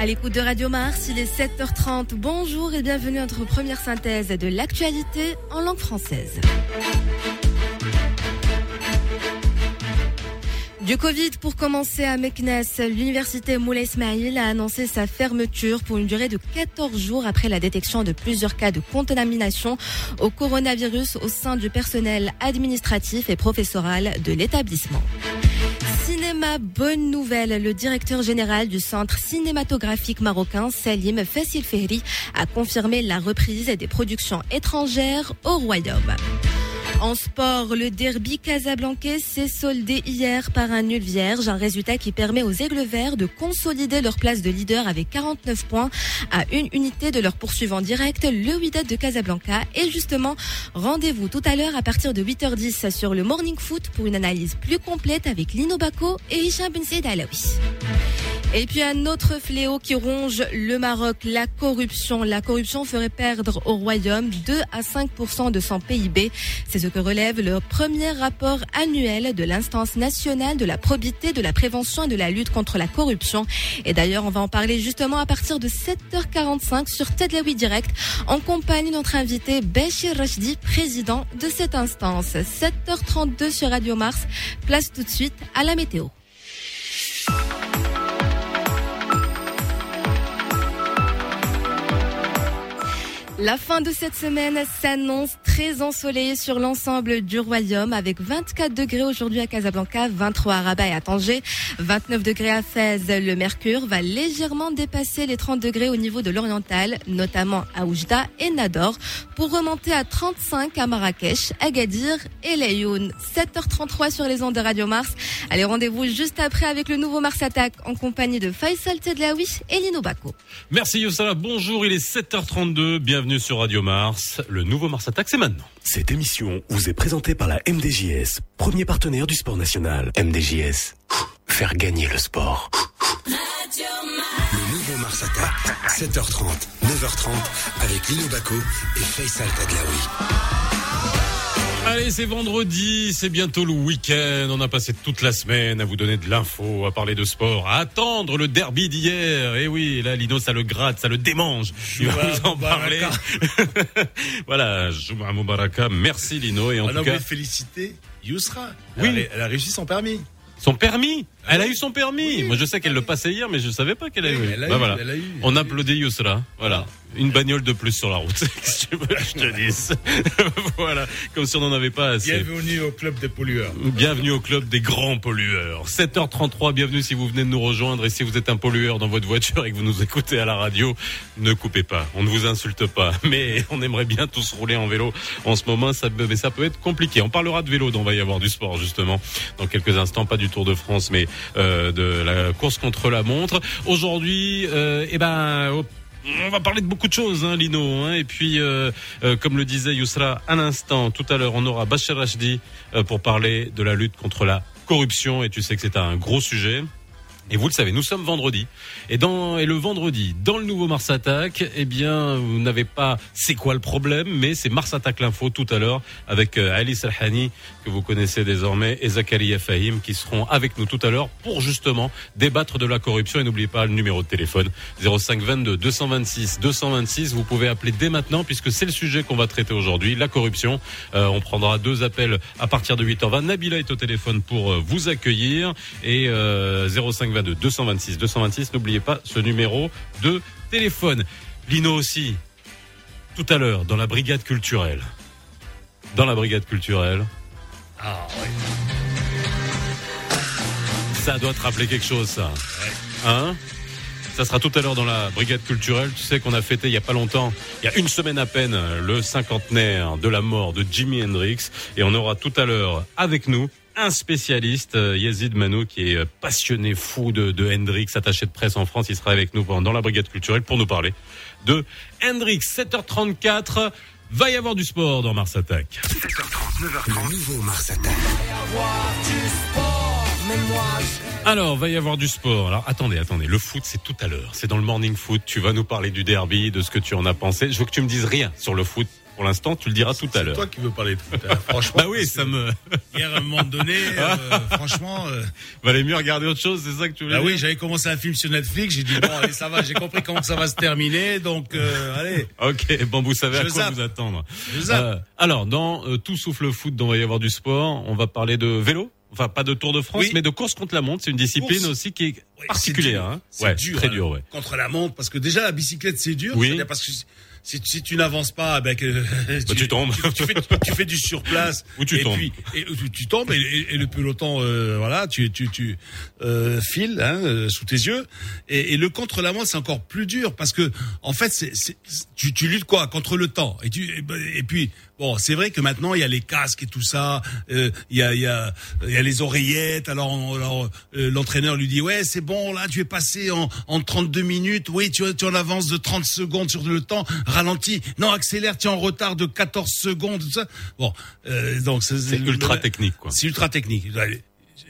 À l'écoute de Radio Mars, il est 7h30. Bonjour et bienvenue à notre première synthèse de l'actualité en langue française. Du Covid pour commencer à Meknes, l'université Moulay Ismail a annoncé sa fermeture pour une durée de 14 jours après la détection de plusieurs cas de contamination au coronavirus au sein du personnel administratif et professoral de l'établissement. Cinéma, bonne nouvelle. Le directeur général du centre cinématographique marocain, Salim Fassil Fehri, a confirmé la reprise des productions étrangères au royaume. En sport, le derby casablancais s'est soldé hier par un nul vierge, un résultat qui permet aux Aigles Verts de consolider leur place de leader avec 49 points à une unité de leur poursuivant direct, le Wydad de Casablanca. Et justement, rendez-vous tout à l'heure à partir de 8h10 sur le Morning Foot pour une analyse plus complète avec Lino Bako et Hicham Ben Alaoui. Et puis un autre fléau qui ronge le Maroc, la corruption. La corruption ferait perdre au royaume 2 à 5% de son PIB. C'est ce que relève le premier rapport annuel de l'instance nationale de la probité, de la prévention et de la lutte contre la corruption. Et d'ailleurs, on va en parler justement à partir de 7h45 sur Tedlaoui Direct en compagnie de notre invité Béchir Rachdi, président de cette instance. 7h32 sur Radio Mars. Place tout de suite à la météo. La fin de cette semaine s'annonce très ensoleillée sur l'ensemble du royaume avec 24 degrés aujourd'hui à Casablanca, 23 à Rabat et à Tanger, 29 degrés à Fès. Le mercure va légèrement dépasser les 30 degrés au niveau de l'oriental, notamment à Oujda et Nador, pour remonter à 35 à Marrakech, Agadir et Layoun. 7h33 sur les ondes de Radio Mars. Allez, rendez-vous juste après avec le nouveau Mars Attack en compagnie de Faisal Tedlaoui et Lino Bako. Merci Yossala, bonjour, il est 7h32, bienvenue sur Radio Mars. Le nouveau Mars Attack, c'est maintenant. Cette émission vous est présentée par la MDJS, premier partenaire du sport national. MDJS, faire gagner le sport. Radio Mars. Le nouveau Mars Attack, 7h30, 9h30, avec Lino Baco et Faisal Tadlaoui. Allez, c'est vendredi, c'est bientôt le week-end. On a passé toute la semaine à vous donner de l'info, à parler de sport, à attendre le derby d'hier. Et oui, là, Lino, ça le gratte, ça le démange. Il va vous en parler. voilà, Jouma Moubaraka. Merci, Lino. Et en tout cas, féliciter Yousra. Oui. Elle a réussi son permis. son permis? Elle a eu son permis. Moi, je sais qu'elle le passait hier, mais je savais pas qu'elle avait Oui, eu. elle a Bah, eu, voilà. elle a eu, elle On applaudit Yousra. Voilà. Une bagnole de plus sur la route. Que tu veux que je te dise Voilà. Comme si on n'en avait pas assez. Bienvenue au club des pollueurs. Bienvenue au club des grands pollueurs. 7h33, bienvenue si vous venez de nous rejoindre et si vous êtes un pollueur dans votre voiture et que vous nous écoutez à la radio, ne coupez pas. On ne vous insulte pas, mais on aimerait bien tous rouler en vélo en ce moment, ça, mais ça peut être compliqué. On parlera de vélo, dont va y avoir du sport justement dans quelques instants, pas du Tour de France, mais de la course contre la montre. Aujourd'hui, euh, eh ben. au- on va parler de beaucoup de choses, hein, Lino. hein. et puis, euh, euh, comme le disait Yousra à l'instant, tout à l'heure, on aura Bachar Rachdi euh, pour parler de la lutte contre la corruption. Et tu sais que c'est un gros sujet. Et vous le savez, nous sommes vendredi. Et dans et le vendredi, dans le nouveau Mars Attack, eh bien, vous n'avez pas c'est quoi le problème, mais c'est Mars Attack l'info tout à l'heure avec euh, Ali Salhani que vous connaissez désormais et Zakaria Fahim qui seront avec nous tout à l'heure pour justement débattre de la corruption. Et n'oubliez pas le numéro de téléphone 05 22 226 226. Vous pouvez appeler dès maintenant puisque c'est le sujet qu'on va traiter aujourd'hui, la corruption. Euh, on prendra deux appels à partir de 8h20. Nabila est au téléphone pour euh, vous accueillir et euh, 05 22 226 226. N'oubliez pas ce numéro de téléphone. Lino aussi, tout à l'heure, dans la brigade culturelle. Dans la brigade culturelle. Ah oui. Ça doit te rappeler quelque chose, ça. Hein? Ça sera tout à l'heure dans la brigade culturelle. Tu sais qu'on a fêté il y a pas longtemps, il y a une semaine à peine, le cinquantenaire de la mort de Jimi Hendrix. Et on aura tout à l'heure avec nous un spécialiste, euh, Yazid Manou, qui est euh, passionné fou de, de Hendrix, attaché de presse en France. Il sera avec nous pendant dans la brigade culturelle pour nous parler de Hendrix. 7h34. Va y avoir du sport dans Mars Attack. 7h30, 9h30. Le nouveau Mars Attack. Alors, va y avoir du sport. Alors, attendez, attendez. Le foot, c'est tout à l'heure. C'est dans le morning foot. Tu vas nous parler du derby, de ce que tu en as pensé. Je veux que tu me dises rien sur le foot pour l'instant, tu le diras tout à C'est l'heure. toi qui veux parler de foot. Franchement. Bah oui, ça me Hier, à un moment donné, euh, franchement. euh, valait mieux regarder autre chose, c'est ça que tu voulais bah oui, j'avais commencé un film sur Netflix. J'ai dit bon, allez, ça va. J'ai compris comment ça va se terminer. Donc, euh, allez. Ok, bon, vous savez à quoi zappe. vous attendre. Euh, alors, dans euh, Tout souffle le foot, dont il va y avoir du sport, on va parler de vélo. Enfin, pas de Tour de France, Oui. mais de course contre la montre. C'est une discipline Course. aussi qui est Ouais, particulière. c'est dur. Hein C'est ouais, dur, très hein, dur, ouais. Contre la montre, parce que déjà la bicyclette c'est dur. Oui. C'est-à-dire parce que si, si, tu n'avances pas, avec Bah, tu tombes. Tu, tu fais, tu fais du surplace. Ou tu et tombes. Puis, et, tu, tombes et, le peloton, euh, voilà, tu, tu, tu euh, files hein, euh, sous tes yeux. Et, et le contre la montre c'est encore plus dur parce que en fait, c'est, tu, tu luttes quoi? Contre le temps. Et, tu, et, ben, et puis bon, c'est vrai que maintenant il y a les casques et tout ça. euh, Il y a, il y a, il y a les oreillettes. Alors, alors, euh, l'entraîneur lui dit ouais, c'est bon, là tu es passé en, en 32 minutes. Oui, tu, tu en avances de 30 secondes sur le temps. Ralentis. Non, accélère. Tu es en retard de 14 secondes. Tout ça. Bon, euh, donc C'est ultra technique, quoi. c'est ultra technique.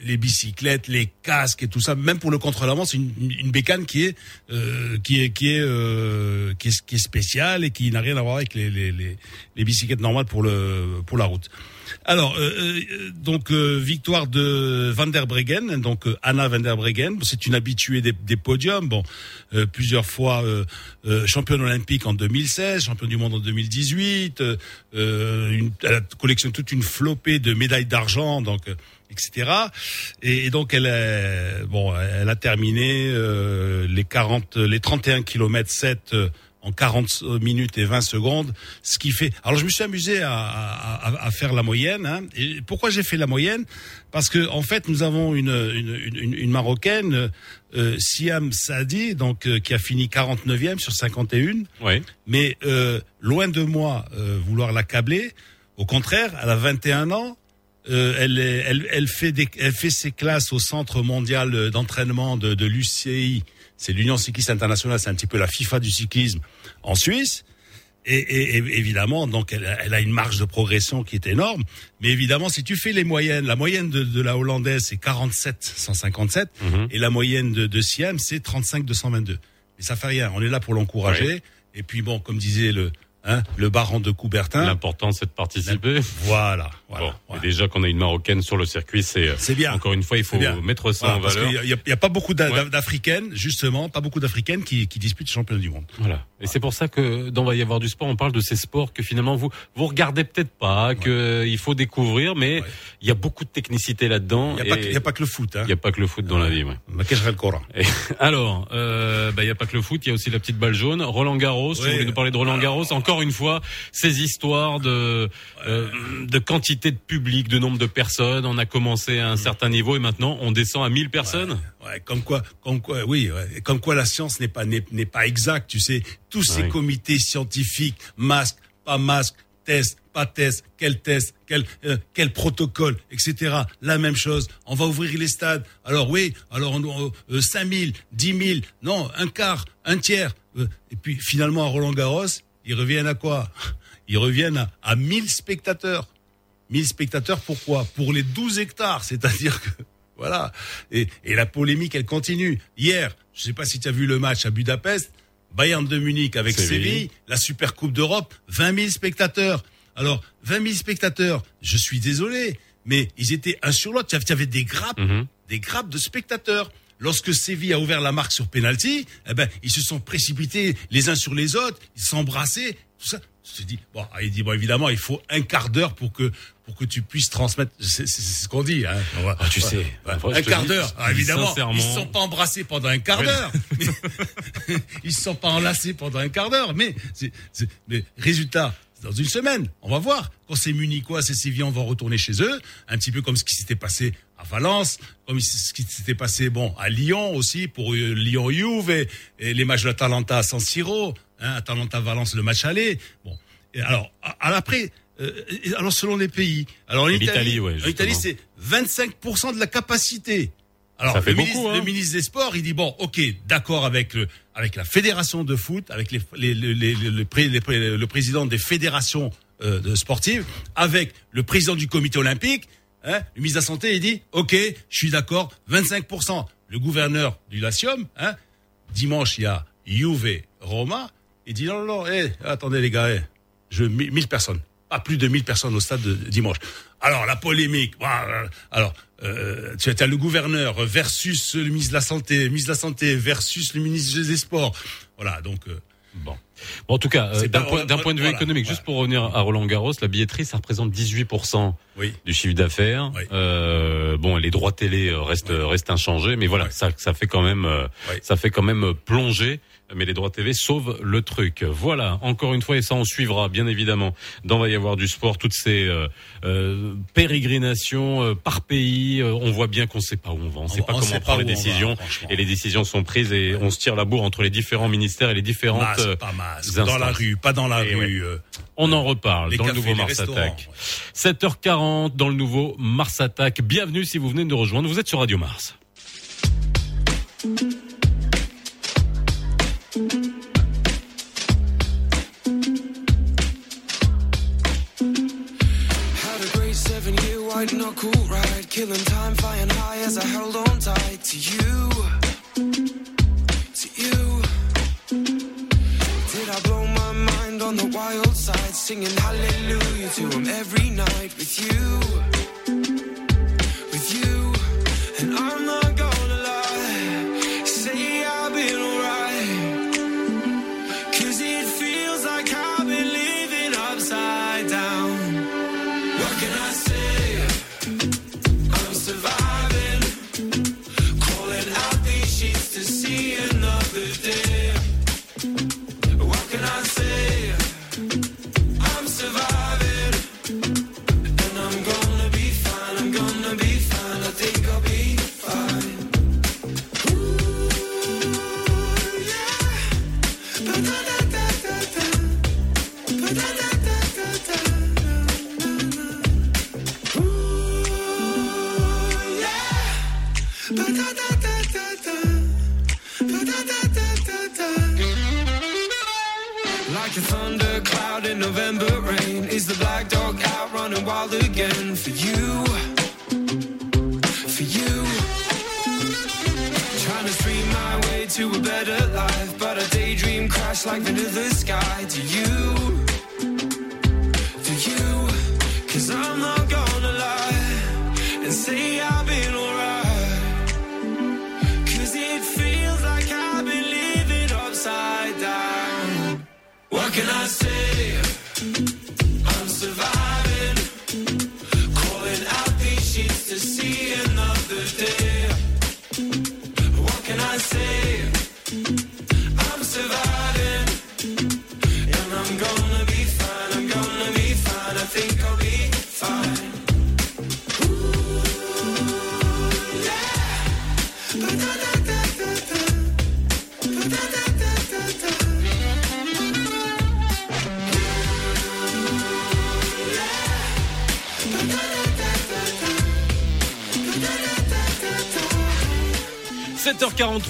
Les bicyclettes, les casques et tout ça, même pour le contre-la-montre, c'est une, une bécane qui est euh, qui est qui est, euh, qui est qui spéciale et qui n'a rien à voir avec les, les, les, les bicyclettes normales pour le pour la route. Alors euh, euh, donc euh, victoire de Van der Breggen, donc euh, Anna Van der Breggen, c'est une habituée des, podiums, bon euh, plusieurs fois championne olympique en 2016, championne du monde en 2018, euh, euh, une, elle a collectionné toute une flopée de médailles d'argent, donc etc. Et, donc elle est, bon, elle a terminé les 40, les 31 km 7 euh, en 40 minutes et 20 secondes, ce qui fait. Alors je me suis amusé à, à, à- faire la moyenne. Hein. Et pourquoi j'ai fait la moyenne? Parce que en fait nous avons une une, une, une marocaine, euh, Siam Saadi, donc euh, qui a fini 49e sur 51 Ouais. mais euh, loin de moi euh, vouloir l'accabler. Au contraire, elle a 21 ans. Euh, elle, est- elle, elle, fait des, elle fait ses classes au Centre mondial d'entraînement de, de l'UCI. C'est l'Union cycliste internationale, c'est un petit peu la FIFA du cyclisme en Suisse. Et, et- et évidemment, donc elle, a- elle a une marge de progression qui est énorme. Mais évidemment, si tu fais les moyennes, la moyenne de, de la hollandaise c'est 47 157 Mhm. et la moyenne de, de Siam c'est 35 222. Mais ça fait rien. On est là pour l'encourager. Et puis bon, comme disait le hein, le baron de Coubertin, L'important, c'est de participer. voilà, voilà. Bon, voilà. déjà qu'on a une marocaine sur le circuit, c'est euh, C'est bien. Encore une fois, il faut mettre ça Voilà, en valeur. il y, a- pas beaucoup Ouais. d'Africaines, justement, pas beaucoup d'Africaines qui, qui disputent le championnat du monde. Voilà. Et c'est pour ça que dans Va y avoir du sport, on parle de ces sports que finalement vous vous regardez peut-être pas, que euh, il faut découvrir, mais Ouais. il y a beaucoup de technicité là-dedans. Il n'y a, pas que- a pas le foot. Hein. il y a pas que le foot dans la vie. Cacherait le Coran. Alors, euh, bah, il y a pas que le foot, il y a aussi la petite balle jaune. Roland Garros, si vous voulez nous parler de Roland Garros, encore une fois, ces histoires de euh, de quantité de public, de nombre de personnes. On a commencé à un certain niveau et maintenant on descend à 1000 personnes. Ouais, comme quoi, comme quoi, oui, ouais, comme quoi la science n'est pas n'est pas exacte. Tu sais, tous ces comités scientifiques, masque, pas masque, test, pas test, quel test, quel euh, quel protocole, etc. La même chose. On va ouvrir les stades. Alors oui, alors on, euh, 5 000, 10 000, non, un quart, un tiers. Euh, et puis finalement à Roland Garros, ils reviennent à quoi? Ils reviennent à, à 1000 spectateurs. 1000 spectateurs, pourquoi? Pour les 12 hectares, c'est-à-dire que voilà. Et, et la polémique, elle continue. Hier, je sais pas si tu as vu le match à Budapest, Bayern de Munich avec Séville. Séville, la Super Coupe d'Europe, 20 000 spectateurs. Alors, 20 000 spectateurs, je suis désolé, mais ils étaient un sur l'autre. Tu avais des grappes, Mhm. des grappes de spectateurs. Lorsque Séville a ouvert la marque sur penalty, eh ben, ils se sont précipités les uns sur les autres, ils s'embrassaient, tout ça. Je te dis, bon, ah, il dit, bon, évidemment, il faut un quart d'heure pour que, pour que tu puisses transmettre. C'est ce qu'on dit, hein. Ah, tu sais, Ouais, un quart d'heure. Ah, évidemment, sincèrement- ils se sont pas embrassés pendant un quart d'heure. Ils se sont pas enlacés pendant un quart d'heure. Mais, mais résultat, dans une semaine, on va voir. Quand c'est Munichois, c'est Sévillan vont retourner chez eux, un petit peu comme ce qui s'était passé à Valence, comme ce qui s'était passé bon à Lyon aussi pour euh, Lyon Juve et, et les matchs de l'Atalanta à San Siro, hein, Atalanta Valence le match aller. Bon, et alors à, à l'après. euh, alors selon les pays, alors en Italie, ouais, Italie c'est 25% de la capacité. Alors, Ça fait le, beaucoup, ministre, hein. le ministre des Sports, il dit bon, ok, d'accord avec le, avec la fédération de foot, avec les, les, les, les- le, président des fédérations euh, de sportives, avec le président du comité olympique, hein, le ministre de la santé, il dit ok, je suis d'accord, 25%. Le gouverneur du Latium, hein, dimanche il y a Juve Roma, il dit non non non, eh, attendez les gars, eh, je 1000 personnes, pas plus de 1000 personnes au stade de dimanche. Alors la polémique, alors euh, tu as le gouverneur versus le ministre de la santé, le ministre de la santé versus le ministre des Sports. Voilà, donc euh, Bon. Bon, en tout cas, euh, d'un point, de vue voilà, économique, voilà. juste pour revenir à Roland Garros, la billetterie, ça représente 18% oui. du chiffre d'affaires. Oui. Euh, bon, les droits télé restent restent inchangés, mais voilà, ça ça fait quand même ça fait quand même plonger. Mais les droits TV sauvent le truc. Voilà, encore une fois, et ça on suivra bien évidemment. Dans va y avoir du sport, toutes ces euh, euh, pérégrinations euh, par pays. euh, on voit bien qu'on sait pas où on va, on sait pas on comment sait on prend les va, décisions. et les décisions sont prises et on se tire la bourre entre les différents ministères et les différentes. Masque, euh, pas masque, dans la rue, pas dans la Et rue. on en reparle les dans le nouveau Mars Attack. ouais. 7h40 dans le nouveau Mars Attack. Bienvenue si vous venez de nous rejoindre. Vous êtes sur Radio Mars. Singing hallelujah to him every night with you?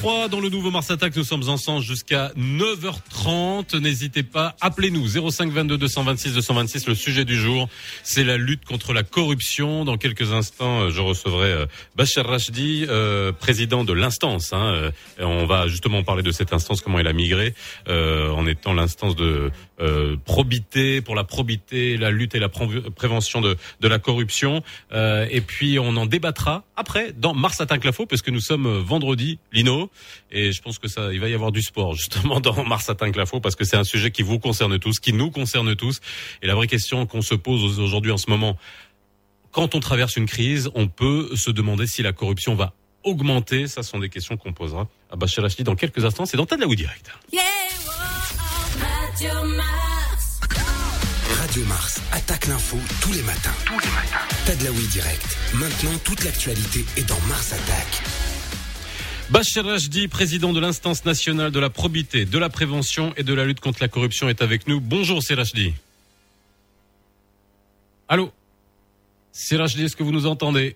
7h43 dans le nouveau Mars Attack. Nous sommes ensemble jusqu'à 9h30. N'hésitez pas, appelez-nous 05 22 226 226. Le sujet du jour, c'est la lutte contre la corruption. Dans quelques instants, euh, je recevrai euh, Bachar Rachdi, euh, président de l'instance. Hein. Euh, On va justement parler de cette instance, comment elle a migré euh, en étant l'instance de euh, probité pour la probité, la lutte et la pré- prévention de, de la corruption. Et puis on en débattra après dans Mars Attaque l'info parce que nous sommes vendredi, Lino, et je pense que ça, il va y avoir du sport justement dans Mars Attaque l'info parce que c'est un sujet qui vous concerne tous, qui nous concerne tous. Et la vraie question qu'on se pose aujourd'hui en ce moment, quand on traverse une crise, on peut se demander si la corruption va augmenter. Ça sont des questions qu'on posera à Bachar Rachdi dans quelques instants. C'est dans Tadlaoui Direct. Radio Mars attaque l'info tous les matins. Tous les matins. Tadlaoui direct. Maintenant, toute l'actualité est dans Mars Attack. Bachar Rachdi, président de l'instance nationale de la probité, de la prévention et de la lutte contre la corruption est avec nous. Bonjour Sirachdi. Allô? Sirachdi, est-ce que vous nous entendez?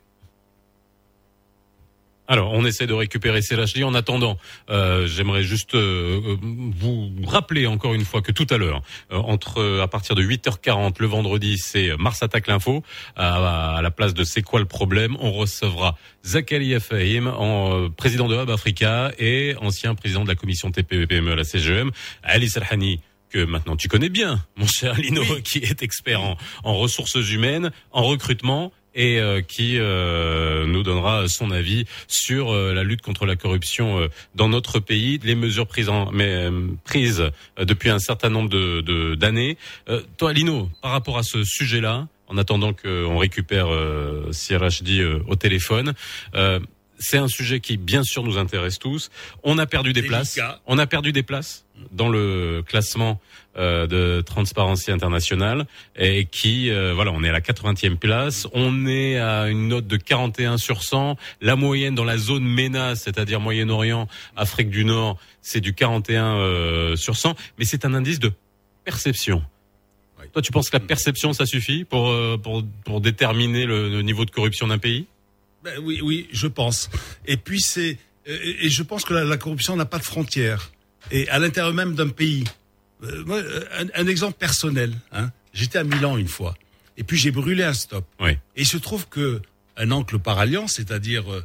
Alors, on essaie de récupérer Serachdi. En attendant, euh, j'aimerais juste euh, euh, vous rappeler encore une fois que tout à l'heure, euh, entre à partir de 8h40 le vendredi, c'est Mars Attaque l'info. À, à la place de C'est quoi le problème On recevra Zachary Fahim, en président de Hub Africa et ancien président de la commission TPE-PME à la CGM, Ali Salhani que maintenant tu connais bien, mon cher Lino, qui est expert en, en ressources humaines, en recrutement et euh, qui euh, nous donnera son avis sur euh, la lutte contre la corruption dans notre pays, les mesures prises, en, mais, prises depuis un certain nombre de d'années. Toi, Lino, par rapport à ce sujet-là, en attendant qu'on récupère euh, CRHD au téléphone, c'est un sujet qui, bien sûr, nous intéresse tous. On a perdu des Délicat. places. On a perdu des places dans le classement euh, de Transparency International et qui, euh, voilà, on est à la 80e place. On est à une note de 41 sur 100. La moyenne dans la zone MENA, c'est-à-dire Moyen-Orient, Afrique du Nord, c'est du 41 euh, sur 100. Mais c'est un indice de perception. Oui. Toi, tu penses que la perception, ça suffit pour euh, pour pour déterminer le, le niveau de corruption d'un pays? Ben oui, oui, je pense. Et puis c'est euh, et je pense que la, la corruption n'a pas de frontières. Et à l'intérieur même d'un pays. Euh, moi, euh, un, un exemple personnel. Hein. J'étais à Milan une fois. Et puis j'ai brûlé un stop. Oui. Et il se trouve que un oncle par alliance, c'est-à-dire euh,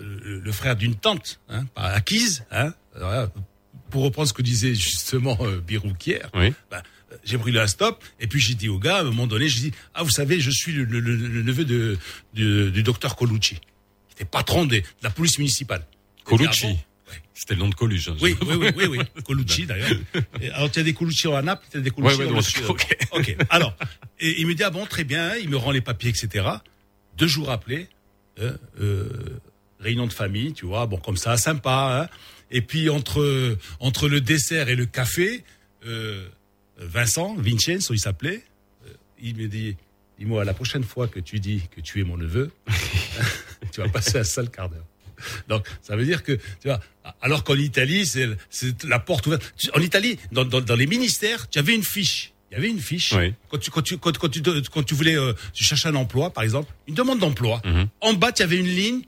le, le frère d'une tante, hein, par acquise, hein, pour reprendre ce que disait justement euh, Oui. ben, j'ai brûlé un stop et puis j'ai dit au gars à un moment donné, j'ai dit ah vous savez je suis le, le- le- le neveu de, du, du docteur Colucci, qui était patron des- de la police municipale. Dit, Colucci. Ah bon Ouais. C'était le nom de Coluche. hein. Oui, oui, oui, oui, oui. Colucci d'ailleurs. Alors tu as des Colucci à Naples, tu as des Colucci Ouais, ouais, non, le c'est- sud. ok. ok. Alors, et il me dit ah bon très bien, il me rend les papiers etc. Deux jours après, euh, euh, réunion de famille, tu vois, bon comme ça, sympa. Hein. Et puis entre entre le dessert et le café, euh, Vincent, Vincenzo, il s'appelait, euh, il me dit, dis-moi la prochaine fois que tu dis que tu es mon neveu, tu vas passer un sale quart d'heure. Donc, ça veut dire que, tu vois, alors qu'en Italie, c'est la porte ouverte. En Italie, dans, dans, dans les ministères, tu avais une fiche. Il y avait une fiche. Oui. Quand tu, quand tu, quand, quand tu, quand tu voulais, euh, tu cherchais un emploi, par exemple, une demande d'emploi. Mhm. En bas, tu avais une ligne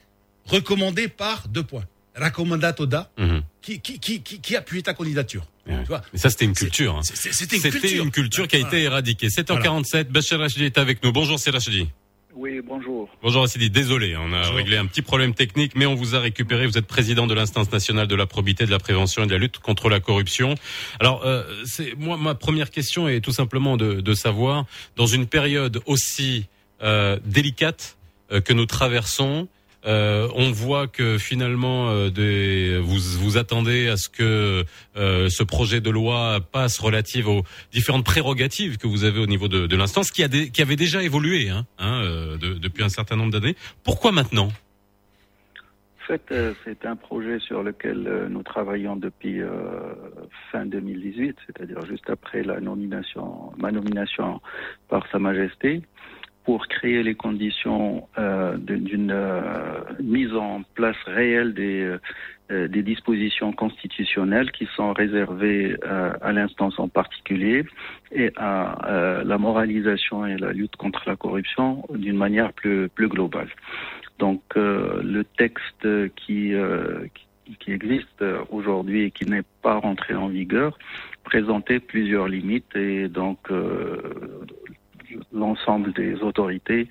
recommandée par deux points. Raccomandato da, Mhm. qui, qui, qui, qui, qui appuyait ta candidature. Ouais. Tu vois Mais ça, c'était une culture. hein. C'était une culture. une culture qui a été éradiquée. 7h47, Bachar Rachidi est avec nous. Bonjour, c'est Rachidi. Oui, bonjour. Bonjour Rachidi, désolé, on a Bonjour. réglé un petit problème technique, mais on vous a récupéré. Vous êtes président de l'instance nationale de la probité, de la prévention et de la lutte contre la corruption. Alors, euh, c'est moi ma première question est tout simplement de, de savoir, dans une période aussi euh, délicate euh, que nous traversons, euh, on voit que finalement, euh, des, vous vous attendez à ce que euh, ce projet de loi passe relative aux différentes prérogatives que vous avez au niveau de, de l'instance, qui, a des- qui avait déjà évolué hein, hein, euh, de- depuis un certain nombre d'années. Pourquoi maintenant? En fait, euh, c'est un projet sur lequel euh, nous travaillons depuis fin 2018, c'est-à-dire juste après la nomination, ma nomination par Sa Majesté, pour créer les conditions euh, d'une euh, mise en place réelle des, euh, des dispositions constitutionnelles qui sont réservées à l'instance en particulier et à la moralisation et la lutte contre la corruption d'une manière plus, globale. Donc le texte qui, existe aujourd'hui et qui n'est pas rentré en vigueur présentait plusieurs limites et donc l'ensemble des autorités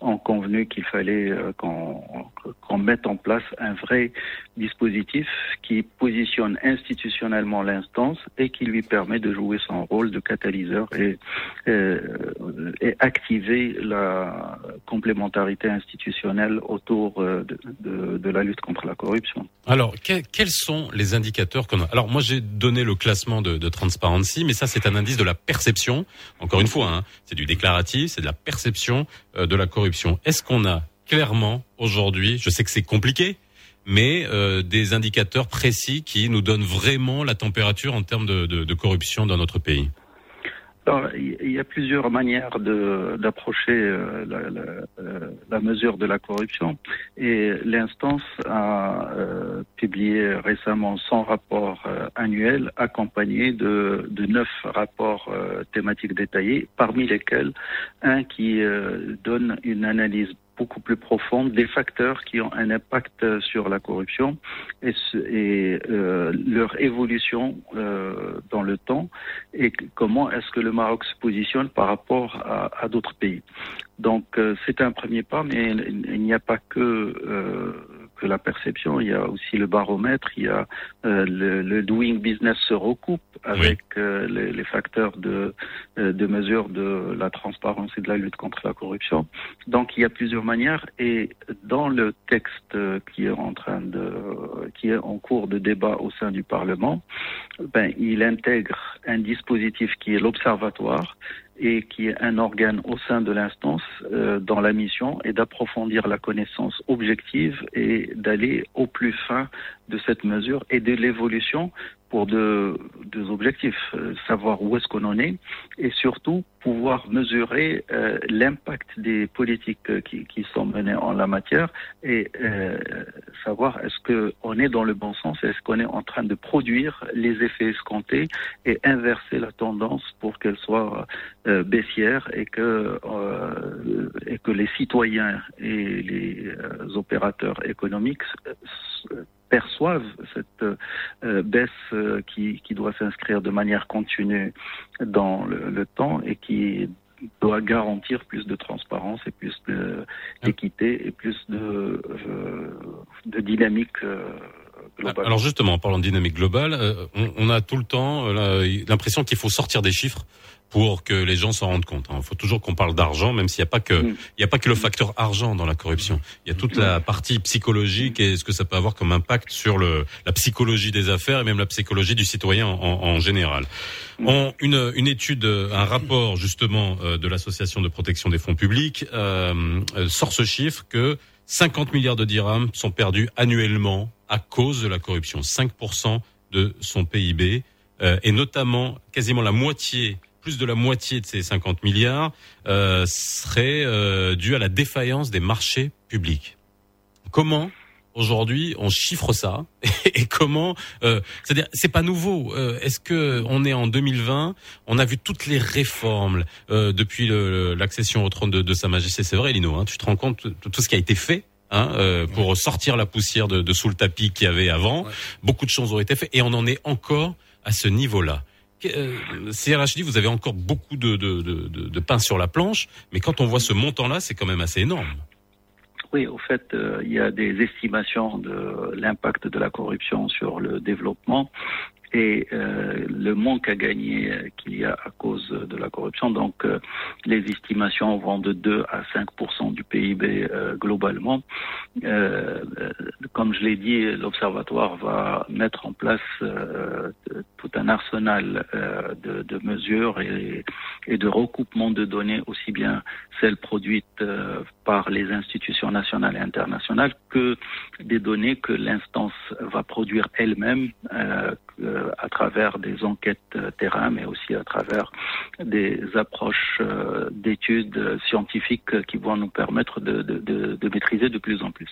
ont convenu qu'il fallait euh, qu'on mette en place un vrai dispositif qui positionne institutionnellement l'instance et qui lui permet de jouer son rôle de catalyseur et, euh, activer la complémentarité institutionnelle autour euh, de, la lutte contre la corruption. Alors, que- quels sont les indicateurs qu'on a? Alors, moi, j'ai donné le classement de, Transparency, mais ça, c'est un indice de la perception. Encore une fois, hein, c'est du c'est de la perception euh, de la corruption. Est-ce qu'on a clairement aujourd'hui, je sais que c'est compliqué, mais euh, des indicateurs précis qui nous donnent vraiment la température en termes de, corruption dans notre pays? Il y a plusieurs manières d'approcher euh, la, la- euh, la mesure de la corruption. Et l'instance a euh, publié récemment son rapport euh, annuel accompagné de, de neuf rapports thématiques détaillés, parmi lesquels un qui donne une analyse beaucoup plus profonde des facteurs qui ont un impact sur la corruption et, euh, leur évolution euh, dans le temps et comment est-ce que le Maroc se positionne par rapport à, d'autres pays. Donc euh, c'est un premier pas, mais il, il n'y a pas que, euh, que la perception, il y a aussi le baromètre, il y a euh, le, le doing business se recoupe avec euh, les, les facteurs de, euh, de mesure de la transparence et de la lutte contre la corruption. Donc il y a plusieurs manières et dans le texte qui est en train de, qui est en cours de débat au sein du Parlement, ben, il intègre un dispositif qui est l'observatoire et qui est un organe au sein de l'instance euh, dans la mission et d'approfondir la connaissance objective et d'aller au plus fin de cette mesure et de l'évolution pour deux, deux objectifs, euh, savoir où est-ce qu'on en est et surtout pouvoir mesurer euh, l'impact des politiques euh, qui, qui sont menées en la matière et euh, savoir est-ce qu'on est dans le bon sens, est-ce qu'on est en train de produire les effets escomptés et inverser la tendance pour qu'elle soit euh, baissière et que, euh, et que les citoyens et les opérateurs économiques perçoivent cette euh, baisse euh, qui, qui doit s'inscrire de manière continue dans le, le temps et qui doit garantir plus de transparence et plus de- d'équité et plus de, euh, de dynamique euh, globale. Alors justement, en parlant de dynamique globale, euh, on, on a tout le temps euh, l'impression qu'il faut sortir des chiffres pour que les gens s'en rendent compte. Il faut toujours qu'on parle d'argent, même s'il n'y a pas que Mm. il n'y a pas que le facteur argent dans la corruption. Il y a toute la partie psychologique et ce que ça peut avoir comme impact sur le la psychologie des affaires et même la psychologie du citoyen en, en général. On, une, une étude, un rapport justement euh, de l'association de protection des fonds publics euh, euh, sort ce chiffre que 50 milliards de dirhams sont perdus annuellement à cause de la corruption. 5% de son PIB euh, et notamment quasiment la moitié, plus de la moitié de ces 50 milliards euh, serait euh, due à la défaillance des marchés publics. Comment aujourd'hui on chiffre ça et comment euh, c'est-à-dire c'est pas nouveau Euh, est-ce que on est en 2020 on a vu toutes les réformes euh, depuis l'accession au trône de, de sa majesté c'est vrai Lino hein, tu te rends compte de tout ce qui a été fait Hein, euh, pour sortir la poussière de, de sous le tapis qu'il y avait avant, Ouais. beaucoup de choses ont été faites et on en est encore à ce niveau-là. Euh, CRHD, vous avez encore beaucoup de, de, de pain sur la planche, mais quand on voit ce montant-là, c'est quand même assez énorme. Oui, au fait, euh, il y a des estimations de l'impact de la corruption sur le développement et euh, le manque à gagner euh, qu'il y a à cause de la corruption. Donc, euh, les estimations vont de 2 à 5% du PIB euh, globalement. Euh, comme je l'ai dit, l'Observatoire va mettre en place tout un arsenal de, de mesures et, et de recoupement de données, aussi bien celles produites par les institutions nationales et internationales que des données que l'instance va produire elle-même euh, à travers des enquêtes euh, terrain, mais aussi à travers des approches euh, d'études euh, scientifiques euh, qui vont nous permettre de, maîtriser de plus en plus.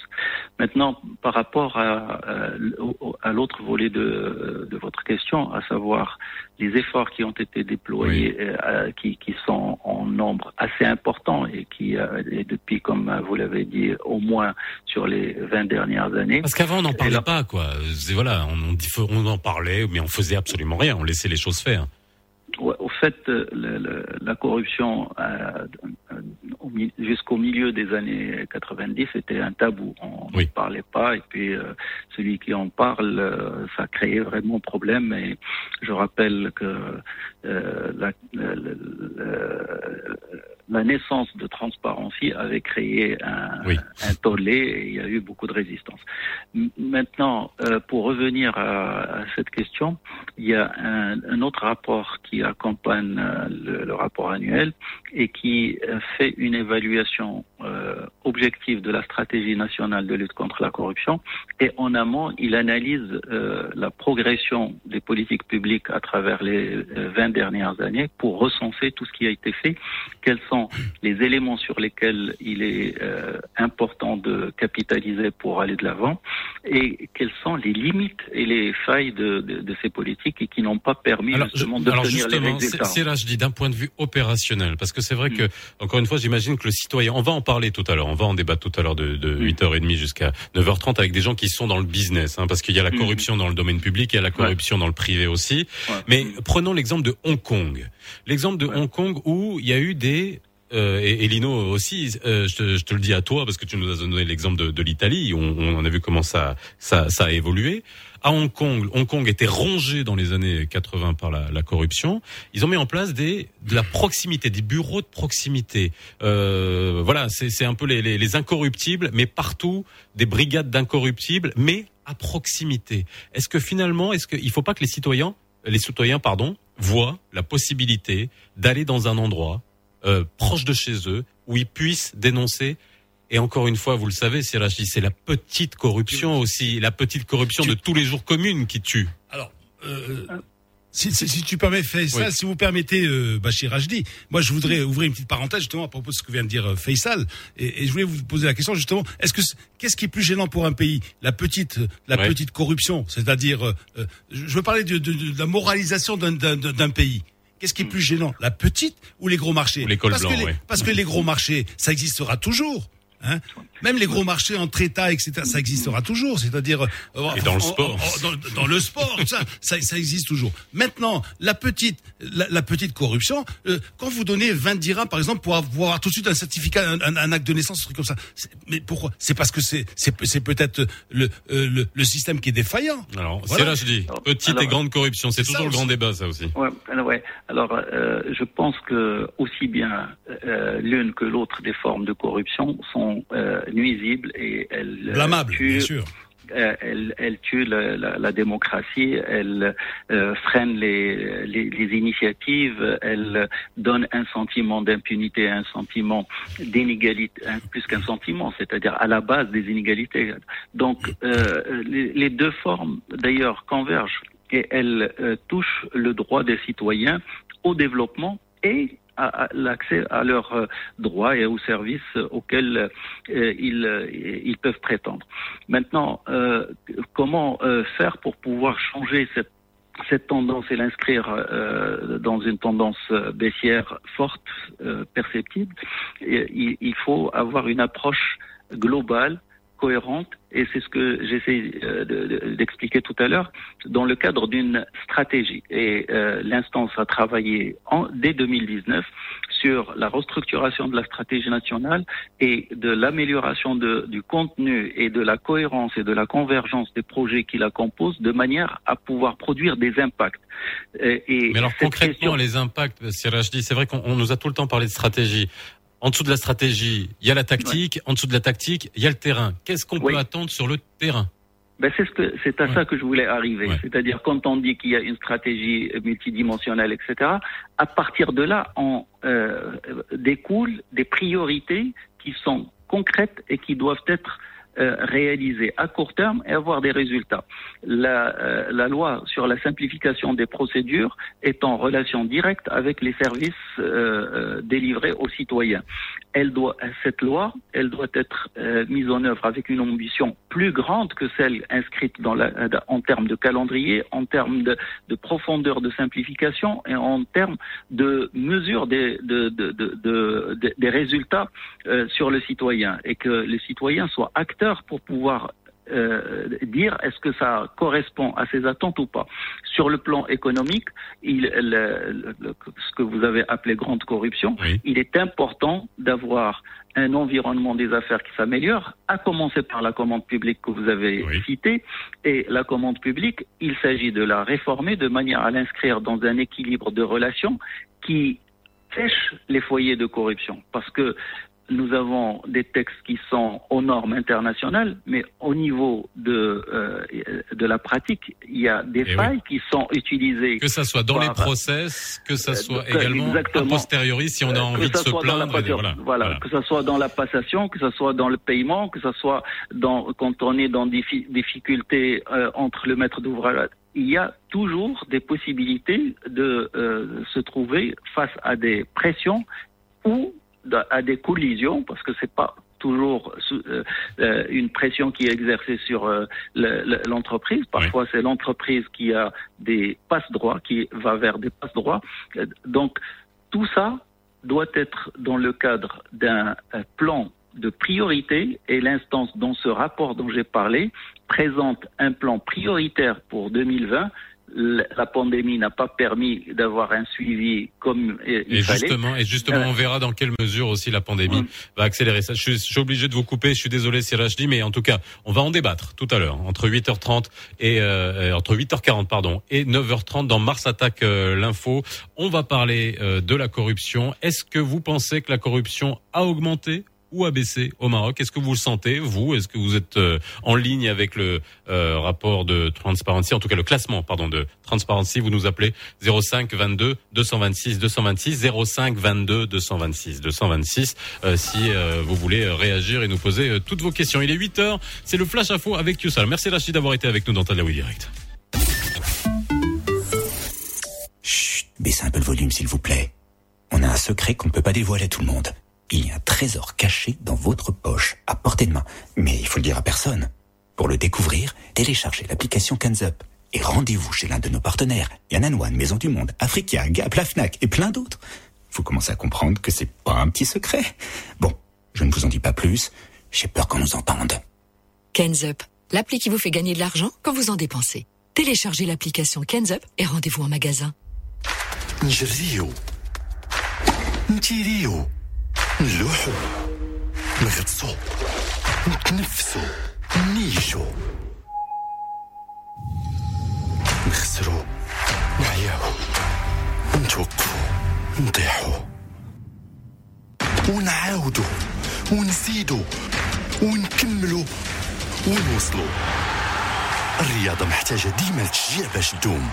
Maintenant, par rapport à, euh, au- à l'autre volet de votre question, à savoir les efforts qui ont été déployés, euh, qui, qui sont en nombre assez important et qui, euh, et depuis, comme vous l'avez dit, au moins sur les 20 dernières années, Parce qu'avant, on n'en parlait là- pas, quoi. Voilà, on, on, on en parlait, mais on faisait absolument rien. On laissait les choses faire. Au fait, euh, le- le- la corruption euh, euh, jusqu'au milieu des années 90 était un tabou. On Oui. ne parlait pas et puis euh, celui qui en parle, euh, ça créait vraiment problème. Et je rappelle que euh, la, la- la- la naissance de Transparency avait créé un, Oui. un tollé et il y a eu beaucoup de résistance. Maintenant, euh, pour revenir à, à cette question, il y a un, un autre rapport qui accompagne euh, le, le rapport annuel et qui euh, fait une évaluation euh, objective de la stratégie nationale de lutte contre la corruption. Et en amont, il analyse la progression des politiques publiques à travers les euh, 20 dernières années pour recenser tout ce qui a été fait, quels sont les éléments sur lesquels il est euh, important de capitaliser pour aller de l'avant et quelles sont les limites et les failles de, de, de ces politiques et qui n'ont pas permis Alors, justement d'obtenir alors les justement, résultats. c'est là, je dis d'un point de vue opérationnel, parce que c'est vrai que, encore une fois, j'imagine que le citoyen, on va en parler tout à l'heure, on va en débattre tout à l'heure de, de Mm. 8h30 jusqu'à 9h30 avec des gens qui sont dans le business, hein, parce qu'il y a la Mm. corruption dans le domaine public, il y a la corruption dans le privé aussi. Ouais. Mais prenons l'exemple de Hong Kong. L'exemple de Ouais. Hong Kong où il y a eu des euh, et, et Lino aussi, euh, je, te, je te le dis à toi parce que tu nous as donné l'exemple de, de l'Italie, on, on a vu comment ça, ça, ça a évolué. À Hong Kong, Hong Kong était rongé dans les années 80 par la, la corruption. Ils ont mis en place des de la proximité, des bureaux de proximité. Euh, voilà, c'est un peu les, les, les incorruptibles, mais partout des brigades d'incorruptibles, mais à proximité. Est-ce que finalement, est-ce qu'il faut pas que les citoyens, les citoyens, pardon, voient la possibilité d'aller dans un endroit euh, proche de chez eux où ils puissent dénoncer et encore une fois, vous le savez, Sirachi, c'est la petite corruption aussi, la petite corruption de tous les jours communes qui tue. Alors, euh, si, si, si tu permets, Faisal, Oui. si vous permettez, euh, Bachir Rajdi, moi je voudrais ouvrir une petite parenthèse justement à propos de ce que vient de dire euh, Faisal, et, et je voulais vous poser la question justement, est-ce que c'est- qu'est-ce qui est plus gênant pour un pays, la petite, la petite corruption, c'est-à-dire, euh, je veux parler de, de- de la moralisation d'un- d'un d'un pays. Qu'est-ce qui est plus gênant, la petite ou les gros marchés? Ou les cols parce, blancs, que les, ouais. parce que les gros marchés, ça existera toujours. Hein Même les gros marchés entre États, etc., ça existera toujours. C'est-à-dire euh, Et dans le sport. dans, dans le sport, ça, ça, ça existe toujours. Maintenant, la petite, la, la petite corruption, euh, quand vous donnez 20 dirhams, par exemple, pour avoir tout de suite un certificat, un, un- un acte de naissance, un truc comme ça, c'est- mais pourquoi? C'est parce que c'est, c'est, c'est peut-être le, euh, le, le système qui est défaillant. Alors, Voilà. Sirachi, Alors, petite alors, et grande corruption, c'est c'est toujours le grand débat, ça aussi. Ouais, alors, ouais. Alors, euh, je pense que aussi bien euh, l'une que l'autre des formes de corruption sont euh, nuisibles et elles euh, Blâmable, tuent- bien sûr. euh, elles, elles tuent la, la- la démocratie, elles euh, freinent les, les, les initiatives, elles donnent un sentiment d'impunité, un sentiment d'inégalité, plus qu'un sentiment, c'est-à-dire à la base des inégalités. Donc, euh, les, les deux formes, d'ailleurs, convergent et elles euh, touchent le droit des citoyens au développement et à, à l'accès à leurs euh, droits et aux services auxquels euh, ils, euh, ils peuvent prétendre. Maintenant, comment faire pour pouvoir changer cette cette tendance et l'inscrire euh, dans une tendance baissière forte, euh, perceptible, il, il faut avoir une approche globale, cohérente, et c'est ce que j'essaie euh, de- de- d'expliquer tout à l'heure, dans le cadre d'une stratégie. Et euh, l'instance a travaillé en, dès 2019 sur la restructuration de la stratégie nationale et de l'amélioration du contenu et de la cohérence et de la convergence des projets qui la composent de manière à pouvoir produire des impacts. Et, et Mais alors concrètement, question- les impacts, Sirajdi, c'est vrai qu'on on nous a tout le temps parlé de stratégie. En dessous de la stratégie, il y a la tactique. En dessous de la tactique, il y a le terrain. Qu'est-ce qu'on Oui. peut attendre sur le terrain? Ben c'est ce que c'est à Ouais. ça que je voulais arriver. Ouais. C'est-à-dire quand on dit qu'il y a une stratégie multidimensionnelle, etc. À partir de là, on euh, découle des priorités qui sont concrètes et qui doivent être euh, réalisées à court terme et avoir des résultats. La, euh, la loi sur la simplification des procédures est en relation directe avec les services euh, délivrés aux citoyens. Cette loi, elle doit être mise en œuvre avec une ambition plus grande que celle inscrite en termes de calendrier, en termes de, de profondeur de simplification et en termes de mesure des, de, de, de, de- de- des résultats sur le citoyen et que les citoyens soient acteurs pour pouvoir euh, dire est-ce que ça correspond à ses attentes ou pas. Sur le plan économique, il, le- le- le- ce que vous avez appelé grande corruption, Oui. il est important d'avoir un environnement des affaires qui s'améliore, à commencer par la commande publique que vous avez Oui. citée. Et la commande publique, il s'agit de la réformer de manière à l'inscrire dans un équilibre de relations qui sèche les foyers de corruption. Parce que nous avons des textes qui sont aux normes internationales, mais au niveau de, euh, de la pratique, il y a des Eh failles qui sont utilisées. Que ça soit dans les process, que ça Euh, soit que- également a posteriori si on a Euh, envie de se la plaindre. voilà. voilà, Voilà. que ça soit dans la passation, que ça soit dans le paiement, que ça soit dans quand on est dans des fi- difficultés euh, entre le maître d'ouvrage. Il y a toujours des possibilités de euh, se trouver face à des pressions ou à des collisions, parce que c'est pas toujours euh, euh, une pression qui est exercée sur euh, le- le- l'entreprise. Parfois, c'est l'entreprise qui a des passe-droits, qui va vers des passe-droits. Donc, tout ça doit être dans le cadre d'un plan de priorité et l'instance dans ce rapport dont j'ai parlé présente un plan prioritaire pour 2020 l- la pandémie n'a pas permis d'avoir un suivi comme euh, il Et fallait. justement, et justement, Euh, on verra dans quelle mesure aussi la pandémie Mm. va accélérer ça. Je suis, je suis obligé de vous couper. Je suis désolé, si dit, mais en tout cas, on va en débattre tout à l'heure entre 8h30 et euh, entre 8h40 pardon et 9h30 dans Mars Attaque euh, l'info. On va parler euh, de la corruption. Est-ce que vous pensez que la corruption a augmenté? Ou baissé au Maroc Est-ce que vous le sentez vous? Est-ce que vous êtes euh, en ligne avec le euh, rapport de Transparency, en tout cas le classement pardon de Transparency? Vous nous appelez 05 22 226 226 05 22 226 226 euh, si euh, vous voulez réagir et nous poser toutes vos questions. Il est 8 heures, c'est le flash info avec Youssal. Merci Rachid d'avoir été avec nous dans Tadlaoui Direct. Chut, baissez un peu le volume s'il vous plaît. On a un secret qu'on ne peut pas dévoiler à tout le monde. Il y a un trésor caché dans votre poche, à portée de main. Mais il faut le dire à personne. Pour le découvrir, téléchargez l'application Up et rendez-vous chez l'un de nos partenaires, Yann One, Maison du Monde, Africa, Gap, la Fnac et plein d'autres. Vous commencez à comprendre que c'est pas un petit secret. Bon, je ne vous en dis pas plus. J'ai peur qu'on nous entende. Kenzup, l'appli qui vous fait gagner de l'argent quand vous en dépensez. Téléchargez l'application Kenzup et rendez-vous en magasin. نلوحو نغطسو نتنفسو نيشو نخسرو نعياو نتوقفو نطيحو ونعاودو ونزيدو ونكملو ونوصلو. الرياضة محتاجة ديما التشجيع باش تدوم.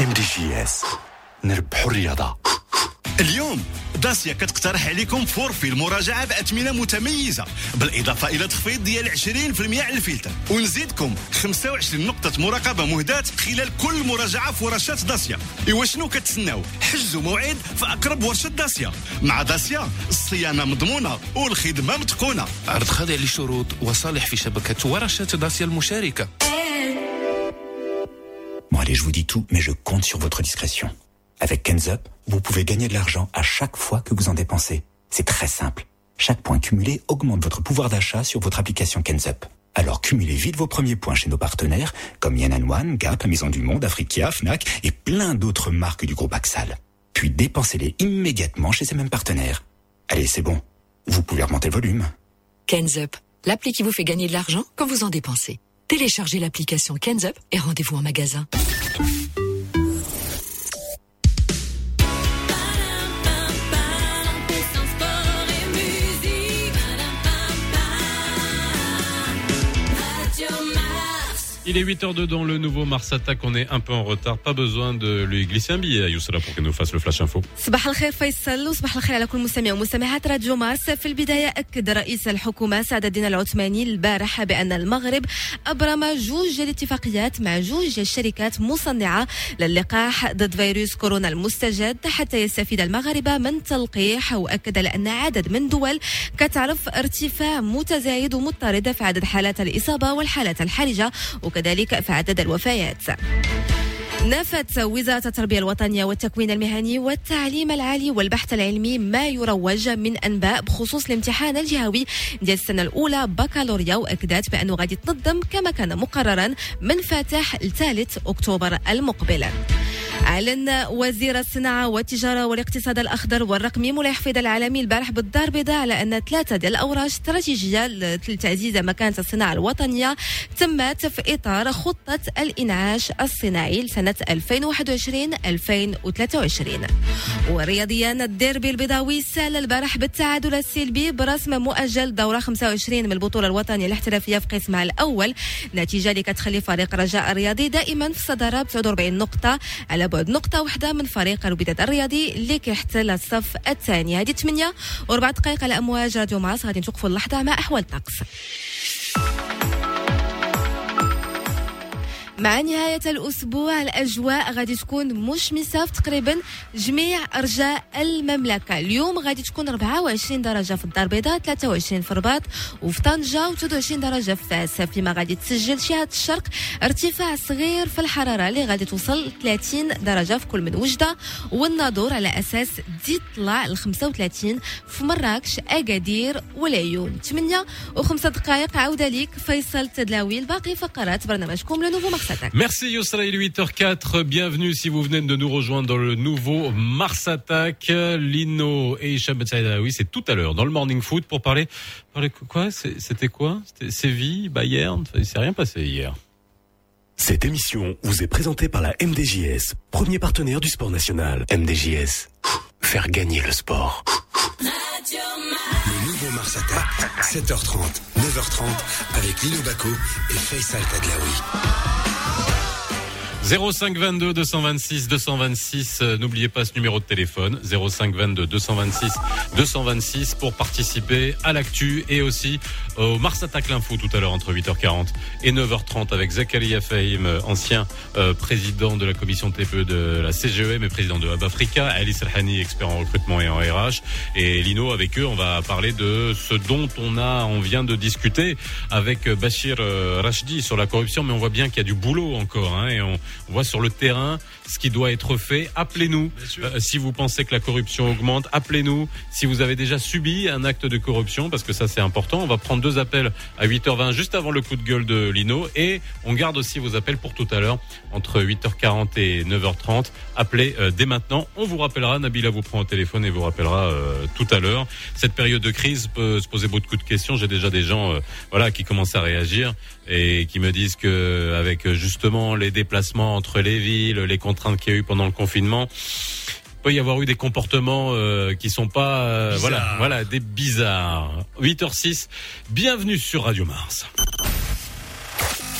ام دي جي اس نربحوا الرياضة. اليوم داسيا كتقترح عليكم فورفي المراجعة بأثمنة متميزة بالإضافة إلى تخفيض ديال 20% على الفلتر. ونزيدكم 25 نقطة مراقبة مهداة خلال كل مراجعة في ورشات داسيا. إوا شنو كتسناو؟ حجزوا موعد في أقرب ورشة داسيا. مع داسيا الصيانة مضمونة والخدمة متقونة. عرض خاضع لشروط وصالح في شبكة ورشات داسيا المشاركة. Bon allez, je vous dis tout, mais je compte sur votre discrétion. Avec Kenzup, vous pouvez gagner de l'argent à chaque fois que vous en dépensez. C'est très simple. Chaque point cumulé augmente votre pouvoir d'achat sur votre application Kenzup. Alors cumulez vite vos premiers points chez nos partenaires, comme Yann One, Gap, Maison du Monde, Africa, Fnac et plein d'autres marques du groupe Axal. Puis dépensez-les immédiatement chez ces mêmes partenaires. Allez, c'est bon. Vous pouvez remonter le volume. Kenzup, l'appli qui vous fait gagner de l'argent quand vous en dépensez. Téléchargez l'application Kenzup et rendez-vous en magasin. Il est 8h02 dans le nouveau Mars Attack. On est un peu en retard. Pas besoin de lui glisser un billet à Youssala pour qu'il nous fasse le flash info. صباح الخير فيصل وصباح الخير على كل مستمع ومستمعات راديو مارس في البداية أكد رئيس الحكومة سعد الدين العثماني البارحة بأن المغرب أبرم جوج الاتفاقيات مع جوج الشركات مصنعة للقاح ضد فيروس كورونا المستجد حتى يستفيد المغاربة من تلقيح وأكد لأن عدد من دول كتعرف ارتفاع متزايد ومضطرد في عدد حالات الإصابة والحالات الحرجة وكذلك في عدد الوفيات. نفت وزارة التربية الوطنية والتكوين المهني والتعليم العالي والبحث العلمي ما يروج من أنباء بخصوص الامتحان الجهوي ديال السنة الأولى بكالوريا وأكدت بأنه غادي تنظم كما كان مقررا من فاتح لثالث أكتوبر المقبل. أعلن وزير الصناعة والتجارة والاقتصاد الأخضر والرقمي مولاي حفيظ العالمي البارح بالدار البيضاء على أن ثلاثة ديال الأوراق استراتيجية لتعزيز مكانة الصناعة الوطنية تمت في إطار خطة الإنعاش الصناعي لسنة 2021-2023 ورياضيا الديربي البيضاوي سال البارح بالتعادل السلبي برسم مؤجل دورة 25 من البطولة الوطنية الاحترافية في قسمها الأول نتيجة اللي كتخلي فريق رجاء الرياضي دائما في الصدارة ب 49 نقطة على بعد نقطة واحدة من فريق الوداد الرياضي اللي كيحتل الصف الثاني. هذه 8 وربع دقائق على أمواج راديو ماس. غادي نتوقفوا اللحظة مع أحوال الطقس مع نهاية الأسبوع الأجواء غادي تكون مشمسة في تقريبا جميع أرجاء المملكة. اليوم غادي تكون 24 درجة في الدار البيضاء 23 في الرباط وفي طنجة و23 درجة في فاس فيما غادي تسجل شهادة الشرق ارتفاع صغير في الحرارة اللي غادي توصل 30 درجة في كل من وجدة. والناظور على أساس تزيد تطلع ل 35 في مراكش أكادير والعيون. 8 و5 دقائق عودة ليك فيصل تدلاوي. الباقي فقرات برنامجكم لنوفو مارس Mars Attack. Merci Yossala, il est 8h04. Bienvenue si vous venez de nous rejoindre dans le nouveau Mars Attack. Lino et Hicham oui, c'est tout à l'heure dans le Morning Foot pour parler. parler quoi? C'était quoi? C'était Séville, Bayern? Il s'est rien passé hier. Cette émission vous est présentée par la MDJS, premier partenaire du sport national. MDJS, faire gagner le sport. Le nouveau Mars Attack, 7h30, 9h30, avec Lino Baco et Faisal Tadlaoui. 05 22 226 226. euh, N'oubliez pas ce numéro de téléphone 05 22 226 226 pour participer à l'actu et aussi au Mars Attack l'info tout à l'heure entre 8h40 et 9h30 avec Zakaria Fahim, euh, ancien euh, président de la commission TPE de la CGEM et président de Hub Africa, Alice Elhani, expert en recrutement et en RH et Lino avec eux, on va parler de ce dont on a on vient de discuter avec euh, Bachir euh, Rachdi sur la corruption mais on voit bien qu'il y a du boulot encore hein, et on, on voit sur le terrain ce qui doit être fait. Appelez-nous euh, si vous pensez que la corruption augmente. Appelez-nous si vous avez déjà subi un acte de corruption parce que ça c'est important. On va prendre deux appels à 8h20 juste avant le coup de gueule de Lino et on garde aussi vos appels pour tout à l'heure entre 8h40 et 9h30. Appelez euh, dès maintenant. On vous rappellera. Nabila vous prend au téléphone et vous rappellera euh, tout à l'heure. Cette période de crise peut se poser beaucoup de questions. J'ai déjà des gens euh, voilà qui commencent à réagir et qui me disent que avec justement les déplacements entre les villes, les contraintes qu'il y a eu pendant le confinement, il peut y avoir eu des comportements euh, qui sont pas euh, voilà voilà des bizarres. 8h06. Bienvenue sur Radio Mars.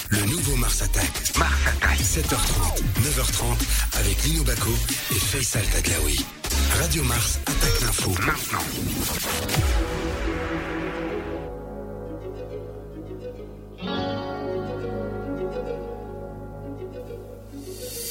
Le nouveau Mars Attack. Mars Attack. 7h30, 9h30, avec Lino Baco et Faisal Tadlaoui. Radio Mars attaque l'info. Maintenant.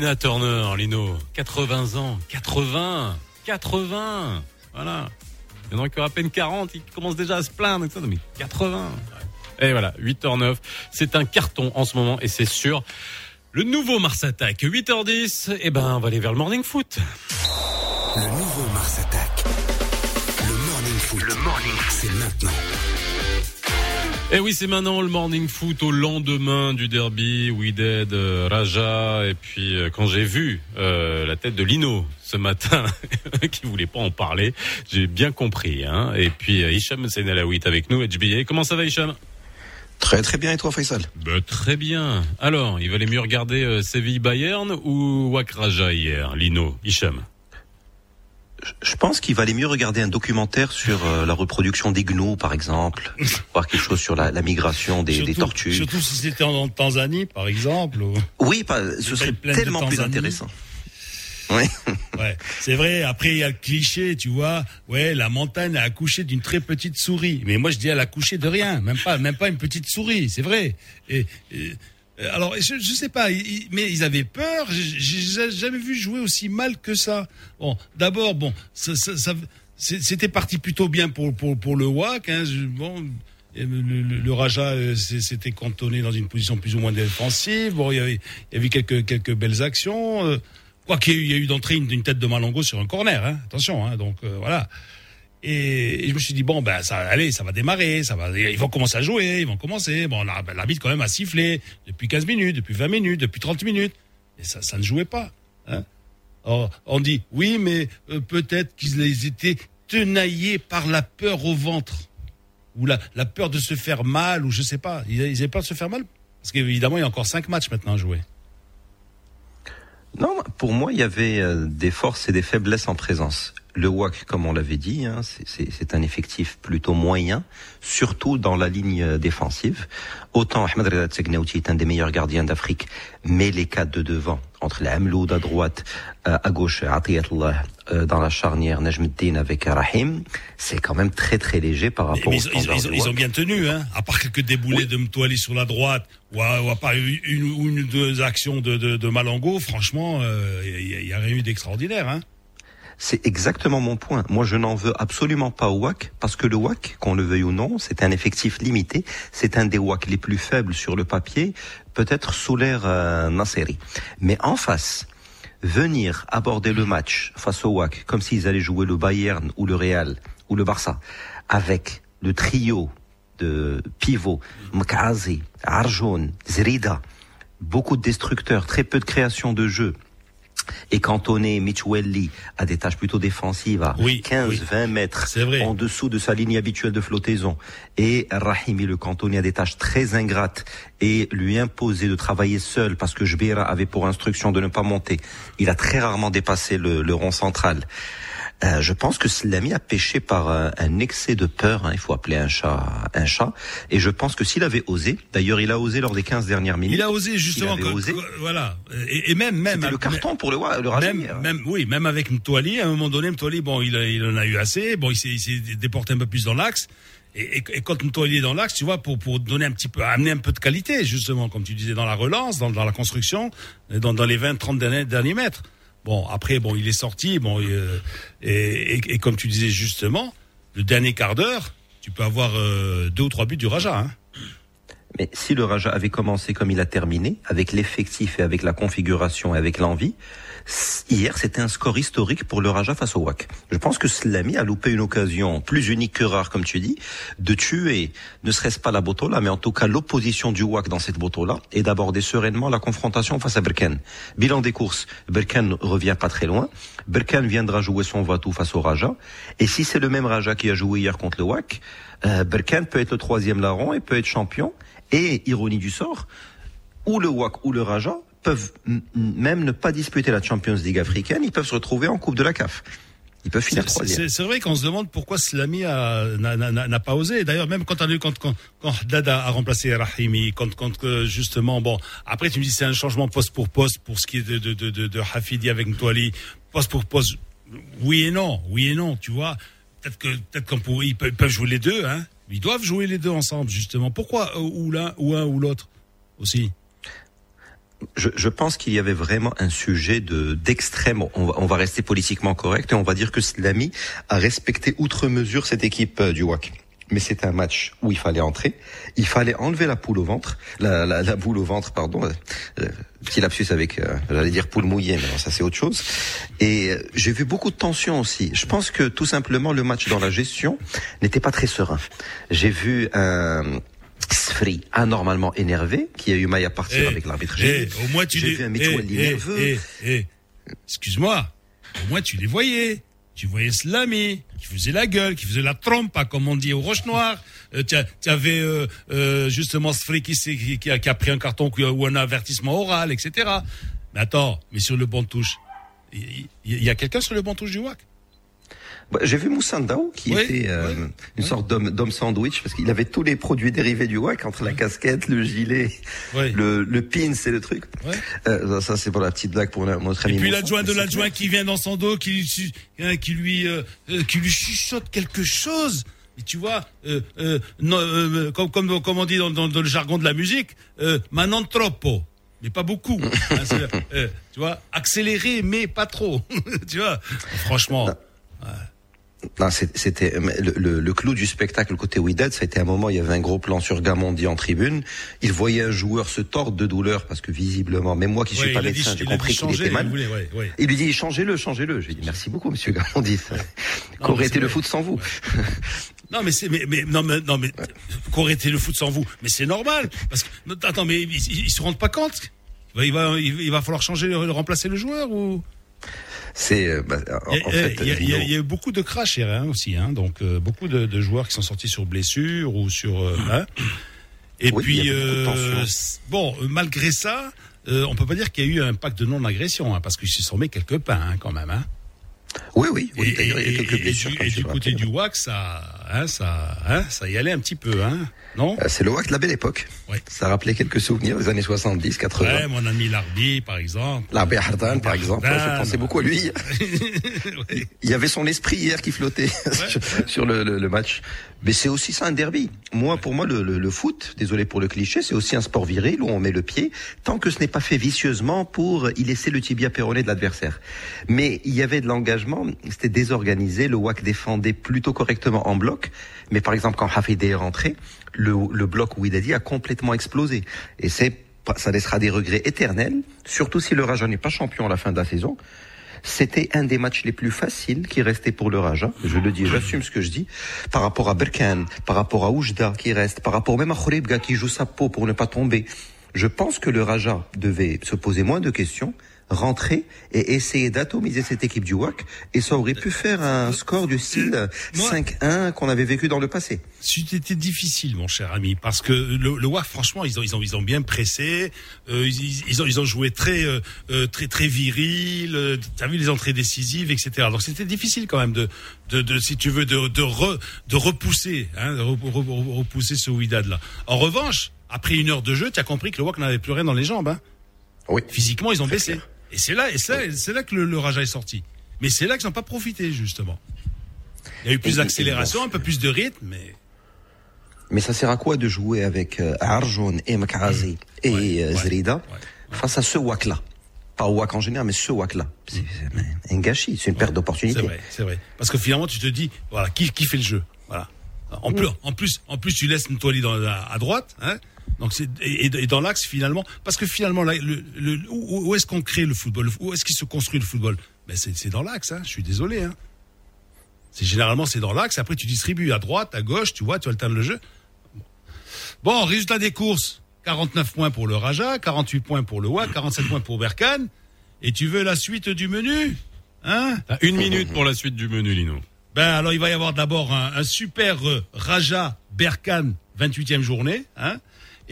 Tina Turner, Lino, 80 ans, 80, 80, voilà. Il y en a ont à peine 40, ils commencent déjà à se plaindre, et ça, mais 80. Et voilà, 8h09, c'est un carton en ce moment et c'est sûr. Le nouveau Mars Attack, 8h10, et ben on va aller vers le Morning Foot. Le nouveau Mars Attack. Le Morning Foot. Le Morning Foot. C'est maintenant. Et oui, c'est maintenant le morning foot au lendemain du derby, Wydad, euh, Raja. Et puis euh, quand j'ai vu euh, la tête de Lino ce matin, qui voulait pas en parler, j'ai bien compris. Hein. Et puis euh, Hicham Senelaoui avec nous, HBA. Comment ça va Hicham? Très très bien et toi Faisal? Bah, Très bien. Alors, il valait mieux regarder Séville-Bayern ou Wak Raja hier, Lino, Hicham? Je pense qu'il valait mieux regarder un documentaire sur euh, la reproduction des gnous par exemple, voir quelque chose sur la, la migration des, tortues. Surtout si c'était en, Tanzanie, par exemple. ou- Oui, ce serait tellement plus intéressant. Oui. Ouais, c'est vrai. Après, il y a le cliché, tu vois. Ouais, la montagne a accouché d'une très petite souris. Mais moi, je dis, elle a accouché de rien. Même pas, même pas une petite souris. C'est vrai. Et, et, alors, je, je sais pas, mais ils avaient peur. J'ai- jamais vu jouer aussi mal que ça. Bon, d'abord, bon, ça, ça- ça- c'était parti plutôt bien pour pour pour le WAC. Hein, bon. Le, le- Raja euh, s'était cantonné dans une position plus ou moins défensive. Bon, il y avait, il y avait quelques quelques belles actions. euh, Quoi qu'il y ait eu- d'entrée une, tête de Malongo sur un corner, hein, attention, hein, donc euh, voilà. Et, je me suis dit bon ben ça allez ça va démarrer ça va ils vont commencer à jouer ils vont commencer. Bon ben, l'arbitre quand même a sifflé depuis 15 minutes depuis 20 minutes depuis 30 minutes. Et ça ça ne jouait pas hein. On dit oui mais euh, peut-être qu'ils étaient tenaillés par la peur au ventre. Ou la, la peur de se faire mal ou je sais pas. Ils, ils avaient peur de se faire mal? Parce qu'évidemment il y a encore cinq matchs maintenant à jouer. Non, pour moi, il y avait euh, des forces et des faiblesses en présence. Le WAC, comme on l'avait dit, hein, c'est- un effectif plutôt moyen, surtout dans la ligne euh, défensive. Autant Ahmed Reda Tsegnaouti est un des meilleurs gardiens d'Afrique, mais les quatre de devant, entre la Hamloud à droite, euh, à gauche Atiyatullah, euh, dans la charnière Najmuddin avec Rahim, c'est quand même très très léger par rapport Mais au ils, ils- standard ils- ils ont bien tenu, hein, à part quelques déboulés de Mtoali sur la droite, ou à, ou à part une, ou une deux actions de, de, de Malango, franchement, euh, il n'y a, rien eu d'extraordinaire. Hein. C'est exactement mon point. Moi, je n'en veux absolument pas au WAC, parce que le WAC, qu'on le veuille ou non, c'est un effectif limité. C'est un des WAC les plus faibles sur le papier, peut-être sous l'ère euh, Nasseri. Mais en face, venir aborder le match face au WAC, comme s'ils allaient jouer le Bayern ou le Real ou le Barça, avec le trio de pivots, Mkazi, Arjoun, Zrida, beaucoup de destructeurs, très peu de création de jeu, et cantonner Michuelli à des tâches plutôt défensives à 15-20 mètres en dessous de sa ligne habituelle de flottaison et Rahimi le cantonner à des tâches très ingrates et lui imposer de travailler seul parce que Jbeira avait pour instruction de ne pas monter. Il a très rarement dépassé le, le rond central. Euh, je pense que Slamy a péché par euh, un excès de peur, hein, il faut appeler un chat un chat, et je pense que s'il avait osé, d'ailleurs il a osé lors des 15 dernières minutes. Il a osé justement, Il avait osé. voilà, et, et même même C'était le carton pour le, le Raja même, oui, même avec Mtoali, à un moment donné, Mtoali, bon, il, en a eu assez, bon, il s'est, il s'est déporté un peu plus dans l'axe. Et, et, et quand Mtoali est dans l'axe, tu vois, pour pour donner un petit peu, amener un peu de qualité, justement, comme tu disais, dans la relance, dans, dans la construction, dans, dans les 20-30 derniers, derniers mètres. Bon, après, bon, il est sorti, bon, et, euh, et, et- et comme tu disais justement, le dernier quart d'heure, tu peux avoir euh, deux ou trois buts du Raja. Hein. Mais si le Raja avait commencé comme il a terminé, avec l'effectif et avec la configuration et avec l'envie, hier c'était un score historique pour le Raja face au WAC. Je pense que Slamy a loupé une occasion plus unique que rare, comme tu dis, de tuer, ne serait-ce pas la Botola, mais en tout cas l'opposition du WAC dans cette Botola, et d'aborder sereinement la confrontation face à Berken. Bilan des courses, Berken revient pas très loin. Berken viendra jouer son Vatou face au Raja. Et si c'est le même Raja qui a joué hier contre le WAC, euh, Berkane peut être le troisième larron et peut être champion. Et, ironie du sort, ou le WAC ou le Raja peuvent même ne pas disputer la Champions League africaine, ils peuvent se retrouver en Coupe de la CAF. Ils peuvent finir troisième. C'est vrai qu'on se demande pourquoi Slamy a- n'a- pas osé. D'ailleurs, même quand, on a eu- quand, quand, quand Dada a remplacé Rahimi, quand, quand justement, bon, après tu me dis c'est un changement poste pour poste pour ce qui est de, de, de, de, de Hafidi avec Ntwali, poste pour poste, oui et non, oui et non, tu vois. Peut-être que peut-être qu'on ils peuvent jouer les deux, hein. Ils doivent jouer les deux ensemble, justement. Pourquoi euh, ou l'un ou un ou l'autre aussi? Je, je pense qu'il y avait vraiment un sujet de d'extrême. On va, on va rester politiquement correct et on va dire que Slamy a respecté outre mesure cette équipe euh, du WAC. Mais c'était un match où il fallait entrer, il fallait enlever la poule au ventre, la, la, la boule au ventre, pardon. euh, euh, petit lapsus avec, j'allais dire poule mouillée, mais non, ça c'est autre chose. Et j'ai vu beaucoup de tension aussi. Je pense que tout simplement le match dans la gestion n'était pas très serein. J'ai vu un Sfri anormalement énervé, qui a eu maille à partir Eh, avec l'arbitre. eh, au moins tu les, vu un eh, eh, excuse-moi, au moins tu les voyais. Tu voyais Slamy, qui faisait la gueule, qui faisait la trompe, comme on dit au Roche Noir. Euh, tu avais euh, euh, justement Sfri qui, s'est- qui, qui a, qui a pris un carton ou un avertissement oral, etc. Mais attends, mais sur le banc de touche, il y, a quelqu'un sur le banc de touche du WAC? J'ai vu Moussandao, qui Oui, était euh, une sorte d'homme d'homme sandwich, parce qu'il avait tous les produits dérivés du WAC, entre la casquette, le gilet, le, le pin, c'est le truc. Euh, ça, c'est pour la petite blague pour notre ami Et puis l'adjoint de l'adjoint qui vient dans son dos, qui, hein, qui lui, euh, euh, qui lui chuchote quelque chose. Et tu vois, euh, euh, non, euh, comme, comme, comme on dit dans, dans- dans le jargon de la musique, euh, ma non troppo, mais pas beaucoup. Hein, euh, tu vois, accéléré, mais pas trop. tu vois, franchement. C'est- c'était mais le, le, le clou du spectacle côté Wydad, ça a été un moment, il y avait un gros plan sur Gamondi en tribune. Il voyait un joueur se tordre de douleur parce que visiblement, même moi qui Ouais, suis pas médecin, j'ai compris qu'il était mal. il voulait, ouais, ouais. Il lui dit changez-le, changez-le. J'ai dit merci beaucoup, Monsieur Gamondi. Qu'aurait mais été le foot sans vous Non mais c'est mais, mais non mais non mais qu'aurait été le foot sans vous Mais c'est normal parce que attends mais ils, ils, ils se rendent pas compte il va il va, il va falloir changer remplacer le joueur ou? C'est bah, en, Il y a- en fait, il y, a- il y a- Lino, il y a eu beaucoup de crash hier hein, aussi, hein, donc euh, beaucoup de, de joueurs qui sont sortis sur blessure ou sur. euh, hein. Et Oui, puis euh, bon, malgré ça, on peut pas dire qu'il y a eu un pacte de non-agression, hein, parce qu'ils se sont mis quelques pains hein, quand même. Oui, oui, oui. Et, il y a quelques blessures. et et du côté du WAC, ça, ça, ça y allait un petit peu, hein, non Euh, C'est le WAC de la belle époque. Ça rappelait quelques souvenirs des années 70, 80. Ouais, mon ami Larbi, par exemple. L'arbi Hardan, par exemple, ouais, je pensais beaucoup à lui. Il y avait son esprit hier qui flottait sur, le, le- le match. Mais c'est aussi ça un derby. Moi, pour moi, le, le- le foot, désolé pour le cliché, c'est aussi un sport viril où on met le pied, tant que ce n'est pas fait vicieusement pour y laisser le tibia péroné de l'adversaire. Mais il y avait de l'engagement, c'était désorganisé, le WAC défendait plutôt correctement en bloc, mais par exemple quand Hafidé est rentré, le, le bloc Ouidadi a complètement explosé. Et c'est ça laissera des regrets éternels, surtout si le Raja n'est pas champion à la fin de la saison. C'était un des matchs les plus faciles qui restait pour le Raja. Je le dis, j'assume ce que je dis. Par rapport à Berkane, par rapport à Oujda qui reste, par rapport même à Khouribga qui joue sa peau pour ne pas tomber. Je pense que le Raja devait se poser moins de questions, rentrer et essayer d'atomiser cette équipe du WAC et ça aurait pu faire un score du style 5-1 qu'on avait vécu dans le passé. C'était difficile, mon cher ami, parce que le, le WAC, franchement, ils ont, ils ont, ils ont bien pressé. euh, ils, ils ont, ils ont joué très, euh, euh, très, très viril. Euh, T'as vu les entrées décisives, etc. Donc c'était difficile quand même de, de, de, si tu veux, de, de, re- de repousser, hein, de re- re- re- repousser ce Ouidad là. En revanche, après une heure de jeu, tu as compris que le WAC n'avait plus rien dans les jambes. Hein. Oui. Physiquement, ils ont baissé. Et c'est là, et c'est c'est là que le, le Raja est sorti. Mais c'est là qu'ils n'ont pas profité justement. Il y a eu plus d'accélération, un peu plus de rythme, mais. Mais ça sert à quoi de jouer avec euh, Arjoun et Makazi et euh, Zrida face à ce WAC-là Pas WAC en général, mais ce WAC-là. C'est c'est un gâchis, c'est une perte d'opportunité. C'est vrai, c'est vrai. Parce que finalement, tu te dis, voilà, qui, qui fait le jeu? Voilà. En plus, en plus, en plus, tu laisses Ntoli dans à, à droite, hein donc c'est et, et dans l'axe finalement, parce que finalement, là, le, le- où, où est-ce qu'on crée le football? Où est-ce qu'il se construit le football? Ben c'est c'est dans l'axe. Hein, je suis désolé. Hein. C'est généralement c'est dans l'axe. Après, tu distribues à droite, à gauche, tu vois, tu alternes le jeu. Bon, résultat des courses 49 points pour le Raja, 48 points pour le WAC, 47 points pour Berkane. Et tu veux la suite du menu? Hein? Une minute pour la suite du menu, Lino. Ben alors il va y avoir d'abord un, un super euh, Raja Berkane 28e journée, hein.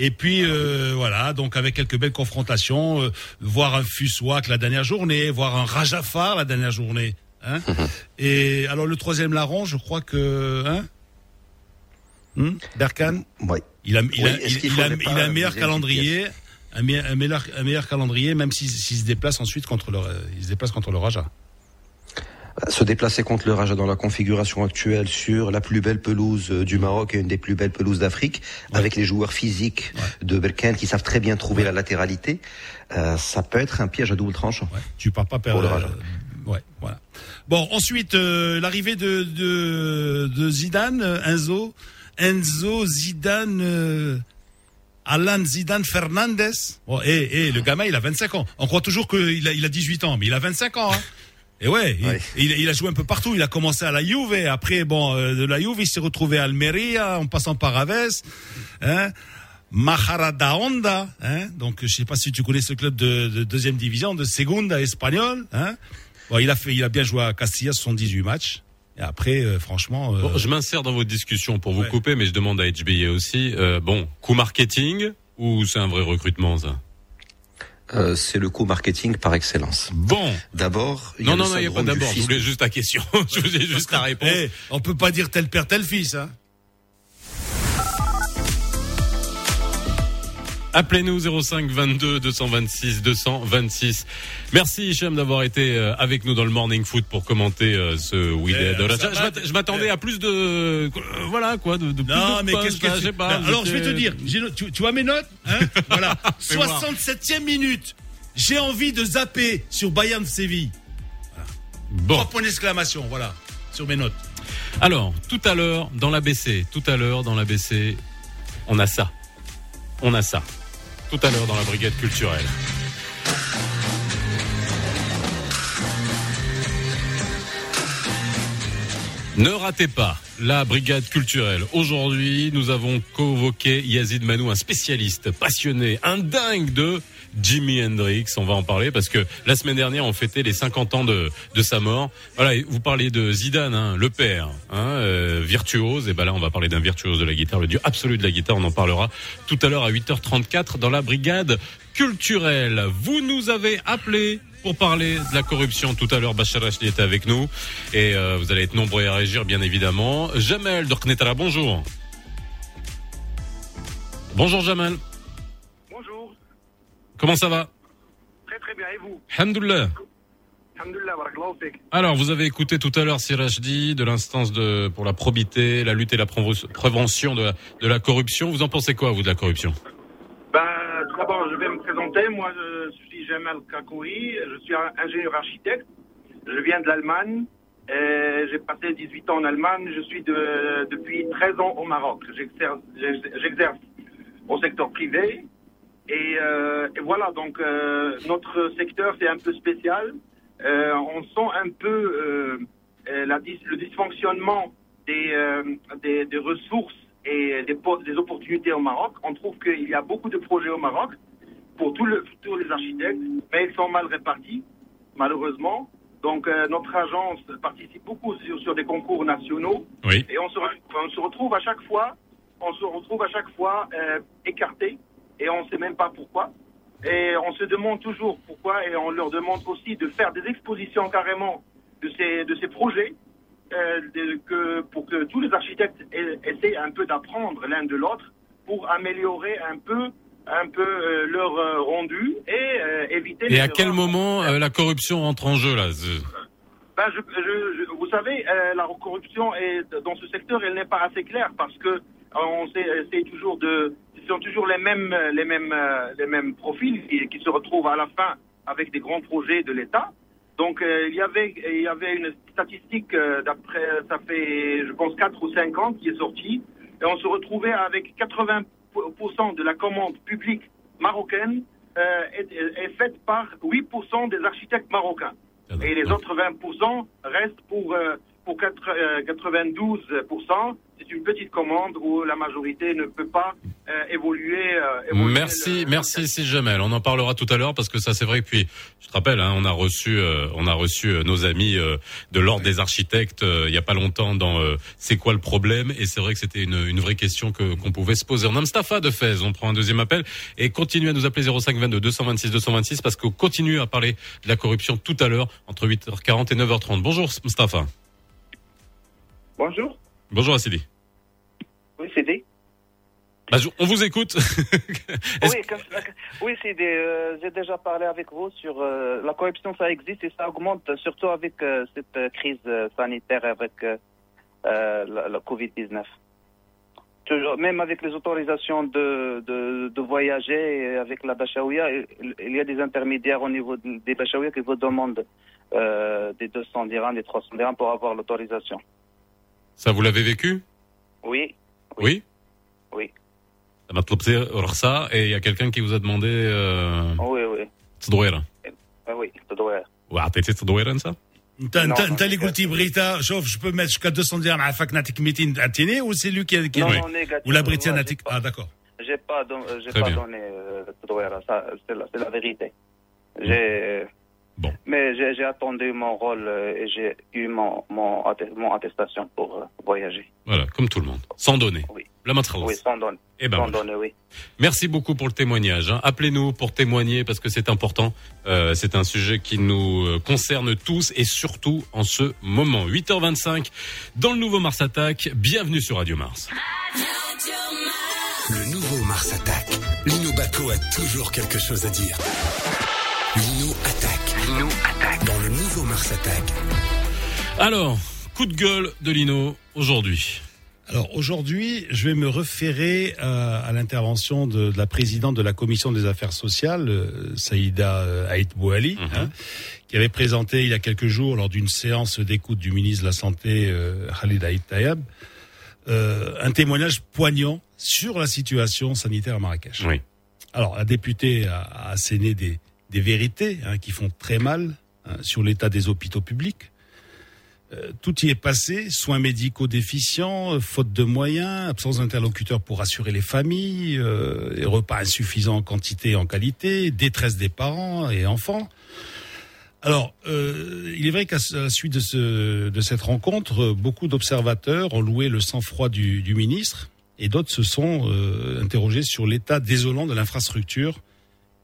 Et puis euh, voilà, donc avec quelques belles confrontations, euh, voir un Fuswak la dernière journée, voir un Rajafar la dernière journée, hein. Et alors le troisième larron, je crois que hein, Hmm il a, il Oui, a, il, a, il un meilleur calendrier, un meilleur, un meilleur, un meilleur calendrier, même s'il s'il se déplace ensuite contre le, il se déplace contre le Raja. Se déplacer contre le Raja dans la configuration actuelle sur la plus belle pelouse euh, du Maroc et une des plus belles pelouses d'Afrique, avec les joueurs physiques de Berkane qui savent très bien trouver la latéralité, euh, ça peut être un piège à double tranchant. Tu pars pas Pour le perdre. Raja. ouais, voilà. Bon, ensuite euh, l'arrivée de, de de Zidane, euh, Enzo, Enzo Zidane. euh, Alan Zidane Fernandez. Oh, et, et le gamin, il a 25 ans. On croit toujours qu'il a, il a 18 ans, mais il a 25 ans. Hein. Et ouais, il, Ouais. il, il a joué un peu partout. Il a commencé à la Juve. Après, bon, euh, de la Juve, il s'est retrouvé à Almeria, en passant par Aves. Hein. Majarada Honda, hein. Donc, je sais pas si tu connais ce club de, de deuxième division, de Segunda espagnol, hein. Bon, il a fait, il a bien joué à Castilla, 78 matchs. Et après, euh, franchement, euh, Bon, je m'insère dans votre discussion pour vous Ouais. couper, mais je demande à HBA aussi. euh, bon, coup marketing ou c'est un vrai recrutement ça? Euh, c'est le coup marketing par excellence. Bon, D'abord, non, non, non, il n'y a pas d'abord. Je voulais juste la question. je voulais juste la réponse. eh, on peut pas dire tel père, tel fils, hein. Appelez-nous 05 22 226 226. Merci Hicham d'avoir été euh, avec nous dans le Morning Foot pour commenter euh, ce We Eh, Dead. Je m'attendais eh. à plus de euh, voilà quoi de, de plus Non, de mais qu'est-ce que là, tu- je sais pas, Ben, Alors, je vais te dire, tu, tu vois mes notes hein Voilà. Fais voir. 67e minute. J'ai envie de zapper sur Bayern Séville. Bon. Trois points d'exclamation, voilà, sur mes notes. Alors, tout à l'heure dans l'ABC, tout à l'heure dans l'ABC, on a ça. On a ça. Tout à l'heure dans la brigade culturelle. Ne ratez pas la brigade culturelle. Aujourd'hui, nous avons convoqué Yazid Manou, un spécialiste passionné, un dingue de Jimi Hendrix. On va en parler parce que la semaine dernière, on fêtait les 50 ans de, de sa mort. Voilà, vous parliez de Zidane, hein, le père, hein, euh, virtuose. Et ben là, on va parler d'un virtuose de la guitare, le dieu absolu de la guitare. On en parlera tout à l'heure à 8h34 dans la brigade culturelle. Vous nous avez appelé pour parler de la corruption. Tout à l'heure, Bachar Achli était avec nous et euh, vous allez être nombreux à réagir, bien évidemment. Jamel Dorknetala, bonjour. Bonjour Jamel. Comment ça va très très bien, et vous Alhamdoulilah. Alors, vous avez écouté tout à l'heure Sirajdi de l'instance de pour la probité, la lutte et la prévention de la, de la corruption. Vous en pensez quoi, vous, de la corruption? Ben, tout d'abord, je vais me présenter. Moi, je suis Jamal Kakoui, je suis ingénieur architecte. Je viens de l'Allemagne. J'ai passé 18 ans en Allemagne. Je suis de, depuis 13 ans au Maroc. J'exerce au secteur privé. Et, euh, et voilà, donc euh, notre secteur, c'est un peu spécial. Euh, on sent un peu la dis- le dysfonctionnement des, euh, des, des ressources et des, des opportunités au Maroc. On trouve qu'il y a beaucoup de projets au Maroc pour tous le- les architectes, mais ils sont mal répartis, malheureusement. Donc euh, notre agence participe beaucoup sur, sur des concours nationaux Oui. et on se, on se retrouve à chaque fois, on se retrouve à chaque fois euh, écarté et on ne sait même pas pourquoi. Et on se demande toujours pourquoi et on leur demande aussi de faire des expositions carrément de ces, de ces projets euh, de- que, pour que tous les architectes essaient un peu d'apprendre l'un de l'autre pour améliorer un peu, un peu euh, leur euh, rendu et éviter Et à quel moment la corruption entre en jeu là Ben, je, je- je- vous savez, la corruption est, dans ce secteur, elle n'est pas assez claire parce que on essaie toujours de, ce sont toujours les mêmes, les mêmes, euh, les mêmes profils qui, qui se retrouvent à la fin avec des grands projets de l'État. Donc, euh, il y avait, il y avait une statistique euh, d'après, ça fait, je pense, 4 ou 5 ans qui est sortie, et on se retrouvait avec 80% de la commande publique marocaine euh, est, est faite par 8% des architectes marocains. Et les autres 20% restent pour, euh, pour euh, 92%. C'est une petite commande où la majorité ne peut pas euh, évoluer. euh, évoluer Merci, merci si Jamel. On en parlera tout à l'heure parce que ça c'est vrai. que Puis je te rappelle, hein, on a reçu, euh, on a reçu nos amis de l'ordre des architectes il y a pas longtemps dans c'est quoi le problème? Et c'est vrai que c'était une, une vraie question que qu'on pouvait se poser. On a Mustafa de Fès. On prend un deuxième appel et continue à nous appeler 0522 226 226 parce qu'on continue à parler de la corruption tout à l'heure entre 8h40 et 9h30. Bonjour Mustafa. Bonjour, Bonjour Assidi. oui, D. Bah, on vous écoute. Oui, oui des, euh, j'ai déjà parlé avec vous sur euh, la corruption, ça existe et ça augmente surtout avec euh, cette crise sanitaire, avec la, la Covid-19. Toujours, même avec les autorisations de, de, de voyager, et avec la Bachaouia, il, y a des intermédiaires au niveau de- des Bachaouia qui vous demandent des 200 dirhams, des 300 dirhams pour avoir l'autorisation. Ça, vous l'avez vécu Oui, Oui. oui, Ça m'a ça et il y a quelqu'un qui vous a demandé euh, oui, oui. تدويرة. Ah oui, ça doit être. وعطيتي تدويرة انت؟ انت انت انت اللي قلتي بغيتا شوف جو بو ميتر jusqu'à 200 dirhams عافاك نعطيك 200 عطيني ou c'est lui qui qui Non, non, négatif. ou la Britienne Ouais, نعطيك ah d'accord J'ai pas, don- euh, j'ai Très pas bien. donné euh, Tadouera, ça, c'est la, c'est la vérité. J'ai, Bon. mais j'ai, j'ai attendu mon rôle euh, et j'ai eu mon, mon, atte- mon attestation pour euh, voyager. Voilà, comme tout le monde. Sans donner. Oui. La matras. Oui, sans donner. Eh ben sans voilà. donner, oui. Merci beaucoup pour le témoignage. hein. Appelez-nous pour témoigner parce que c'est important. Euh, c'est un sujet qui nous concerne tous et surtout en ce moment. 8h25 dans le nouveau Mars Attack. Bienvenue sur Radio Mars. Le nouveau Mars attaque. Lino Baco a toujours quelque chose à dire. Lino attaque. Lino attaque. Dans le nouveau Mars attaque. Alors, coup de gueule de Lino aujourd'hui. Alors aujourd'hui, je vais me référer à, à l'intervention de, de la présidente de la commission des affaires sociales, euh, Saïda euh, Haït Bouali, hein, qui avait présenté il y a quelques jours lors d'une séance d'écoute du ministre de la Santé, euh, Khalid Haït Tayeb, euh, un témoignage poignant sur la situation sanitaire à Marrakech. Oui. Alors la députée a, a asséné des, des vérités hein, qui font très mal hein, sur l'état des hôpitaux publics. Euh, tout y est passé, soins médicaux déficients, euh, faute de moyens, absence d'interlocuteurs pour rassurer les familles, euh, repas insuffisants en quantité et en qualité, détresse des parents et enfants. Alors, euh, il est vrai qu'à la suite de, ce, de cette rencontre, beaucoup d'observateurs ont loué le sang-froid du, du ministre et d'autres se sont interrogés sur l'état désolant de l'infrastructure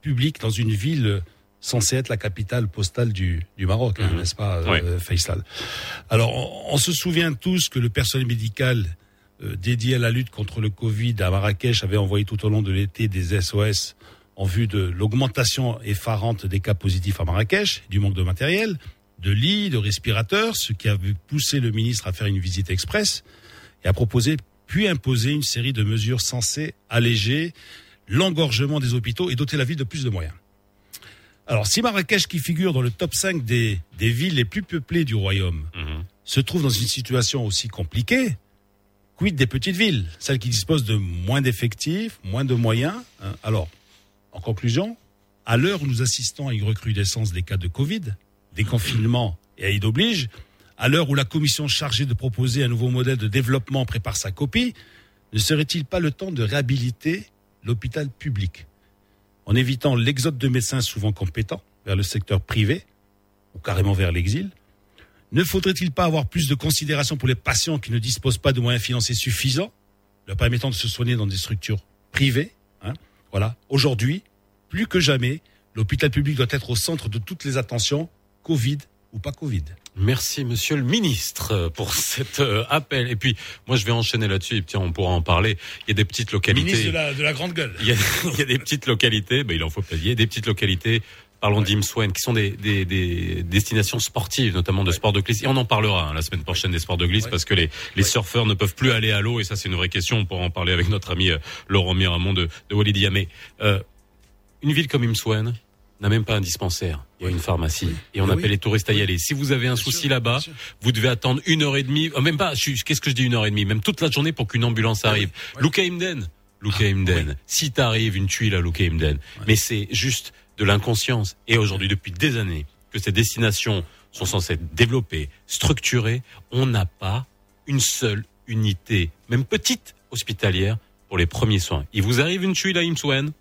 publique dans une ville censée être la capitale postale du, du Maroc, hein, n'est-ce pas, euh, Ouais. Faisal? Alors, on, on se souvient tous que le personnel médical euh, dédié à la lutte contre le Covid à Marrakech avait envoyé tout au long de l'été des SOS en vue de l'augmentation effarante des cas positifs à Marrakech, du manque de matériel, de lits, de respirateurs, ce qui avait poussé le ministre à faire une visite express et à proposer puis imposer une série de mesures censées alléger l'engorgement des hôpitaux et doter la ville de plus de moyens. Alors, si Marrakech, qui figure dans le top 5 des, des villes les plus peuplées du royaume, se trouve dans une situation aussi compliquée, quid des petites villes, celles qui disposent de moins d'effectifs, moins de moyens hein? Alors, en conclusion, à l'heure où nous assistons à une recrudescence des cas de Covid, des confinements et à y d'oblige, à l'heure où la commission chargée de proposer un nouveau modèle de développement prépare sa copie, ne serait-il pas le temps de réhabiliter l'hôpital public. En évitant l'exode de médecins souvent compétents vers le secteur privé ou carrément vers l'exil Ne faudrait-il pas avoir plus de considération pour les patients qui ne disposent pas de moyens financiers suffisants, leur permettant de se soigner dans des structures privées hein? Voilà, aujourd'hui, plus que jamais, l'hôpital public doit être au centre de toutes les attentions, Covid ou pas Covid. Merci, monsieur le ministre, pour cet euh, appel. Et puis, moi, je vais enchaîner là-dessus. Et puis, on pourra en parler. Il y a des petites localités. Ministre de la, de la grande gueule. Il y, a, il y a des petites localités, ben, il en faut dire, des petites localités, parlons d'Imswen, qui sont des, des, des destinations sportives, notamment de sport de glisse. Et on en parlera hein, la semaine prochaine des sports de glisse, parce que les, les surfeurs ne peuvent plus aller à l'eau, et ça c'est une vraie question, on pourra en parler avec notre ami euh, Laurent Miramont de, de Walidia. Mais euh, une ville comme Imswen n'a même pas un dispensaire, il y a une pharmacie, et on Oui. appelle les touristes à y aller. Si vous avez un souci là-bas, vous devez attendre une heure et demie, euh, même pas, je qu'est-ce que je dis une heure et demie, même toute la journée pour qu'une ambulance arrive. Luca Imden, Luca Imden. Si t'arrives une tuile à Luca Imden, mais c'est juste de l'inconscience. Et aujourd'hui, depuis des années, que ces destinations sont censées être développées, structurées, on n'a pas une seule unité, même petite, hospitalière pour les premiers soins. Il vous arrive une tuile à Imswen,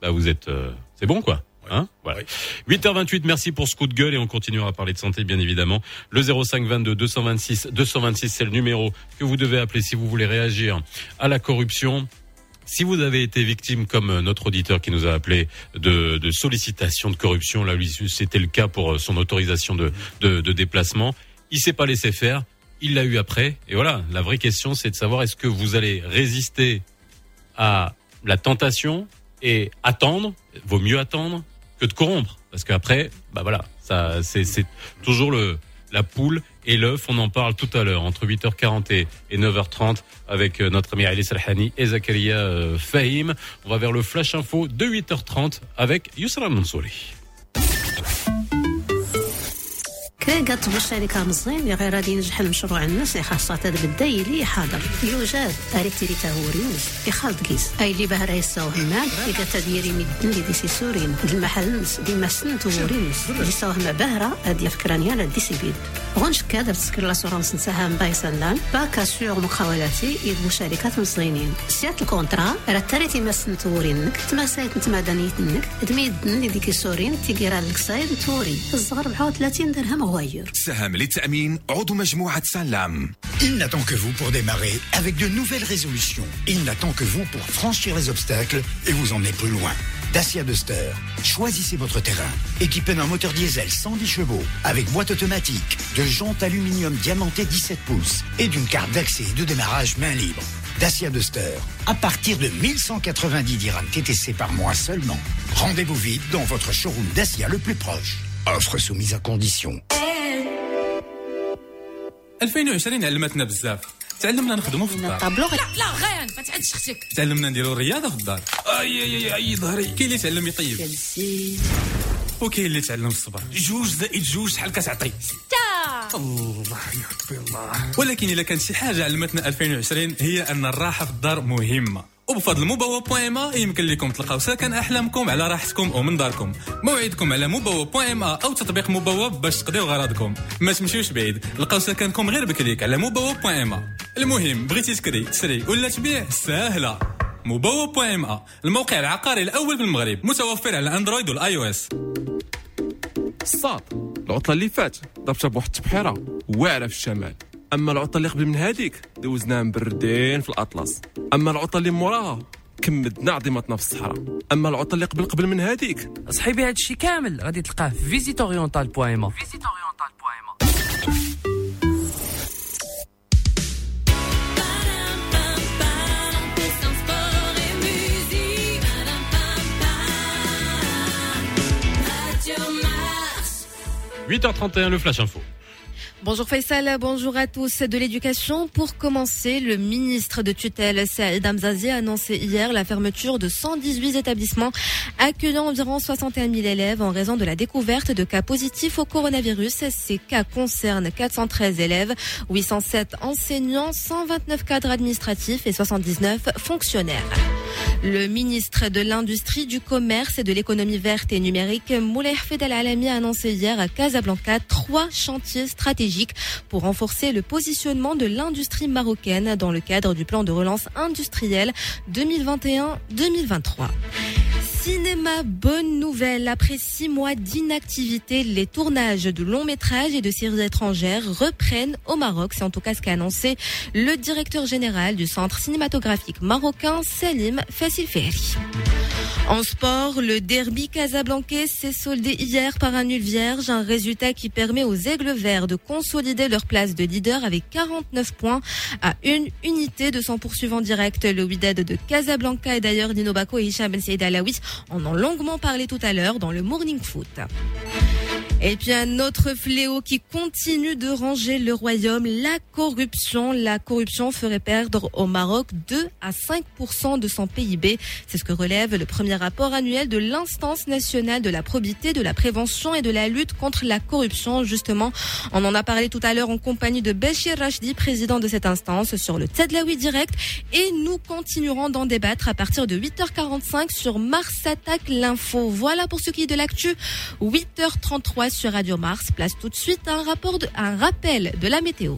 bah vous êtes, euh, c'est bon quoi. Hein voilà. 8h28, merci pour ce coup de gueule et on continuera à parler de santé bien évidemment. Le 05 22 226 226 c'est le numéro que vous devez appeler si vous voulez réagir à la corruption. Si vous avez été victime, comme notre auditeur qui nous a appelé, de, de sollicitations de corruption, là, lui, c'était le cas pour euh, son autorisation de, de, de déplacement, il s'est pas laissé faire, il l'a eu après. Et voilà, la vraie question, c'est de savoir est-ce que vous allez résister à la tentation et attendre, vaut mieux attendre que de corrompre. Parce qu'après, bah voilà, ça, c'est, toujours le, la poule et l'œuf. On en parle tout à l'heure, entre 8h40 et, et 9h30 avec euh, notre ami Ali Salhani et Zakaria euh, Fahim. On va vers le flash info de 8h30 avec Yusra Mansouri. كي قطب الشركة مزيان غير غادي ينجح المشروع الناس خاصة بالداي اللي حاضر. يوجد اريكتيري في خالد كيس. أي اللي بها رئيس اللي قالت ديري مدن لي ديسي سورين المحل نس ديما سنت ورينس اللي هما باهره هادي الفكرة على ديسي بيد غنشك كادر تسكر لاسورونس نساهم بايسان باكا سور مخاولاتي يد مشاركات مزينين سيات الكونترا راه تاريتي ما سنت ورينك تماسايت نت مدنيتنك دميدن لي ديكي سورين تيكيرا لكسايد توري. الصغر ب 30 درهم غوير سهم للتأمين عضو مجموعة سلام Il n'attend que vous pour démarrer avec de nouvelles résolutions. Il n'attend que vous pour franchir les obstacles et vous emmener plus loin. Dacia Duster. Choisissez votre terrain. Équipé d'un moteur diesel 110 chevaux, avec boîte automatique, de jantes aluminium diamantées 17 pouces et d'une carte d'accès et de démarrage main libre. Dacia Duster. À partir de 1190 dirhams TTC par mois seulement. Rendez-vous vite dans votre showroom Dacia le plus proche. Offre soumise à condition. 2020 علمتنا بزاف. تعلمنا نخدموا في الدار. طابلو لا لا غير ما تعدش أختك تعلمنا نديروا الرياضه في الدار. أي أي أي أي ظهري. كاين اللي تعلم يطيب. وكاين اللي تعلم الصبر جوج زائد جوج شحال كتعطي؟ تا الله يا ربي الله. ولكن إلا كانت شي حاجة علمتنا 2020 هي أن الراحة في الدار مهمة. وبفضل ام يمكن لكم تلقاو سكن أحلامكم على راحتكم ومن داركم. موعدكم على ام أو تطبيق موباوا باش تقضيو غراضكم. ما تمشيوش بعيد. لقاو سكنكم غير بكليك على ام المهم بغيتي تكري تشري ولا تبيع؟ ساهلة. ام الموقع العقاري الأول في المغرب متوفر على أندرويد والآي أو إس. الصاد العطلة اللي فات ضربتها بواحد التبحيره واعرة في الشمال. أما العطله اللي قبل من هذيك دوزناها مبردين في الأطلس. أما العطله اللي موراها كمدنا عظيمتنا في الصحراء. أما العطله اللي قبل قبل من هذيك صحيبي هادشي كامل. غادي تلقاه في فيزيت اورينتال ام Mars. 8h31, le flash info. Bonjour Faisal, bonjour à tous. De l'éducation, pour commencer, le ministre de tutelle Saïd Amzazi a annoncé hier la fermeture de 118 établissements accueillant environ 61 000 élèves en raison de la découverte de cas positifs au coronavirus. Ces cas concernent 413 élèves, 807 enseignants, 129 cadres administratifs et 79 fonctionnaires. Le ministre de l'Industrie, du Commerce et de l'économie verte et numérique, Moulay Fed Al Alami, a annoncé hier à Casablanca trois chantiers stratégiques pour renforcer le positionnement de l'industrie marocaine dans le cadre du plan de relance industrielle 2021-2023. Cinéma, bonne nouvelle. Après six mois d'inactivité, les tournages de longs métrages et de séries étrangères reprennent au Maroc. C'est en tout cas ce qu'a annoncé le directeur général du centre cinématographique marocain, Salim Fassilferi. En sport, le derby casablancais s'est soldé hier par un nul vierge, un résultat qui permet aux Aigles Verts de consolider leur place de leader avec 49 points à une unité de son poursuivant direct. Le Wydad de Casablanca et d'ailleurs Dino Bako et Hicham Ben Saïd Alaoui en ont longuement parlé tout à l'heure dans le Morning Foot. Et puis un autre fléau qui continue de ranger le royaume, la corruption. La corruption ferait perdre au Maroc 2 à 5% de son PIB. C'est ce que relève le premier rapport annuel de l'instance nationale de la probité, de la prévention et de la lutte contre la corruption. Justement, on en a parlé tout à l'heure en compagnie de Béchir Rachdi, président de cette instance, sur le Tadlaoui Direct. Et nous continuerons d'en débattre à partir de 8h45 sur Mars Attaque l'info. Voilà pour ce qui est de l'actu. 8h33 sur Radio Mars. Place tout de suite un rappel de la météo.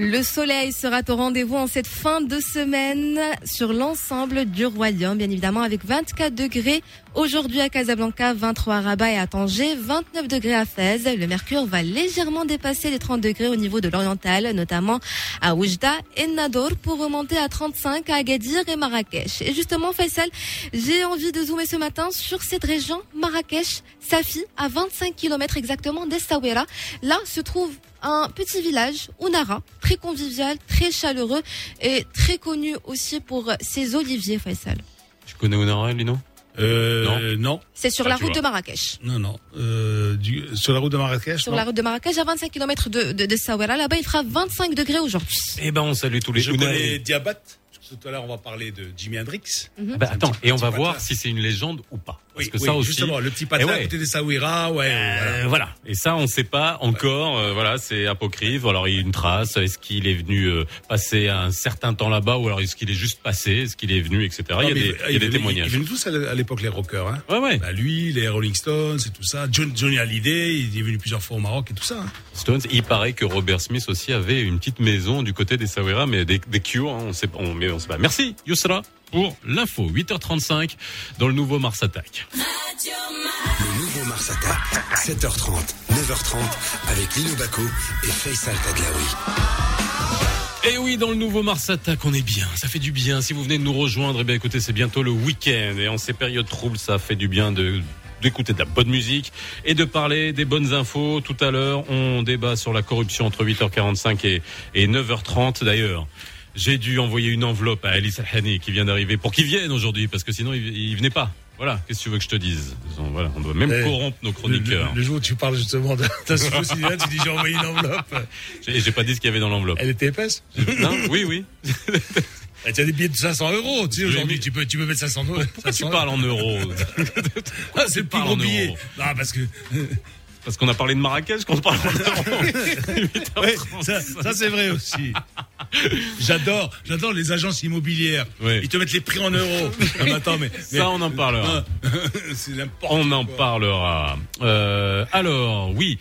Le soleil sera au rendez-vous en cette fin de semaine sur l'ensemble du royaume, bien évidemment avec 24 degrés aujourd'hui à Casablanca, 23 à Rabat et à Tanger, 29 degrés à Fès. Le mercure va légèrement dépasser les 30 degrés au niveau de l'oriental, notamment à Oujda et Nador pour remonter à 35 à Agadir et Marrakech. Et justement, Faisal, j'ai envie de zoomer ce matin sur cette région, Marrakech, Safi, à 25 km exactement d'Essaouira. Là se trouve un petit village, Unara, très convivial, très chaleureux et très connu aussi pour ses oliviers, Faisal. Tu connais Onara, Lino Euh, non. C'est sur Ah, la route vois. de Marrakech. Non, non. Euh, du, sur la route de Marrakech Sur non la route de Marrakech, à 25 km de, de, de Sawara. Là-bas, il fera 25 degrés aujourd'hui. Eh ben, on salue tous les Je Unari. connais Diabat? Tout à l'heure, on va parler de Jimi Hendrix. Mhm. Bah, attends, et on va voir patelin. si c'est une légende ou pas. Parce Oui, que oui, ça aussi. justement, le petit Eh patelin ouais. à côté des Sawira, ouais. Euh, voilà. Et ça, on ne sait pas encore. euh, voilà, c'est apocryphe. Alors, il y a une trace. Est-ce qu'il est venu euh, passer un certain temps là-bas, ou alors est-ce qu'il est juste passé, est-ce qu'il est venu, etc. il y a des, il y a des témoignages. Ils venaient tous à l'époque, les rockers. Hein. Ouais, ouais. Bah, lui, les Rolling Stones et tout ça. John, Johnny Hallyday, il est venu plusieurs fois au Maroc et tout ça. hein. Stones. Il paraît que Robert Smith aussi avait une petite maison du côté des Sawira, mais des, des Cure, hein, on sait pas, on, mais on Merci, Yousra, pour l'info. 8h35 dans le nouveau Mars Attack. Le nouveau Mars Attack, 7h30, 9h30, avec Lino Baco et Faisal Tadlaoui. Et oui, dans le nouveau Mars Attack, on est bien. Ça fait du bien. Si vous venez de nous rejoindre, eh bien, écoutez, c'est bientôt le week-end. Et en ces périodes troubles, ça fait du bien de d'écouter de la bonne musique et de parler des bonnes infos. Tout à l'heure, on débat sur la corruption entre 8h45 et, et 9h30. D'ailleurs, j'ai dû envoyer une enveloppe à Alice Alhani qui vient d'arriver pour qu'il vienne aujourd'hui parce que sinon il, il venait pas. Voilà, qu'est-ce que tu veux que je te dise? On- Voilà, on doit même Eh, corrompre nos chroniqueurs. Le, le jour où tu parles justement sujet aussi bien, tu dis j'ai envoyé une enveloppe. J'ai pas dit ce qu'il y avait dans l'enveloppe. Elle était épaisse Non, oui, oui. Eh, Tu as des billets de 500 euros. Tu sais, aujourd'hui, tu peux, tu peux mettre 500 euros. Pourquoi tu parles en euros Ah, c'est le plus gros en billet. Non, parce que. Parce qu'on a parlé de Marrakech, qu'on parle euros. Ouais, ça, ça, c'est vrai aussi. J'adore, j'adore les agences immobilières. Ouais. Ils te mettent les prix en euros. Non, mais attends, mais, mais- Ça, on en parlera. c'est n'importe On en quoi. parlera. Euh, alors, oui,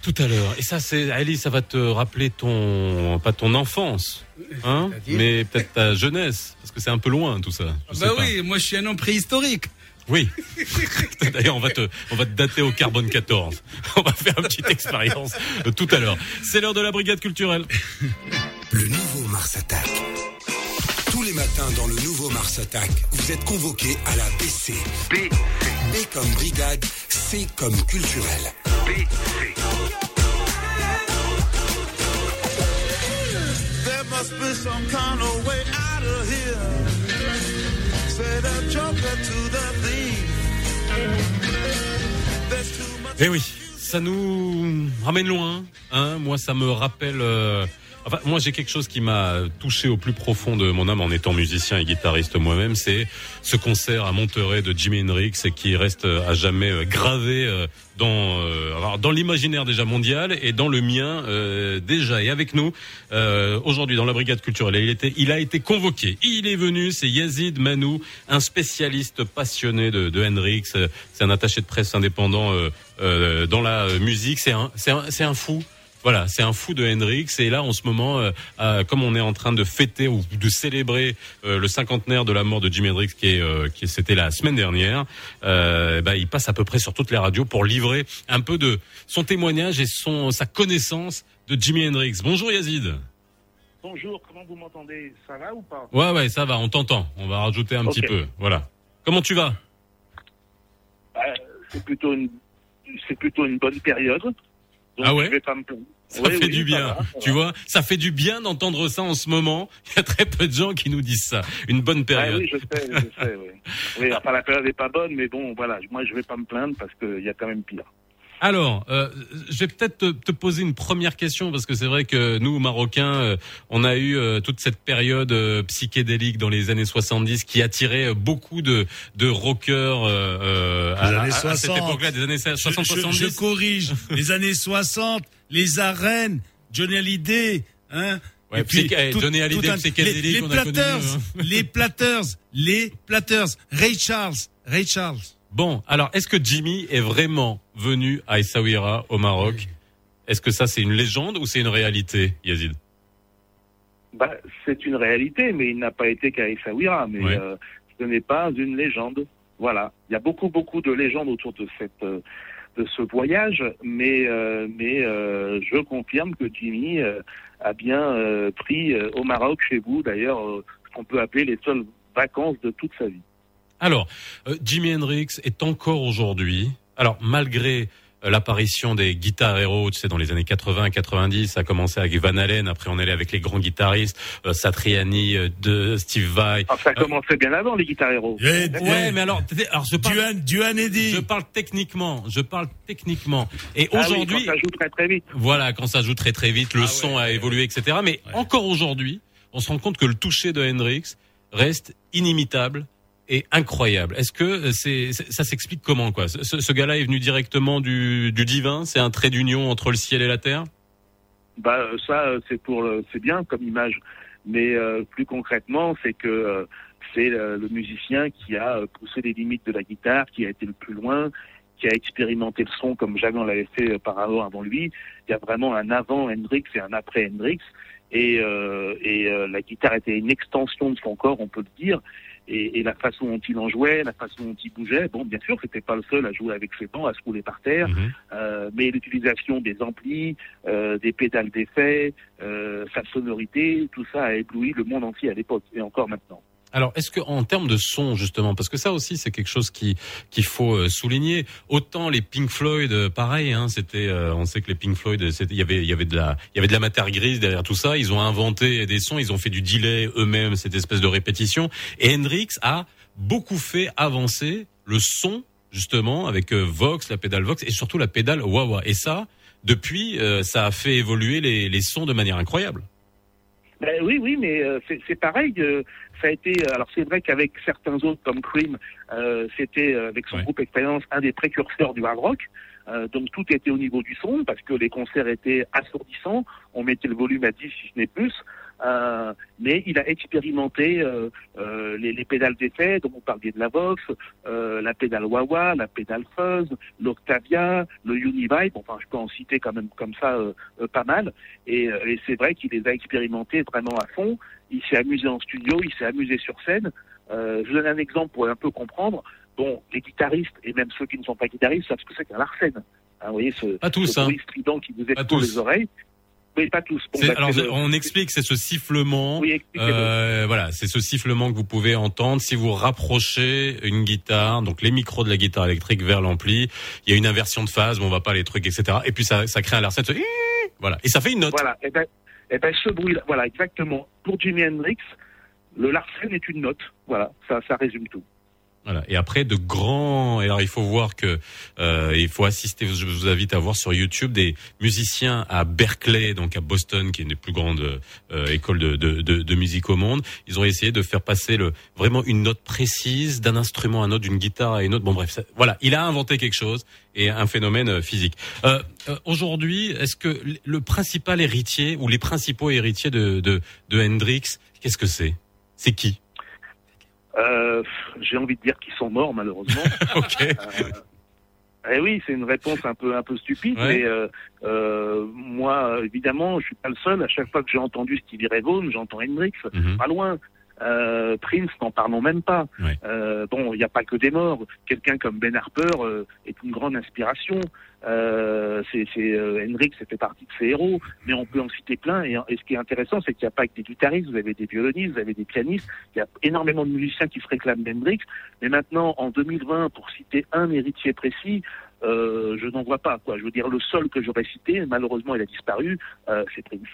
tout à l'heure. Et ça, c'est Ali, ça va te rappeler ton, pas ton enfance, hein, mais peut-être ta jeunesse, parce que c'est un peu loin tout ça. Je sais Bah pas. oui, moi je suis un homme préhistorique. Oui. D'ailleurs, on va te, on va te dater au carbone 14. On va faire une petite expérience tout à l'heure. C'est l'heure de la brigade culturelle. Le nouveau Mars Attack. Tous les matins dans le nouveau Mars Attack, vous êtes convoqués à la BC. B, B comme brigade, C comme culturel. There must be some kind of way out of here. Say the joker to the Eh oui, ça nous ramène loin. Hein moi, ça me rappelle. euh, Enfin, moi, j'ai quelque chose qui m'a touché au plus profond de mon âme en étant musicien et guitariste moi-même. C'est ce concert à Monterey de Jimi Hendrix qui reste euh, à jamais euh, gravé euh, dans euh, dans l'imaginaire déjà mondial et dans le mien euh, déjà. Et avec nous euh, aujourd'hui dans la brigade culturelle, il a été convoqué. Il est venu, c'est Yazid Manou, un spécialiste passionné de, de Hendrix. Euh, C'est un attaché de presse indépendant euh, dans la musique. C'est un, c'est un, c'est un fou. Voilà, c'est un fou de Hendrix et là en ce moment, euh, euh, comme on est en train de fêter ou de célébrer euh, le cinquantenaire de la mort de Jimi Hendrix, qui est, euh, qui c'était la semaine dernière, euh, bah, il passe à peu près sur toutes les radios pour livrer un peu de son témoignage et son sa connaissance de Jimi Hendrix. Bonjour Yazid. Bonjour, comment vous m'entendez? Ça va ou pas? Ouais ouais, ça va, on t'entend. On va rajouter un petit peu. Voilà. Comment tu vas? C'est plutôt une, c'est plutôt une bonne période. Donc Ah ouais Je vais pas me plaindre. Ça Oui, fait oui, du bien. va, tu va. vois, ça fait du bien d'entendre ça en ce moment. Il y a très peu de gens qui nous disent ça. Une bonne Ah période. oui, je sais, je sais, oui. Oui, enfin, la période n'est pas bonne, mais bon, voilà, moi, je vais pas me plaindre parce qu'il y a quand même pire. Alors, euh, je vais peut-être te, te poser une première question parce que c'est vrai que nous, Marocains, euh, on a eu euh, toute cette période euh, psychédélique dans les années 70 qui attirait euh, beaucoup de, de rockers euh, à, à- cette 60. époque-là, des années Je, 60-70. je- je corrige. les années 60, les arènes, Johnny Hallyday, hein. Ouais, Et puis, eh, Johnny Hallyday, un- psychédélique, les, les on a connu, Platters, hein. les Platters, les Platters, Ray Charles, Ray Charles. Bon, alors est-ce que Jimmy est vraiment venu à Essaouira au Maroc Est-ce que ça c'est une légende ou c'est une réalité, Yazid? Bah, c'est une réalité, mais il n'a pas été qu'à Essaouira, mais Ouais. euh, ce n'est pas une légende. Voilà. Il y a beaucoup, beaucoup de légendes autour de cette, euh, de ce voyage, mais, euh, mais euh, je confirme que Jimmy a bien pris au Maroc, chez vous, d'ailleurs, ce qu'on peut appeler les seules vacances de toute sa vie. Alors, Jimi Hendrix est encore aujourd'hui, alors malgré euh, l'apparition des guitares héros, tu sais, dans les années 80, 90, ça a commencé avec Van Halen, après on allait avec les grands guitaristes, euh, Satriani, euh, de Steve Vai. Ah, ça commençait bien avant les guitares héros. Ouais, mais alors, alors je parle, je parle techniquement, je parle techniquement. Et Ah oui, aujourd'hui, quand ça joue très très vite. voilà, quand ça joue très très vite, le son a évolué, etc. Mais encore aujourd'hui, on se rend compte que le toucher de Hendrix reste inimitable et incroyable. Est-ce que euh, c'est, ça s'explique comment quoi? Ce, gars-là est venu directement du, du divin? C'est un trait d'union entre le ciel et la terre? Bah euh, ça euh, c'est pour c'est bien comme image, mais plus concrètement c'est que c'est le musicien qui a poussé les limites de la guitare, qui a été le plus loin, qui a expérimenté le son comme jamais on l'avait fait par avant lui. Il y a vraiment un avant Hendrix et un après Hendrix, et, et la guitare était une extension de son corps, on peut le dire. Et, et la façon dont il en jouait, la façon dont il bougeait, bon, bien sûr, c'était pas le seul à jouer avec ses dents, à se rouler par terre, euh, mais l'utilisation des amplis, euh, des pédales d'effet, euh, sa sonorité, tout ça a ébloui le monde entier à l'époque et encore maintenant. Alors, est-ce que en termes de son justement, parce que ça aussi c'est quelque chose qui qu'il faut euh, souligner. Autant les Pink Floyd, euh, pareil, hein, c'était, euh, on sait que les Pink Floyd, euh, il y avait, il y avait de la, il y avait de la matière grise derrière tout ça. Ils ont inventé des sons, ils ont fait du delay eux-mêmes, cette espèce de répétition. Et Hendrix a beaucoup fait avancer le son justement avec Vox, la pédale Vox et surtout la pédale wah-wah. Et ça, depuis, euh, ça a fait évoluer les, les sons de manière incroyable. Ben oui, oui, mais euh, c'est c'est pareil. euh, ça a été. Alors c'est vrai qu'avec certains autres comme Cream, euh, c'était euh, avec son groupe Expérience un des précurseurs du hard rock. Euh, donc tout était au niveau du son parce que les concerts étaient assourdissants. On mettait le volume à 10 si ce n'est plus. Euh, mais il a expérimenté euh, euh, les, les pédales d'effet, dont vous parliez de la Vox, euh, la pédale Wawa, la pédale Fuzz, l'Octavia, le Univibe. Enfin, je peux en citer quand même comme ça euh, pas mal. Et, et c'est vrai qu'il les a expérimentés vraiment à fond. Il s'est amusé en studio, il s'est amusé sur scène. Euh, je vous donne un exemple pour un peu comprendre. Bon, les guitaristes et même ceux qui ne sont pas guitaristes savent ce que c'est qu'un Larsen. Hein, vous voyez ce, Pas tous, ce hein. bruit strident qui vous explose les oreilles. Oui, pas tous. Bon, bah, alors, le- on explique, c'est ce sifflement. euh, voilà, c'est ce sifflement que vous pouvez entendre si vous rapprochez une guitare, donc les micros de la guitare électrique vers l'ampli. Il y a une inversion de phase, mais on va pas les trucs, etc. Et puis ça, ça crée un larsen. ce Voilà, et ça fait une note. Voilà. Et ben, et ben ce bruit-là, voilà, exactement. Pour Jimi Hendrix, le Larsen est une note. Voilà, ça, ça résume tout. Voilà. Et après de grands. Alors il faut voir que euh, il faut assister. Je vous invite à voir sur YouTube des musiciens à Berkeley, donc à Boston, qui est une des plus grandes euh, écoles de, de, de, de musique au monde. Ils ont essayé de faire passer le vraiment une note précise d'un instrument à un autre, d'une guitare à une autre. Bon bref, voilà. Il a inventé quelque chose et un phénomène euh, physique. Euh, euh, Aujourd'hui, est-ce que le principal héritier ou les principaux héritiers de de, de Hendrix, qu'est-ce que c'est? C'est qui? Euh, J'ai envie de dire qu'ils sont morts, malheureusement. ok. Eh oui, c'est une réponse un peu un peu stupide, Ouais. mais euh, euh, moi, évidemment, je suis pas le seul. À chaque fois que j'ai entendu Stevie Ray Vaughan, j'entends Hendrix, Mhm. pas loin. Euh, Prince, n'en parlons même pas. Euh, bon, il n'y a pas que des morts. Quelqu'un comme Ben Harper euh, est une grande inspiration. Euh, c'est, euh, Hendrix fait partie de ses héros, mais on peut en citer plein. Et, et ce qui est intéressant, c'est qu'il n'y a pas que des guitaristes, vous avez des violonistes, vous avez des pianistes. Il y a énormément de musiciens qui se réclament d'Hendrix. Mais maintenant, en 2020, pour citer un héritier précis, euh, je n'en vois pas. Quoi. Je veux dire, le seul que j'aurais cité, malheureusement, il a disparu, euh, c'est Prince.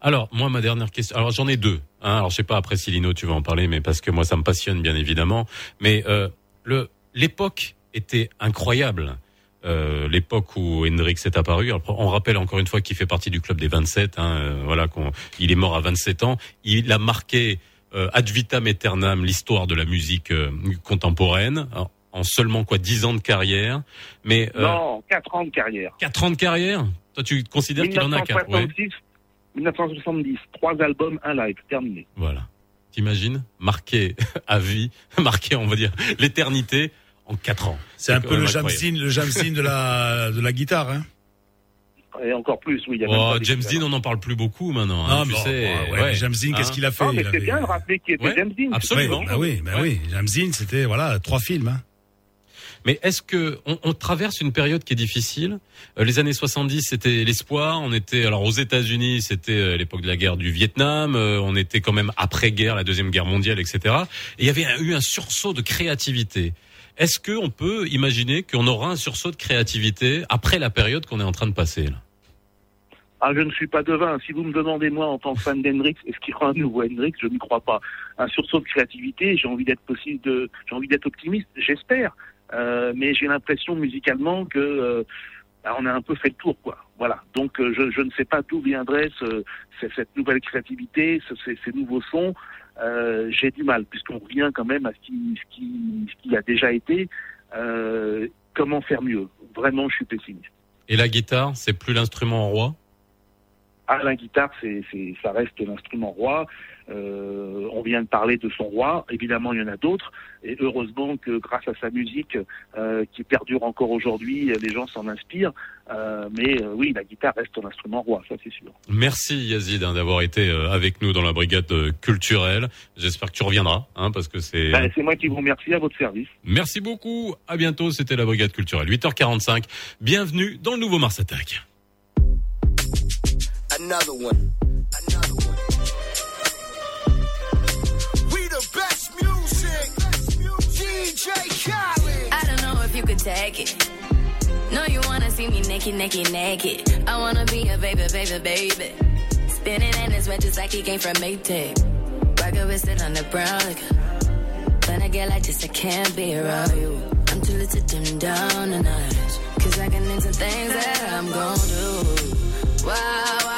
Alors, moi, ma dernière question. Alors, j'en ai deux. Hein. Alors, je sais pas après si Lino, tu vas en parler, mais parce que moi, ça me passionne, bien évidemment. Mais euh, le l'époque était incroyable. Euh, l'époque où Hendrix est apparu. Alors, on rappelle encore une fois qu'il fait partie du club des 27. Hein, euh, voilà, qu'on, il est mort à 27 ans. Il a marqué euh, ad vitam aeternam l'histoire de la musique euh, contemporaine. en- en seulement quoi 10 ans de carrière, mais euh, Non, 4 ans de carrière. 4 ans de carrière? Toi, tu considères qu'il en a 4 ouais. 1966, 1970, trois albums, un live, terminé. Voilà. T'imagines Marqué à vie, marqué, on va dire, l'éternité en 4 ans. C'est un peu le. Dean, le James Dean de la de la guitare. Hein. Et encore plus, oui. Il y a même Oh, James. Dean, on n'en parle plus beaucoup maintenant. hein, Non, tu bon, sais. ouais, James Dean, qu'est-ce qu'il a fait? Non, mais Il c'est avait- bien de rappeler qu'il était Ouais, James Dean. absolument. Oui, bah oui, bah Ouais. oui. James Dean, c'était voilà trois films. Hein. Mais est-ce que on, on traverse une période qui est difficile? Euh, Les années 70, c'était l'espoir. On était alors aux États-Unis, c'était euh, l'époque de la guerre du Vietnam. euh, on était quand même après guerre, la deuxième guerre mondiale, etc. Et il y avait eu un sursaut de créativité. Est-ce qu'on peut imaginer qu'on aura un sursaut de créativité après la période qu'on est en train de passer Ah, je ne suis pas devin. Si vous me demandez, moi, en tant que fan d'Hendrix, est-ce qu'il y aura un nouveau Hendrix? Je n'y crois pas. Un sursaut de créativité, j'ai envie d'être j'ai envie d'être optimiste, j'espère. Euh, mais j'ai l'impression musicalement que euh, bah, on a un peu fait le tour, quoi. Voilà. Donc, euh, je, ne sais pas d'où viendrait ce, ce- cette nouvelle créativité, ce- ces, nouveaux sons. J'ai du mal, puisqu'on revient quand même à ce qui, ce qui, a déjà été. Comment faire mieux? Vraiment, je suis pessimiste. Et la guitare, c'est plus l'instrument roi? Ah, la guitare, c'est, c'est, ça reste l'instrument roi. Euh, on vient de parler de son roi. Évidemment, il y en a d'autres. Et heureusement que grâce à sa musique, euh, qui perdure encore aujourd'hui, les gens s'en inspirent. Euh, mais euh, oui, la guitare reste un instrument roi, ça c'est sûr. Merci Yazid hein, d'avoir été euh, avec nous dans la brigade euh, culturelle. J'espère que tu reviendras, hein, parce que c'est. Ben, c'est moi qui vous remercie à votre service. Merci beaucoup. À bientôt. C'était la brigade culturelle. 8h45. Bienvenue dans le nouveau Mars Attack. Another one. Another one. We the best music. DJ Khaled. I don't know if you could take it. No, you wanna see me naked, naked, naked. I wanna be a baby, baby, baby. Spinning in his wet just like he came from Maytag. Rocket with it on the brown. Like, when I get like this, I can't be around you. I'm too little to dim down the night. Cause I can into things that I'm gon' do. Wow. Wow,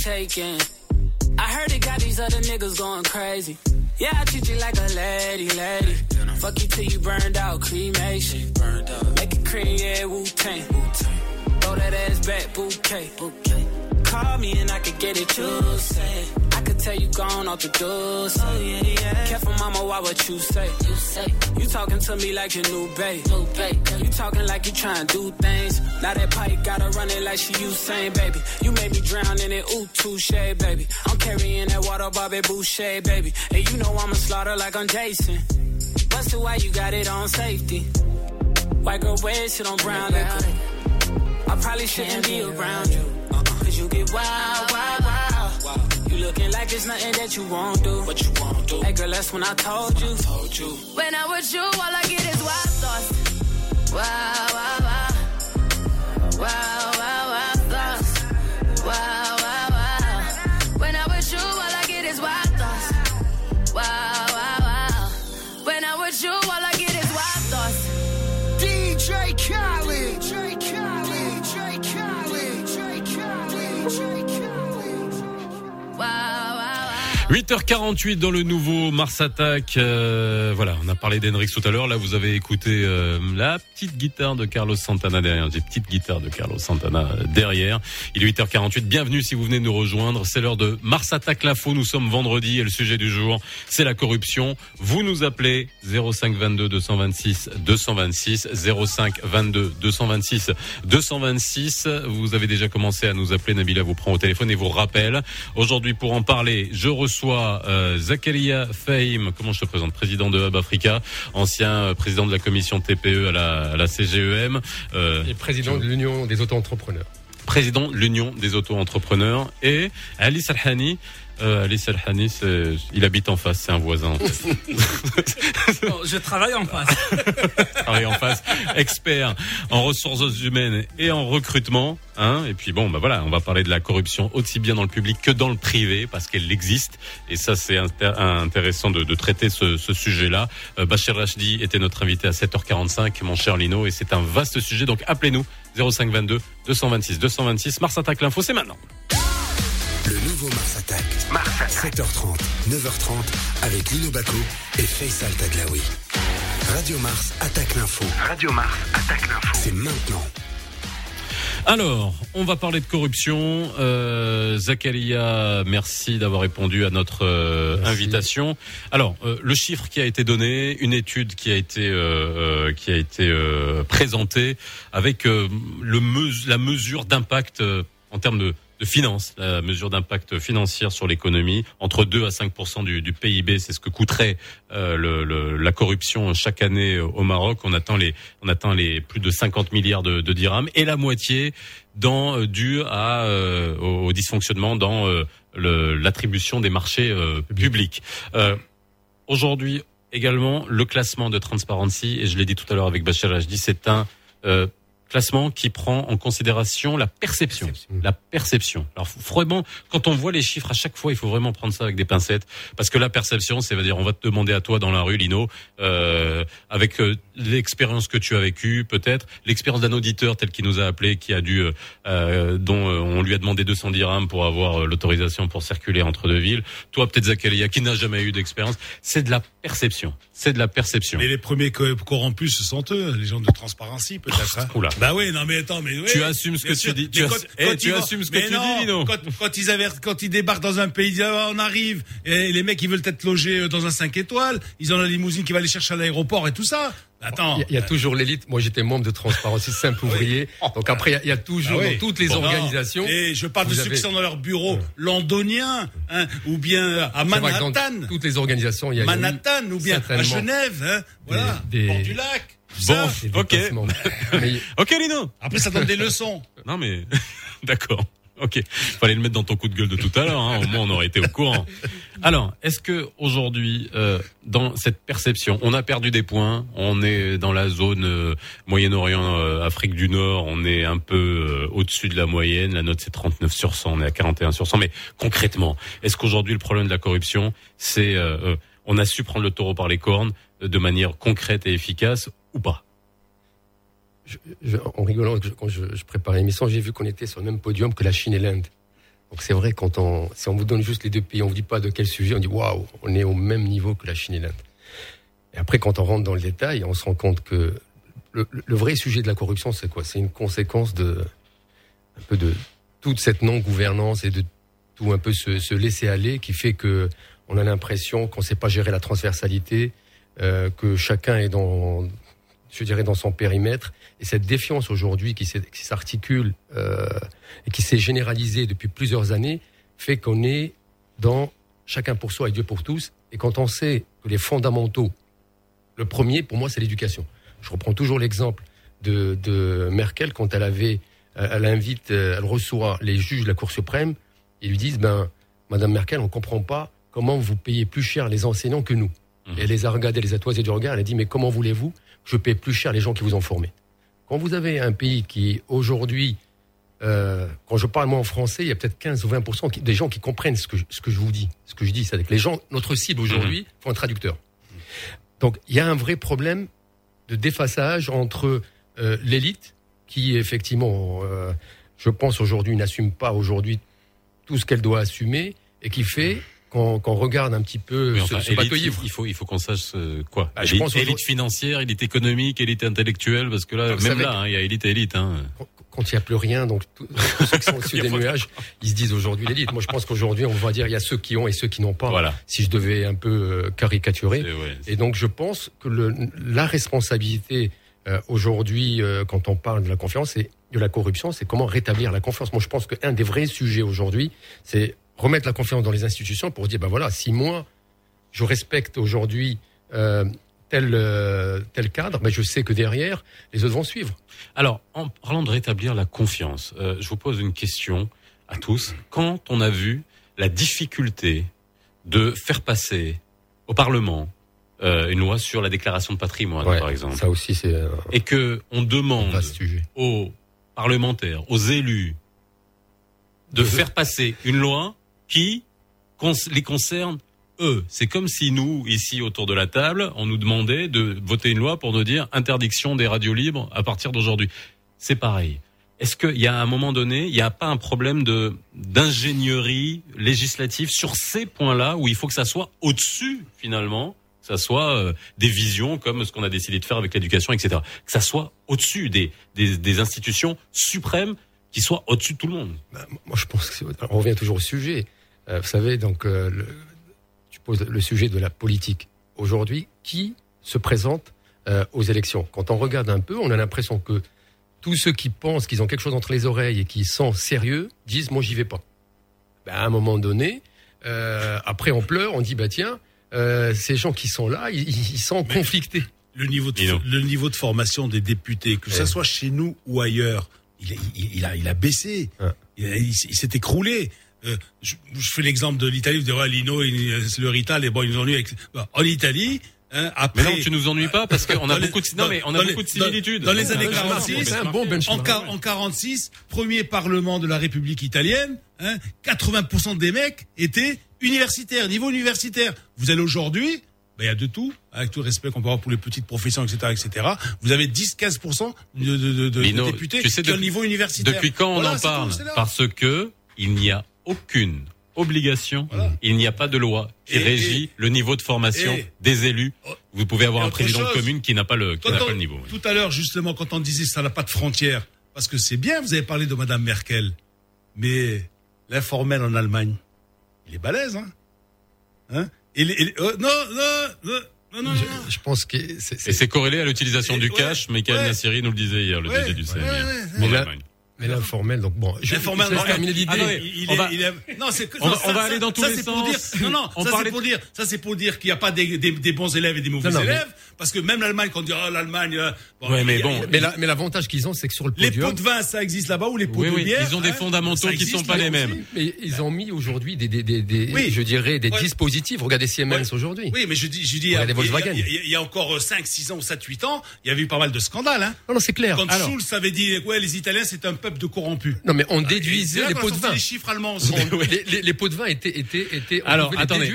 Taking. I heard it got these other niggas going crazy. Yeah, I treat you like a lady, lady. Fuck you till you burned out, cremation. Make it cream, yeah, Wu Tang. Throw that ass back, bouquet. Call me and I could get it, you say. I could tell you gone off the doors. Oh, yeah, yeah. Careful, mama, why what you say? You say. You talking to me like your new babe. New babe. You talking like you trying to do things. Now that pipe gotta run it like she Usain, baby. You made me drown in it, ooh, touche, baby. I'm carrying that water, Bobby Boucher, baby. And you know I'ma slaughter like I'm Jason. Busted why you got it on safety. White girl wear shit on brown liquor. I probably shouldn't be around you. Cause you get wild, wild, wild. You looking like there's nothing that you won't do. What you won't do. Hey girl, that's when I told you. told you. When I'm with you, all I get is wild thoughts. Wow, wow, wow. 8h48 dans le nouveau Mars Attack. Euh, voilà, on a parlé d'Henrix tout à l'heure. Là, vous avez écouté euh, la petite guitare de Carlos Santana derrière. J'ai petite guitare de Carlos Santana euh, derrière. Il est 8h48. Bienvenue si vous venez nous rejoindre. C'est l'heure de Mars Attack l'info. Nous sommes vendredi et le sujet du jour, c'est la corruption. Vous nous appelez 05 22 226 226 05 22 226 226. Vous avez déjà commencé à nous appeler. Nabila vous prend au téléphone et vous rappelle. Aujourd'hui, pour en parler, je reçois euh, Zakaria Fahim. Comment je te présente Président de Hub Africa, ancien euh, président de la commission TPE à la, à la CGEM. Euh, Et président de l'Union des auto-entrepreneurs. président de l'Union des auto-entrepreneurs et Ali Salhani, Euh, Ali il habite en face, c'est un voisin. En fait. Je travaille en face. Travaille en face, expert en ressources humaines et en recrutement. Hein et puis bon, bah voilà, on va parler de la corruption aussi bien dans le public que dans le privé parce qu'elle existe. Et ça, c'est intéressant de, de traiter ce, ce sujet-là. Euh, Bachir Rachdi était notre invité à 7h45, mon cher Lino, et c'est un vaste sujet. Donc appelez-nous 0522 226 226. Mars attaque l'info, c'est maintenant. Le nouveau Mars Attack. Mars Attack. 7h30, 9h30 avec Lino Baco et Faisal Taglaoui. Radio Mars attaque l'info. Radio Mars attaque l'info. C'est maintenant. Alors, on va parler de corruption. Euh, Zakaria, merci d'avoir répondu à notre euh, invitation. Alors, euh, le chiffre qui a été donné, une étude qui a été euh, euh, qui a été euh, présentée avec euh, le mes- la mesure d'impact euh, en termes de de finances, la mesure d'impact financière sur l'économie, entre 2 à 5 du, du PIB, c'est ce que coûterait euh, le, le- la corruption chaque année au Maroc. On atteint les, on atteint les plus de 50 milliards de, de dirhams et la moitié dans euh, dû à euh, au, au dysfonctionnement dans euh, l'attribution des marchés euh, publics. Euh, Aujourd'hui également le classement de Transparency et je l'ai dit tout à l'heure avec Bachar Rajdi, c'est un euh, classement qui prend en considération la perception, la perception. Alors faut vraiment, quand on voit les chiffres à chaque fois, il faut vraiment prendre ça avec des pincettes, parce que la perception, c'est à dire, on va te demander à toi dans la rue, Lino, euh, avec euh, l'expérience que tu as vécue, peut-être l'expérience d'un auditeur tel qu'il nous a appelé, qui a dû, euh, euh, dont euh, on lui a demandé 200 dirhams pour avoir euh, l'autorisation pour circuler entre deux villes. Toi, peut-être Zakaria, qui n'a jamais eu d'expérience, c'est de la perception, c'est de la perception. Mais les premiers co- corrompus, ce sont eux, les gens de transparency, peut-être. hein. Oula. Bah oui, non mais attends, mais oui, Tu assumes ce que tu dis. Tu quand- ass- eh, quand tu assumes ce que tu non, dis, Lino. Quand, quand ils aver- quand ils débarquent dans un pays, ils disent, Ah, on arrive, et les mecs ils veulent être logés euh, dans un 5 étoiles, ils ont la limousine qui va les chercher à l'aéroport et tout ça. Attends. Il y a- il y, a toujours l'élite. Moi, j'étais membre de Transparency, simple ouvrier. Donc après, il y a- il y, a toujours Ah oui. dans toutes les Bon, organisations. Et je parle de vous ceux avez- qui sont dans leur bureau londonien, hein, ou bien à dans Manhattan. toutes les organisations, il y a eu Manhattan, ou bien à Genève, hein, voilà, des- Port du Lac. Bon, ça. ok. ok, Lino. Après, ça donne des leçons. Non, mais d'accord. Ok, fallait le mettre dans ton coup de gueule de tout à l'heure. Hein. Au moins, on aurait été au courant. Alors, est-ce que aujourd'hui, euh, dans cette perception, on a perdu des points On est dans la zone euh, Moyen-Orient, euh, Afrique du Nord. On est un peu euh, au-dessus de la moyenne. La note c'est 39 sur 100. On est à 41 sur 100. Mais concrètement, est-ce qu'aujourd'hui le problème de la corruption, c'est euh, euh, on a su prendre le taureau par les cornes de manière concrète et efficace ou pas? En rigolant, quand je, je préparais l'émission, j'ai vu qu'on était sur le même podium que la Chine et l'Inde. Donc c'est vrai, quand on, si on vous donne juste les deux pays, on vous dit pas de quel sujet, on dit waouh, on est au même niveau que la Chine et l'Inde. Et après, quand on rentre dans le détail, on se rend compte que le, vrai sujet de la corruption, c'est quoi? C'est une conséquence de un peu de toute cette non-gouvernance et de tout un peu se, se laisser aller qui fait que on a l'impression qu'on ne sait pas gérer la transversalité, euh, que chacun est dans, je dirais, dans son périmètre. Et cette défiance aujourd'hui qui s'articule euh, et qui s'est généralisée depuis plusieurs années fait qu'on est dans chacun pour soi et Dieu pour tous. Et quand on sait que les fondamentaux, le premier pour moi c'est l'éducation. Je reprends toujours l'exemple de, de Merkel quand elle avait, euh, elle invite, euh, elle reçoit les juges de la Cour suprême. Ils lui disent, ben, Madame Merkel, on comprend pas comment vous payez plus cher les enseignants que nous. Et elle les a regardés, elle les a toisés du regard, elle a dit, mais comment voulez-vous je paye plus cher les gens qui vous ont formés Quand vous avez un pays qui, aujourd'hui, euh, quand je parle moi en français, il y a peut-être 15 ou 20 qui- des gens qui comprennent ce que, je- ce que je vous dis. Ce que je dis, c'est que les gens, notre cible aujourd'hui, font un traducteur. Donc, il y a un vrai problème de défaçage entre euh, l'élite, qui effectivement, euh, je pense aujourd'hui, n'assume pas aujourd'hui tout ce qu'elle doit assumer, et qui fait qu'on regarde un petit peu Oui, ce, enfin, ce élite, ivre. il faut, il faut qu'on sache euh, quoi. Bah, je élite, pense élite financière, élite économique, élite intellectuelle, parce que là, Alors, vous même savez là, hein, il y a élite et élite. Hein. quand il n'y a plus rien, donc tous ceux qui sont au-dessus des nuages, ils se disent aujourd'hui l'élite. Moi, je pense qu'aujourd'hui, on va dire il y a ceux qui ont et ceux qui n'ont pas. Voilà. Si je devais un peu euh, caricaturer. Ouais, Et donc, je pense que le, la responsabilité euh, aujourd'hui, euh, quand on parle de la confiance et de la corruption, c'est comment rétablir la confiance. Moi, je pense qu'un des vrais sujets aujourd'hui, c'est remettre la confiance dans les institutions pour dire, ben voilà, si moi, je respecte aujourd'hui euh, tel, euh, tel cadre, ben je sais que derrière, les autres vont suivre. Alors, en parlant de rétablir la confiance, euh, je vous pose une question à tous. Quand on a vu la difficulté de faire passer au Parlement euh, une loi sur la déclaration de patrimoine, Ouais, par exemple, Ça aussi, c'est. et que on demande aux parlementaires, aux élus, de faire passer une loi qui les concerne eux. C'est comme si nous, ici autour de la table, on nous demandait de voter une loi pour nous dire interdiction des radios libres à partir d'aujourd'hui. C'est pareil. Est-ce qu'il y a un moment donné, il n'y a pas un problème de d'ingénierie législative sur ces points-là où il faut que ça soit au-dessus finalement, que ça soit euh, des visions comme ce qu'on a décidé de faire avec l'éducation, etc. Que ça soit au-dessus des, des des institutions suprêmes qui soient au-dessus de tout le monde. Moi, je pense que on revient toujours au sujet. Euh, vous savez, donc, euh, le- tu poses le sujet de la politique. Aujourd'hui, qui se présente euh, aux élections Quand on regarde un peu, on a l'impression que tous ceux qui pensent qu'ils ont quelque chose entre les oreilles et qui sont sérieux disent moi j'y vais pas. Ben, à un moment donné, euh, après on pleure, on dit bah tiens, euh, ces gens qui sont là, ils, ils sont conflictés. Le niveau, de, le niveau de formation des députés, que ça Ouais. soit chez nous ou ailleurs, il, a- il, il a, il a baissé. Il s'est écroulé. Euh, je, je fais l'exemple de l'Italie, vous dites, ouais, Lino, il- c'est le Rital, et bon, ils nous ennuient avec... Bon, en Italie, hein, après... Mais non, tu nous ennuies pas parce qu'on a les- beaucoup de, non, mais on a les- beaucoup de similitudes. Dans, les Un années benchmark, 46, un bon benchmark. en, en 46, premier parlement de la République italienne, hein, 80% des mecs étaient universitaires, niveau universitaire. Vous allez aujourd'hui, ben, il y a de tout, avec tout le respect qu'on peut avoir pour les petites professions, etc., etc. Vous avez 10-15% de, de, de, de Lino, députés tu sais qui ont le niveau universitaire. Depuis quand on Voilà, en parle? Parce que il n'y a aucune obligation, il n'y a pas de loi qui Et- régit et- le niveau de formation et- des élus. Vous pouvez avoir un président de commune qui n'a pas le qui Quand n'a on- pas le niveau. Tout à l'heure, justement, quand on disait ça n'a pas de frontières, parce que c'est bien, vous avez parlé de Madame Merkel, mais l'informel en Allemagne, il est balèze, hein, hein? Et les- et les- euh, Non, non, non, non, non, non. Je pense que c'est Et c'est corrélé à l'utilisation du cash. Michael ouais. Nassiri nous le disait hier, le Ouais, DG du CNI. en Mais Allemagne. Mais l'informel, donc bon, je, L'informel, non, terminer l'idée. ah On va- il est- non, c'est que- on va- ça- on va ça- aller dans tous ça, les c'est pour sens. dire- non, non, On ça c'est pour dire, ça c'est pour dire qu'il n'y a pas des, des, des bons élèves et des mauvais Non, non, mais- élèves, parce que même l'Allemagne, quand on dit oh l'Allemagne, euh, bon, Ouais, mais bon, a- Mais la- mais l'avantage qu'ils ont, c'est que sur le les podium. pots de vin, ça existe là-bas ou les pots Oui, de oui, bière, ils ont des hein, fondamentaux qui existe sont pas les mêmes. Mais ils ont mis aujourd'hui des, des, des, des- Oui. je dirais, des Ouais. dispositifs. Regardez Siemens aujourd'hui. Oui, mais je dis, je dis, il y, a, Regardez Volkswagen. il y a- il y a encore 5, 6 ans ou 7, 8 ans, il y avait eu pas mal de scandales. Hein. Non, non, c'est clair. Quand Alors- Schulz avait dit, ouais, les Italiens, c'est un peuple de corrompus. Non, mais on c'est déduisait les pots de vin. les chiffres allemands les, les- les pots de vin étaient, étaient, étaient on Alors, les attendez,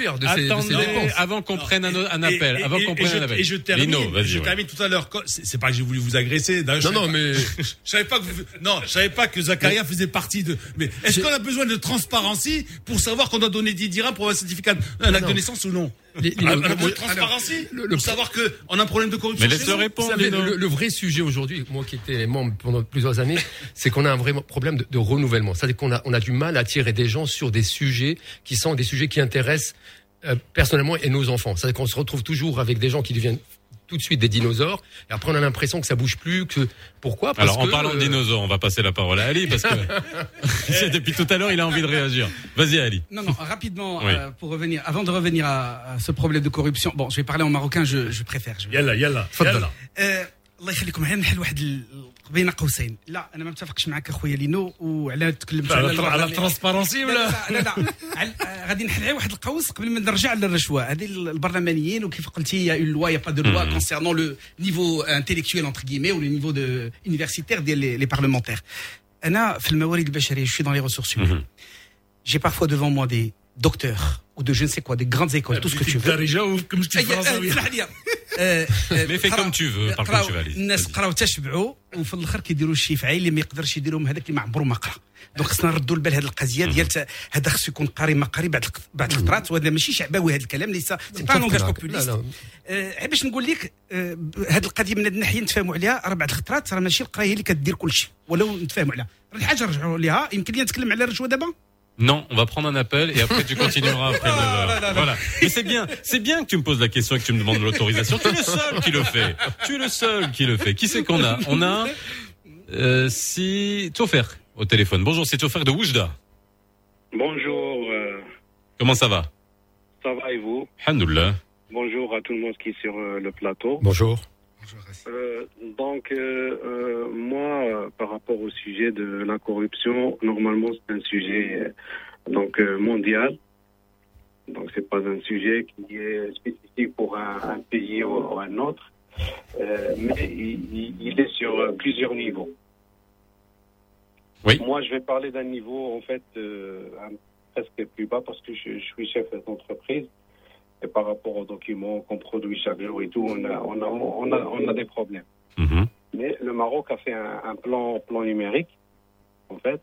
avant qu'on prenne un, appel, avant qu'on prenne un appel. Termine, Lino, vas-y, je ouais. termine tout à l'heure. C'est pas que j'ai voulu vous agresser. Non, non, pas- mais- je savais pas que vous- non, je savais pas que Zakaria faisait partie de. Mais est-ce qu'on a besoin de transparence pour savoir qu'on doit donner 10 dirhams pour un certificat, un acte Non. de naissance ou non? Les- les- On a le- le- transparence le- le- pour savoir que on a un problème de corruption. chez nous Vous savez, le, le vrai sujet aujourd'hui, moi qui étais membre pendant plusieurs années, c'est qu'on a un vrai problème de, de renouvellement. C'est-à-dire qu'on a, on a du mal à attirer des gens sur des sujets qui sont des sujets qui intéressent euh, personnellement et nos enfants. C'est-à-dire qu'on se retrouve toujours avec des gens qui deviennent tout de suite des dinosaures. Et après, on a l'impression que ça bouge plus. Que pourquoi Parce Alors, en que, parlant de euh, dinosaures, on va passer la parole à Ali parce que c'est depuis tout à l'heure, il a envie de réagir. Vas-y, Ali. Non, non, rapidement, Oui. euh, pour revenir, avant de revenir à, à ce problème de corruption, bon, je vais parler en marocain, je, je préfère. Je... يلا يلا يلا آه الله يخليكم غير نحل واحد ال- بين قوسين لا انا ما متفقش معك اخويا لينو وعلى تكلمت على على التر- على البرلمان. الترانسبارنسي لا ولا؟ لا لا, لا. عل- آه، غادي نحل غير واحد القوس قبل ما نرجع للرشوه هذه البرلمانيين وكيف قلتي يا اون لوا يا با دو لوا Mhm. concernant le niveau intellectuel entre guillemets ou le niveau de universitaire ديال les, les parlementaires انا في الموارد البشريه je suis dans les ressources humaines j'ai parfois devant moi des docteurs ou de je ne sais quoi des grandes écoles tout ce que tu veux آه، آه، veux, parle قراو- comme tu vas, allez. الناس قراو تشبعوا وفي الآخر كيديروا الشي فعيل اللي ما يقدرش يديرهم هذاك اللي ما عمرو ما قرأ. دونك خصنا نردوا البال هذه القضية ديال هذا خصو يكون قاري ما قاري بعد بعد الخطرات وهذا ماشي شعبوي هذا الكلام ليس سي با لونغاج بوبوليست. آه، باش نقول لك آه، هذه القضية من هذه الناحية نتفاهموا عليها راه بعد الخطرات راه ماشي القراية هي اللي كدير كل شيء ولو نتفاهموا عليها. الحاجة نرجعوا ليها يمكن لي نتكلم على الرشوه دابا؟ Non, on va prendre un appel et après tu continueras après 9 heures. Voilà. Mais c'est bien, c'est bien que tu me poses la question et que tu me demandes l'autorisation. Tu es le seul qui le fait. Tu es le seul qui le fait. Qui c'est qu'on a? On a euh, si Taufer au téléphone. Bonjour, c'est Taufer de Oujda. Bonjour, euh, Comment ça va? ça va et vous? Alhamdoulilah. Bonjour à tout le monde qui est sur euh, le plateau. Bonjour. Euh, donc, euh, euh, moi, par rapport au sujet de la corruption, normalement, c'est un sujet donc mondial. Donc c'est pas un sujet qui est spécifique pour un, un pays ou, ou un autre, Euh, mais il, est sur plusieurs niveaux. Oui. Moi, je vais parler d'un niveau en fait euh, un- presque plus bas parce que je, je suis chef d'entreprise et par rapport aux documents qu'on produit chaque jour et tout, on a, on a, on a, on a des problèmes. Mhm. Mais le Maroc a fait un, un plan, plan numérique, en fait.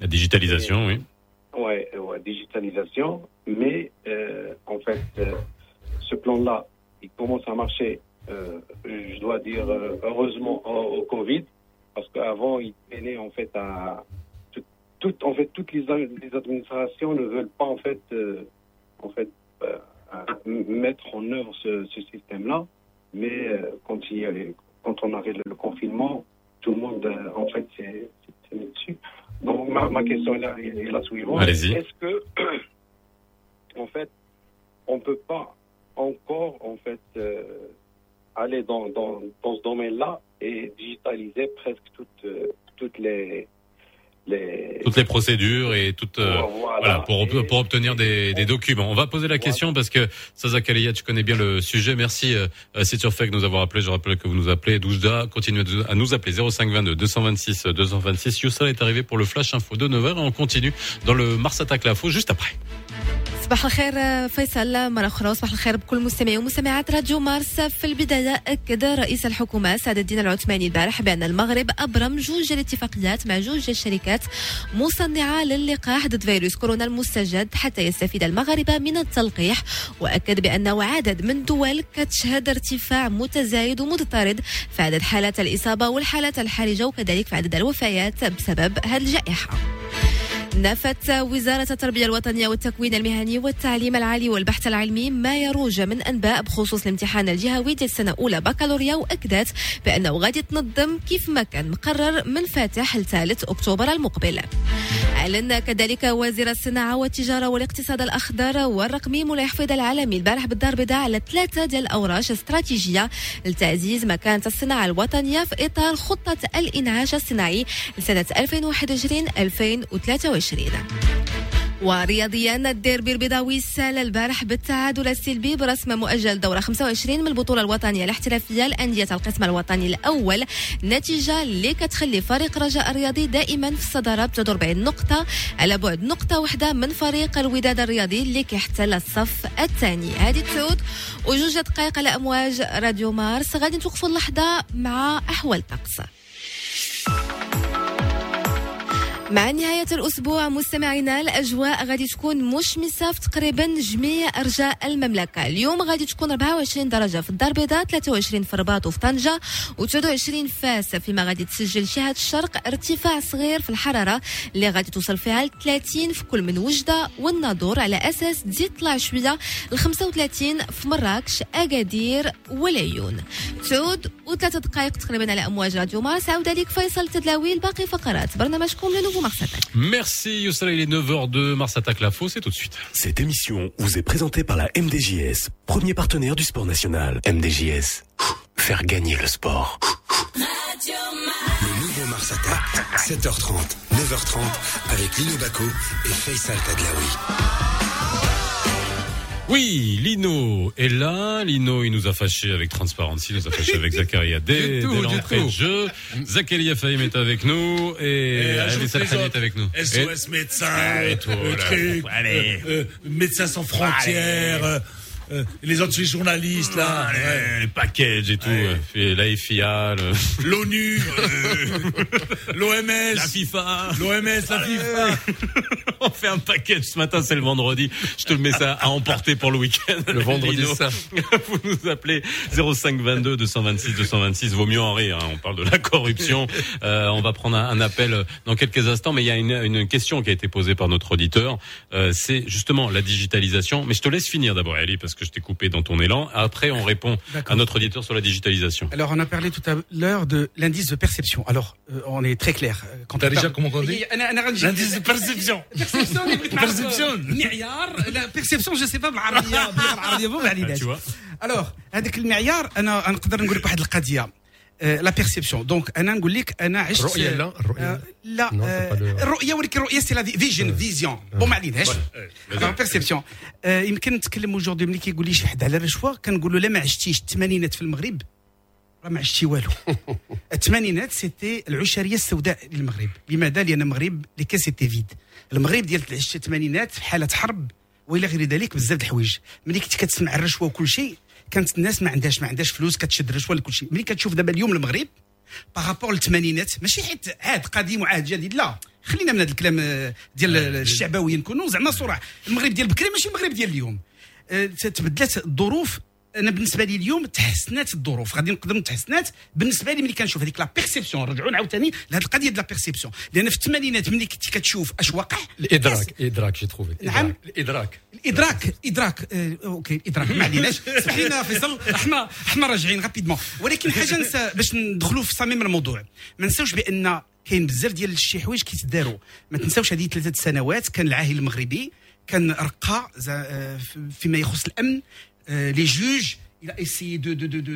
La digitalisation, oui. Ouais, ouais, digitalisation. Mais euh, en fait, euh, ce plan-là, il commence à marcher, euh, je dois dire, heureusement au, au Covid, parce qu'avant, il peinait en fait à. tout- tout- en fait, toutes les, les administrations ne veulent pas en fait, en fait mettre en œuvre ce, ce système-là. Mais euh, quand, il on arrive le confinement, tout le monde, euh, en fait, s'est mis dessus. Donc, ma, ma question est la, est la suivante. Est-ce que, en fait, on ne peut pas encore, en fait, euh, aller dans, dans, dans ce domaine-là et digitaliser presque toutes, toutes les, les... Toutes les procédures et toutes, euh, Voilà. voilà, pour, pour obtenir des, des documents. On va poser la question parce que Saza Kaliya, tu connais bien le sujet. Merci, euh, fait que nous avons appelé. Je rappelle que vous nous appelez. Doujda, continuez à nous appeler 0522 226 226. Youssal est arrivé pour le flash info de 9h et on continue dans le Mars Attack l'info juste après. صباح الخير فيصل. مرة أخرى وصباح الخير بكل مستمعي ومستمعات راديو مارس. في البداية أكد رئيس الحكومة سعد الدين العثماني البارح بأن المغرب أبرم جوج الاتفاقيات مع جوج الشركات مصنعة للقاح ضد فيروس كورونا المستجد حتى يستفيد المغاربة من التلقيح. وأكد بأنه عدد من دول كتشهد ارتفاع متزايد ومضطرد في عدد حالات الإصابة والحالات الحرجة وكذلك في عدد الوفيات بسبب هذه الجائحة. نفت وزارة التربية الوطنية والتكوين المهني والتعليم العالي والبحث العلمي ما يروج من أنباء بخصوص الامتحان الجهوي ديال السنة الأولى بكالوريا وأكدت بأنه غادي تنظم كيف ما كان مقرر من فاتح لثالث أكتوبر المقبل. أعلن كذلك وزير الصناعة والتجارة والاقتصاد الأخضر والرقمي مولاي حفيظ العالمي البارح بالدار البيضاء على ثلاثة ديال الأوراش استراتيجية لتعزيز مكانة الصناعة الوطنية في إطار خطة الإنعاش الصناعي لسنة 2021-2023 ورياضيا الديربي البيضاوي سال البارح بالتعادل السلبي برسم مؤجل دورة 25 من البطولة الوطنية الاحترافية لأندية القسم الوطني الأول نتيجة اللي كتخلي فريق رجاء الرياضي دائما في الصدارة ب 40 نقطة على بعد نقطة واحدة من فريق الوداد الرياضي اللي كيحتل الصف الثاني. هذه تسعود وجوج دقائق على أمواج راديو مارس. غادي نتوقفوا اللحظة مع أحوال الطقس مع نهاية الأسبوع مستمعينا الأجواء غادي تكون مشمسة في تقريبا جميع أرجاء المملكة. اليوم غادي تكون 24 درجة في الدار البيضاء 23 في الرباط وفي طنجة و23 فاس فيما غادي تسجل شهادة الشرق ارتفاع صغير في الحرارة اللي غادي توصل فيها ل 30 في كل من وجدة والناظور على أساس تزيد تطلع شوية ل 35 في مراكش أكادير والعيون. تعود وثلاثة دقائق تقريبا على أمواج راديو مارس. عودة ليك فيصل تدلاوي باقي فقرات. برنامجكم Merci Youssala, il est 9h02, Mars Attack l'info, c'est tout de suite. Cette émission vous est présentée par la MDJS, premier partenaire du sport national. MDJS, faire gagner le sport. Le nouveau Mars Attack, 7h30, 9h30, avec Lino Baco et Faisal Tadlaoui. Oui, Lino est là. Lino, il nous a fâchés avec Transparency, il nous a fâchés avec Zakaria dès, dès l'entrée de jeu. Zakaria Fahim est avec nous et, Et Khani est avec nous. SOS médecin, et tout, là. truc, Allez. euh, euh, médecins sans frontières, euh, les autres journalistes là, ouais. les packages et tout, euh, et la FIA, le- l'ONU, l'OMS, la FIFA. l'OMS, la FIFA. On fait un package ce matin, c'est le vendredi. Je te le mets ça à emporter pour le week-end. Le vendredi, Lino. ça. Vous nous appelez 0522 226 226. Vaut mieux en rire. hein. On parle de la corruption. Euh, on va prendre un, un appel dans quelques instants, mais il y a une, une question qui a été posée par notre auditeur. Euh, c'est justement la digitalisation. Mais je te laisse finir d'abord, Ali, parce que je t'ai coupé dans ton élan. Après, on répond D'accord. à notre auditeur sur la digitalisation. Alors, on a parlé tout à l'heure de l'indice de perception. Alors, euh, on est très clair. Euh, Quand T'as on déjà parle- comment on dit أنا- أنا غنجي- L'indice de perception. perception اللي بغيت نعرف. Perception. معيار لا perception je sais pas بالعربيه باللغه العربيه مو عليناش Tu vois الوغ هذاك المعيار انا نقدر نقول لك واحد القضيه آه، لا بيرسيبسيون دونك أنا نقول لك أنا عشت الرؤية لا، الرؤية. آه، لا الرؤيه ولكن الرؤيه سي لا فيجن فيزيون بون ما عليناش لا بيرسيبسيون يمكن نتكلم اوجوردي ملي كيقول لي شي حد على الرشوه كنقول له لا ما عشتيش الثمانينات في المغرب راه ما عشتي والو الثمانينات سيتي العشريه السوداء للمغرب لماذا لأن المغرب لي كان سيتي فيد المغرب ديال الثمانينات في حاله حرب والى غير ذلك بزاف د الحوايج ملي كنت كتسمع الرشوه وكل شيء كانت الناس ما عندهاش ما عندهاش فلوس كتشد الرشوه لكل شيء ملي كتشوف دابا اليوم المغرب بارابور للثمانينات ماشي حيت عهد قديم وعهد جديد لا. خلينا من هذا الكلام آه، ديال الشعبويه نكونوا زعما صراحة المغرب ديال بكري ماشي المغرب ديال اليوم. آه، تبدلات الظروف أنا بالنسبة لي اليوم تحسنات الظروف. غادي نقدر تحسنات بالنسبة لي ملي كنشوف هذيك لا بيرسيبسيون رجعوا عاوتاني لهذه القضية ديال لا بيرسيبسيون لأن في الثمانينات ملي كنت كتشوف أش واقع الإدراك ادراك جي تروفي نعم. الإدراك الإدراك. ادراك آه، أوكي الإدراك ما عليناش. اسمح لنا فيصل. إحنا إحنا راجعين رابيدمون ولكن حاجة نسى باش ندخلوا في صميم الموضوع. ما نساوش بأن كاين بزاف ديال شي حوايج كيتداروا. ما تنساوش هذه ثلاثة سنوات كان العاهل المغربي كان رقى آه، فيما يخص الأمن آه، لي جوج il a essayé de de de de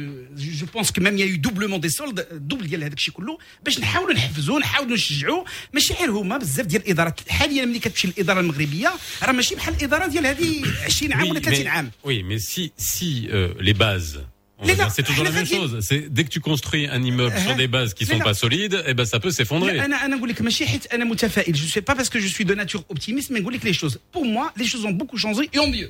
je pense que même il y a eu doublement des soldes دوبل ديال هذاك الشيء كله باش نحاولوا نحفزوا نحاولوا نشجعوا ماشي غير هما بزاف ديال الادارات حاليا ملي كتمشي للاداره المغربيه راه ماشي بحال الاداره ديال هذه 20 عام Oui, ولا 30 mais- عام Oui, mais si, si euh, les bases, on Les va dire, là, c'est toujours la les même là, chose. C'est dès que tu construis un immeuble sur Euh, des bases qui les sont là. pas solides, eh ben ça peut s'effondrer. لا انا انا نقول لك ماشي حيت انا متفائل جو سوي با باسكو جو سوي دو ناتور اوبتيميست مي نقول لك لي شوز بور موا لي شوز اون بوكو شونجي اي اون mieux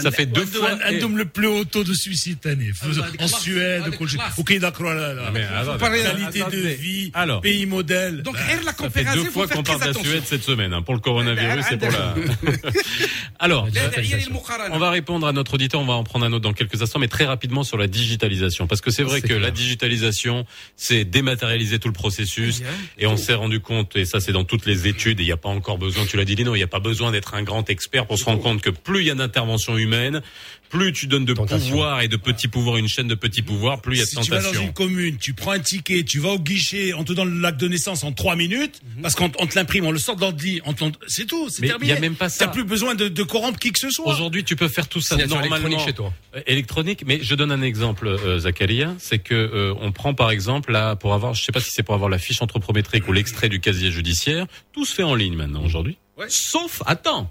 Ça fait deux fois. le plus haut taux de suicide ah, bah, en Suède, au qualité de vie, pays modèle. Donc, bah, qu'on parle de la Suède cette semaine, hein. pour le coronavirus et pour la. Alors, on va répondre à notre auditeur, on va en prendre un autre dans quelques instants, mais très rapidement sur la digitalisation. Parce que c'est vrai que la digitalisation, c'est dématérialiser tout le processus, et on s'est rendu compte, et ça c'est dans toutes les études, il n'y a pas encore besoin, tu l'as dit Lino, il n'y a pas besoin d'être un grand expert pour se rendre compte que plus il y a d'intervention humaine, plus tu donnes de Tentation. pouvoir et de petits pouvoirs, une chaîne de petits pouvoirs, plus il y a de si tu vas dans une commune, tu prends un ticket, tu vas au guichet, on te donne le lac de naissance en trois minutes, parce qu'on on te l'imprime, on le sort dans le lit, on te l'en- c'est tout, c'est terminé. il y a même pas ça. T'as plus besoin de, de corrompre qui que ce soit. Aujourd'hui, tu peux faire tout ça normalement électronique chez toi. Euh, électronique. Mais je donne un exemple, euh, Zacharia, c'est que euh, on prend par exemple là pour avoir, je sais pas si c'est pour avoir la fiche anthropométrique ou l'extrait du casier judiciaire, tout se fait en ligne maintenant aujourd'hui. Sauf, attends,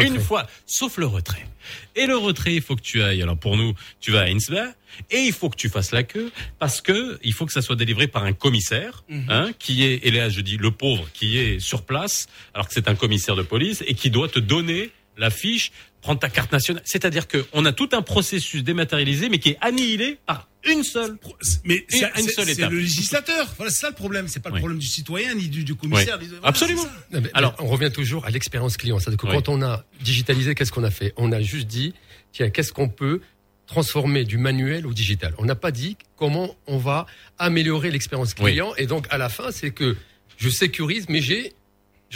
une fois, sauf le retrait. Et le retrait, il faut que tu ailles. Alors pour nous, tu vas à Innsbruck et il faut que tu fasses la queue parce que il faut que ça soit délivré par un commissaire, hein, qui est, et là je dis le pauvre, qui est sur place, alors que c'est un commissaire de police et qui doit te donner la fiche, prendre ta carte nationale. C'est-à-dire que on a tout un processus dématérialisé, mais qui est annihilé par une seule. Mais c'est une c'est- seule c'est étape. le législateur. Voilà, c'est ça le problème. C'est pas le Oui. problème du citoyen ni du, du commissaire. Oui. voilà, Absolument. Non, mais- Alors- mais on revient toujours à l'expérience client. C'est-à-dire que Oui. quand on a digitalisé, qu'est-ce qu'on a fait? On a juste dit, tiens, qu'est-ce qu'on peut transformer du manuel au digital? On n'a pas dit comment on va améliorer l'expérience Oui. client. Et donc, à la fin, c'est que je sécurise, mais j'ai...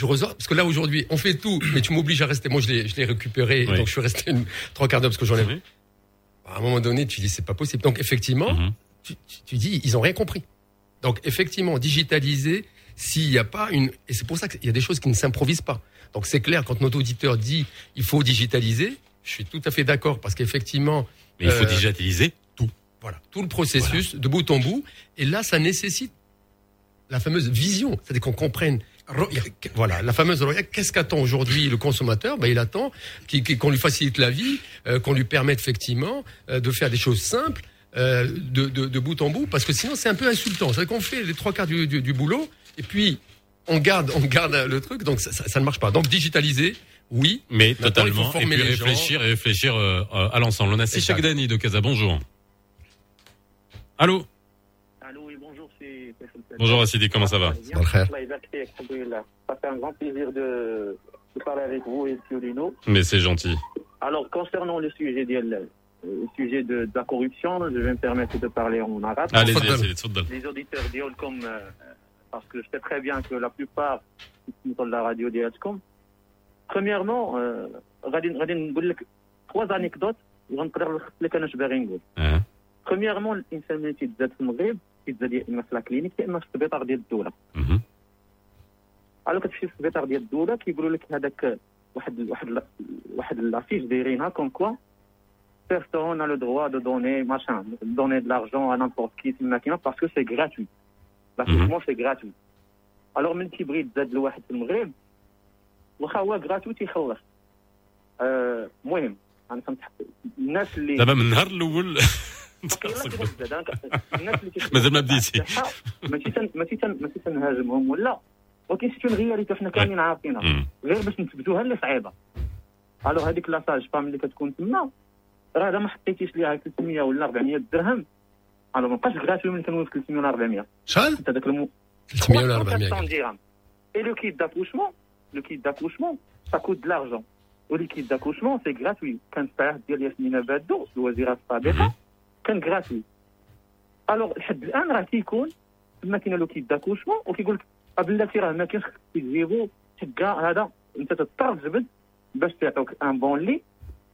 Je ressors, parce que là aujourd'hui, on fait tout, mais tu m'obliges à rester. Moi, je l'ai, récupéré, Oui. donc je suis resté une, trois quarts d'heure parce que j'en ai. Oui. À un moment donné, tu dis c'est pas possible. Donc effectivement, Mhm. tu dis ils ont rien compris. Donc effectivement, digitaliser, s'il n'y a pas une, et c'est pour ça qu'il y a des choses qui ne s'improvisent pas. Donc c'est clair quand notre auditeur dit il faut digitaliser, je suis tout à fait d'accord parce qu'effectivement, Mais il faut Euh, digitaliser tout. voilà, tout le processus de bout en bout, et là ça nécessite la fameuse vision, c'est-à-dire qu'on comprenne. Voilà, la fameuse roya, qu'est-ce qu'attend aujourd'hui le consommateur? Ben, Il attend qu'on lui facilite la vie, euh, qu'on lui permette effectivement euh, de faire des choses simples euh, de, de, de bout en bout, parce que sinon c'est un peu insultant. C'est qu'on fait les trois quarts du, du, du boulot, et puis on garde, on garde le truc, donc ça, ça, ça ne marche pas. Donc digitaliser, oui, Mais Maintenant, il faut totalement. Et puis les gens. réfléchir et réfléchir euh, euh, à l'ensemble. On a Exact. Dani de Casa. Bonjour. Allô? Bonjour Assidi, comment ça va Ça fait un grand plaisir de, parler avec vous et Fiorino. Mais c'est gentil. Alors, concernant le sujet de, sujet de, la corruption, je vais me permettre de parler en arabe. Allez, Les auditeurs d'Iolcom, euh, parce que je sais très bien que la plupart sont de la radio d'Iolcom. Premièrement, euh, trois anecdotes. Hein Premièrement, l'insanité de Maghreb, تيتزاد يا اما في لاكلينيك يا اما في السبيطار ديال الدولة. alors كتمشي للسبيطار ديال الدولة كيقولوا لك هذاك واحد واحد واحد لافيش دايرينها كوم كوا personne n'a le droit de donner machin donner de l'argent à n'importe qui تما كاينة parce que c'est gratuit. L'assoutement c'est gratuit. Alors من كيبغي يتزاد الواحد في المغرب واخا هو غراتوي تيخلص آه، المهم أنا كنتحط الناس اللي دابا من النهار الأول مازال ما بديتي. ماشي ماشي ماشي تنهاجمهم ولا؟ ولكن سيت اون رياليتي حنا كاملين عارفينها غير باش نثبتوها اللي صعيبة. ألو هذيك لاصاج فام اللي كتكون تما. راه إذا ما حطيتيش ليها 300 ولا 400 درهم ألو ما بقاش غراتوي من كنقول 300 ولا 400 شحال؟ أنت داك المو 300 ولا 400 300 dirhams. Et le kit d'accouchement, le kit d'accouchement, ça coûte de l'argent. Le kit d'accouchement, c'est gratuit. Quand tu ديال ياسمين بادو الوزيره السابقه كان gratuit. الوغ لحد الآن راه كيكون تما كاين لو كيت داكوشمون وكيقول لك بلاتي راه ما كاينش خصك تجيبو حكا هذا أنت تضطر تجبد باش تعطوك ان بون لي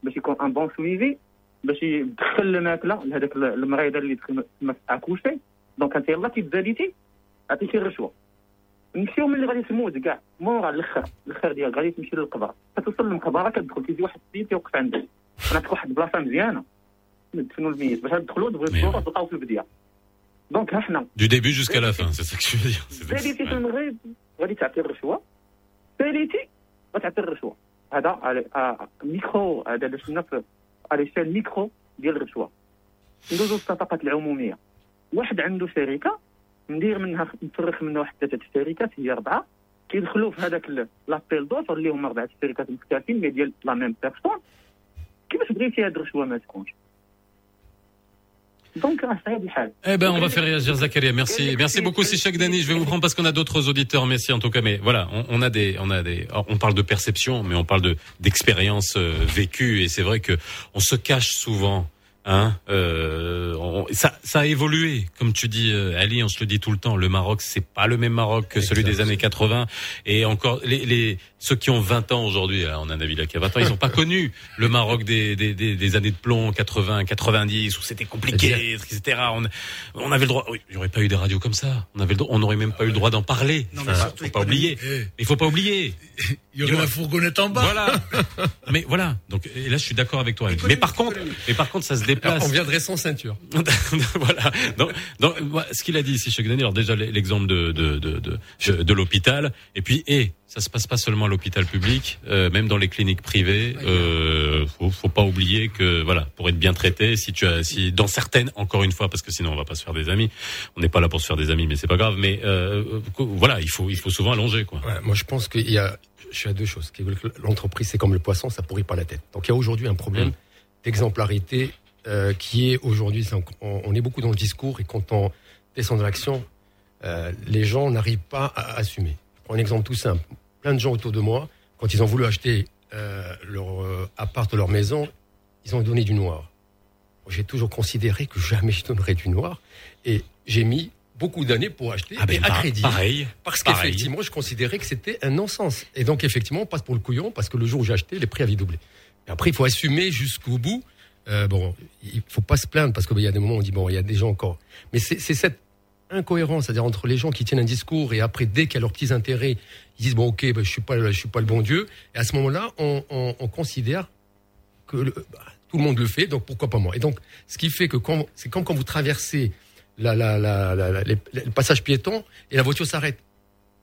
باش يكون ان بون سويفي باش يدخل الماكلة لهذاك المريضة اللي تما اكوشي دونك أنت يلاه كيتزاديتي عطيتي الرشوة. نمشيو ملي غادي تموت كاع. مورا الأخر الأخر ديالك غادي تمشي للقبر. كتوصل للمقبره كتدخل كيجي واحد السيد كيوقف عندك. نعطيك واحد البلاصة مزيانة. ندفنوا الميت باش تدخلوا تبغيو تدخلوا تلقاو في البديه دونك ها حنا la fin, c'est ça que je veux dire. C'est- ساليتي في المغرب غادي تعطي الرشوه ساليتي غتعطي الرشوه هذا على- ميكرو هذا اللي شفنا في على شال ميكرو ديال الرشوه ندوزو الصفقات العموميه واحد عنده شركة ندير منها نفرخ منها واحد ثلاثة الشركات هي أربعة كيدخلوا في هذاك لابيل دوفر اللي هما أربعة الشركات مختلفين مي ديال لا ميم بيرسون كيفاش بغيتي هاد الرشوة ما تكونش؟ Donc, eh ben, on va faire réagir Zakaria. Merci. Merci beaucoup, Sichak Dani. Je vais vous prendre parce qu'on a d'autres auditeurs. Merci, en tout cas. Mais voilà, on, a des, on a des, oh, on parle de perception, mais on parle de, d'expérience euh, vécue. Et c'est vrai que on se cache souvent Hein, euh, on- ça, ça a évolué, comme tu dis, euh, Ali. On se le dit tout le temps. Le Maroc, c'est pas le même Maroc que celui des années 80. Et encore, les, les ceux qui ont 20 ans aujourd'hui, là, on a Nabila qui a 20 ans, ils n'ont pas connu le Maroc des, des, des, des années de plomb 80, 90 où c'était compliqué, etc. On, on avait le droit. Oui, il n'y aurait pas eu des radios comme ça. On avait le on n'aurait même pas eu le droit d'en parler. Non, mais Enfin, surtout faut pas oublier. Il faut pas oublier. Il y aurait la fourgonnette en bas. Voilà. mais voilà. Donc et là, je suis d'accord avec toi. Mais par contre, mais par contre, ça se déplace. On viendrait sans ceinture. voilà. Donc, ce qu'il a dit ici, Dani, alors déjà l'exemple de de de de, de, de l'hôpital, et puis et ça se passe pas seulement à l'hôpital public, euh, même dans les cliniques privées. Euh, faut, faut pas oublier que voilà, pour être bien traité, si tu as, si dans certaines, encore une fois, parce que sinon on va pas se faire des amis. On n'est pas là pour se faire des amis, mais c'est pas grave. Mais euh, voilà, il faut il faut souvent allonger quoi. Ouais, moi, je pense qu'il y a, je suis à deux choses. L'entreprise, c'est comme le poisson, ça pourrit pas la tête. Donc, il y a aujourd'hui un problème d'exemplarité euh, qui est aujourd'hui, on, on est beaucoup dans le discours et quand on descend dans l'action, euh, les gens n'arrivent pas à assumer. Je prends un exemple tout simple. Plein de gens autour de moi, quand ils ont voulu acheter euh, leur appart ou leur maison, ils ont donné du noir. J'ai toujours considéré que jamais je donnerais du noir et j'ai mis beaucoup d'années pour acheter Ah ben, et à par- crédit. pareil, Parce qu'effectivement, je considérais que c'était un non-sens. Et donc, effectivement, on passe pour le couillon parce que le jour où j'ai acheté, les prix avaient doublé. Et après, il faut assumer jusqu'au bout. Euh, bon, il faut pas se plaindre parce qu'il y a des moments où on dit bon, il y a des gens encore. Mais c'est cette incohérence, c'est-à-dire entre les gens qui tiennent un discours et après, dès qu'il y a leurs petits intérêts, ils disent bon, ok, ben, je suis pas, je suis pas le bon Dieu. Et à ce moment-là, on, on, on considère que bah, tout le monde le fait, donc pourquoi pas moi? Et donc, ce qui fait que quand, c'est comme quand vous traversez la, la- la- les- le passage piéton et la voiture s'arrête.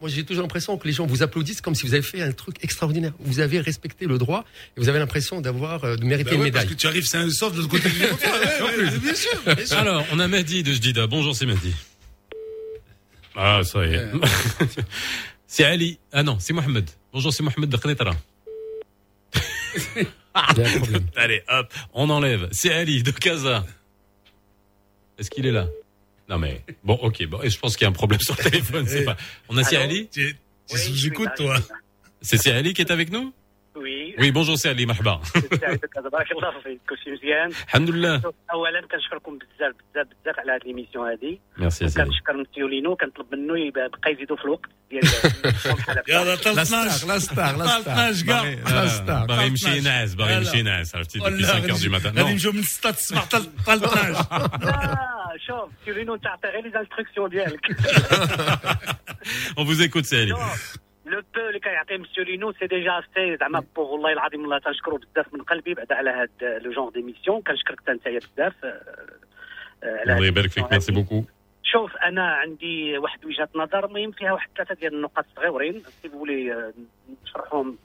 Moi, j'ai toujours l'impression que les gens vous applaudissent comme si vous avez fait un truc extraordinaire. Vous avez respecté le droit et vous avez l'impression d'avoir euh, de mériter Bah une ouais, parce médaille. que tu arrives, c'est un de l'autre côté du trottoir. Ouais, ouais, bien sûr, bien sûr. Alors, on a Mehdi de Jdida. Bonjour, c'est Mehdi. Ah, ça y est. c'est Ali. Ah non, c'est Mohamed. Bonjour, c'est Mohamed de Khnetara. Allez, hop, on enlève. C'est Ali de Casa. Est-ce qu'il est là? Non mais bon, ok. Bon, et je pense qu'il y a un problème sur le téléphone. C'est pas. On a c'est Allô Ali. Tu es sous écoute, toi. C'est c'est Ali qui est avec nous وي Oui, bonjour, c'est Ali Mahba. سعيدك بارك الله فيك كلشي مزيان الحمد لله. شوف، اولا كنشكركم بزاف بزاف بزاف على هذه ليميسيون هذه Merci à Sally. كنشكر مسيو لينو كنطلب منه يبقى بقى يزيدوا في الوقت ديال يلا 13 لا ستار، لا ستار. 13 كاع باغي- لا، باغي يمشي ينعس باغي يمشي ينعس عرفتي depuis 5 heures du matin غادي Non. نمشيو من 6 حتى 7 حتى 13 لا شوف مسيو لينو انت عطي غير لي انستركسيون ديالك On vous écoute, c'est Ali. لو بو اللي كيعطي مسيو لينو سي ديجا سي زعما بوغ والله العظيم والله تنشكرو بزاف من قلبي بعدا على هاد لو جونغ ديميسيون كنشكرك حتى نتايا بزاف آه، آه، على هاد الله يبارك فيك ميرسي بوكو شوف انا عندي واحد وجهه نظر مهم فيها واحد ثلاثه ديال النقاط صغيورين سي بولي آه، نشرحهم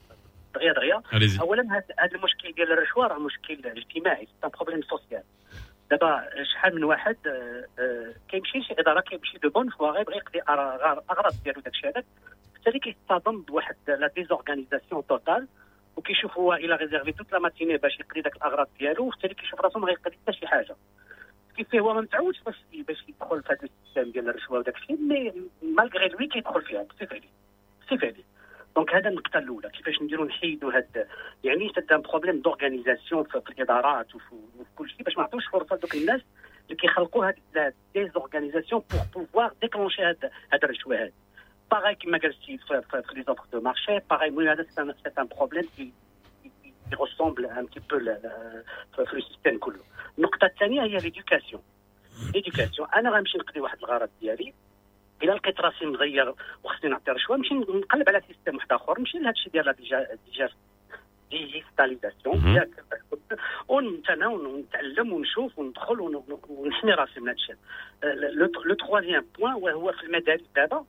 دغيا دغيا Allez-y. اولا هذا هذا المشكل ديال الرشوه راه مشكل اجتماعي سي بروبليم سوسيال دابا شحال من واحد آه، آه، كيمشي شي إدارة كيمشي دو بون فوا غيبغي يقضي أغا- أغراض ديالو داكشي هذاك. بالتالي كيصطدم بواحد لا ديزورغانيزاسيون توتال وكيشوف هو إلى ريزيرفي توت لا ماتيني باش يقضي داك الأغراض ديالو وبالتالي كيشوف راسو ما غيقضي حتى شي حاجة. كيف هو ما متعودش باش باش يدخل في هذا السيستم ديال الرشوة وداك الشيء مي مالغري لوي كيدخل فيها بصفه لي بصفه لي دونك هذا النقطة الأولى. كيفاش نديرو نحيدوا هاد يعني سيت ان بروبليم دورغانيزاسيون في, الإدارات وفي, كل شيء باش ما نعطيوش فرصة لدوك الناس اللي كيخلقوا هاد ديزورغانيزاسيون بور بوفوار ديكلونشي هاد هاد الرشوة هاد باغي كما قلتي في, لي زوفر دو مارشي باغي هذا سيت ان بروبليم كي qui ressemble un petit peu la, la, في السيستم كله. النقطة الثانية هي ليدوكاسيون ليدوكاسيون أنا غنمشي نقضي واحد الغرض ديالي. إلا لقيت راسي مغير وخصني نعطي رشوة نمشي نقلب على سيستم واحد آخر نمشي لهذا الشيء ديال لا ديجيتاليزاسيون ياك ونتنا ونتعلم ونشوف وندخل ون- ونحمي راسي من هذا الشيء لو تروازيام بوان وهو في المدارس دابا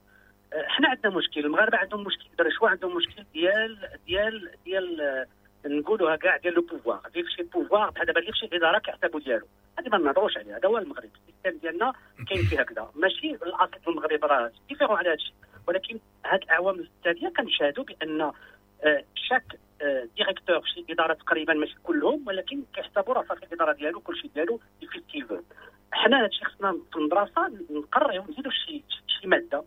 آه، حنا عندنا مشكل المغاربة عندهم مشكل الرشوة عندهم مشكل ديال ديال ديال آه، نقولوها كاع ديال لو بوفوار في شي بوفوار بحال دابا اللي في شي اداره كيحسبوا ديالو. هذه ما نهضروش عليها هذا هو المغرب. السيستم ديالنا كاين فيه هكذا ماشي الأصل في المغرب راه ديفيرون على هذا الشيء ولكن هاد الأعوام التاليه كنشاهدوا بأن آه، شاك ديريكتور شي اداره تقريبا ماشي كلهم ولكن كيحسبوا راه صافي الإدارة ديالو كلشي ديالو يفيد كيفو حنا هادشي خصنا في المدرسة نقريو نزيدوا شي شي مادة.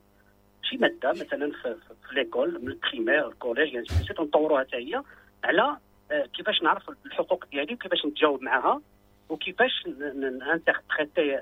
شي مادة مثلا في, في, ليكول من البريمير الكوليج يعني نطوروها حتى هي. على آه، كيفاش نعرف الحقوق ديالي وكيفاش نتجاوب معها وكيفاش انتربريتي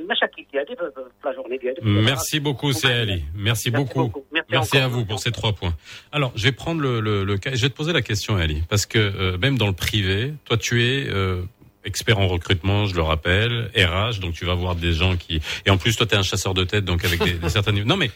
المشاكل ديالي في في لا جورني ديالي Merci beaucoup, c'est Ali. Merci beaucoup. Merci à vous pour ces trois points. Alors, je vais prendre le, le, le cas. Je vais te poser la question, Ali, parce que euh, même dans le privé, toi, tu es euh, expert en recrutement, je le rappelle, RH, donc tu vas voir des gens qui. Et en plus, toi, tu es un chasseur de tête, donc avec des, des certains niveaux. Non, mais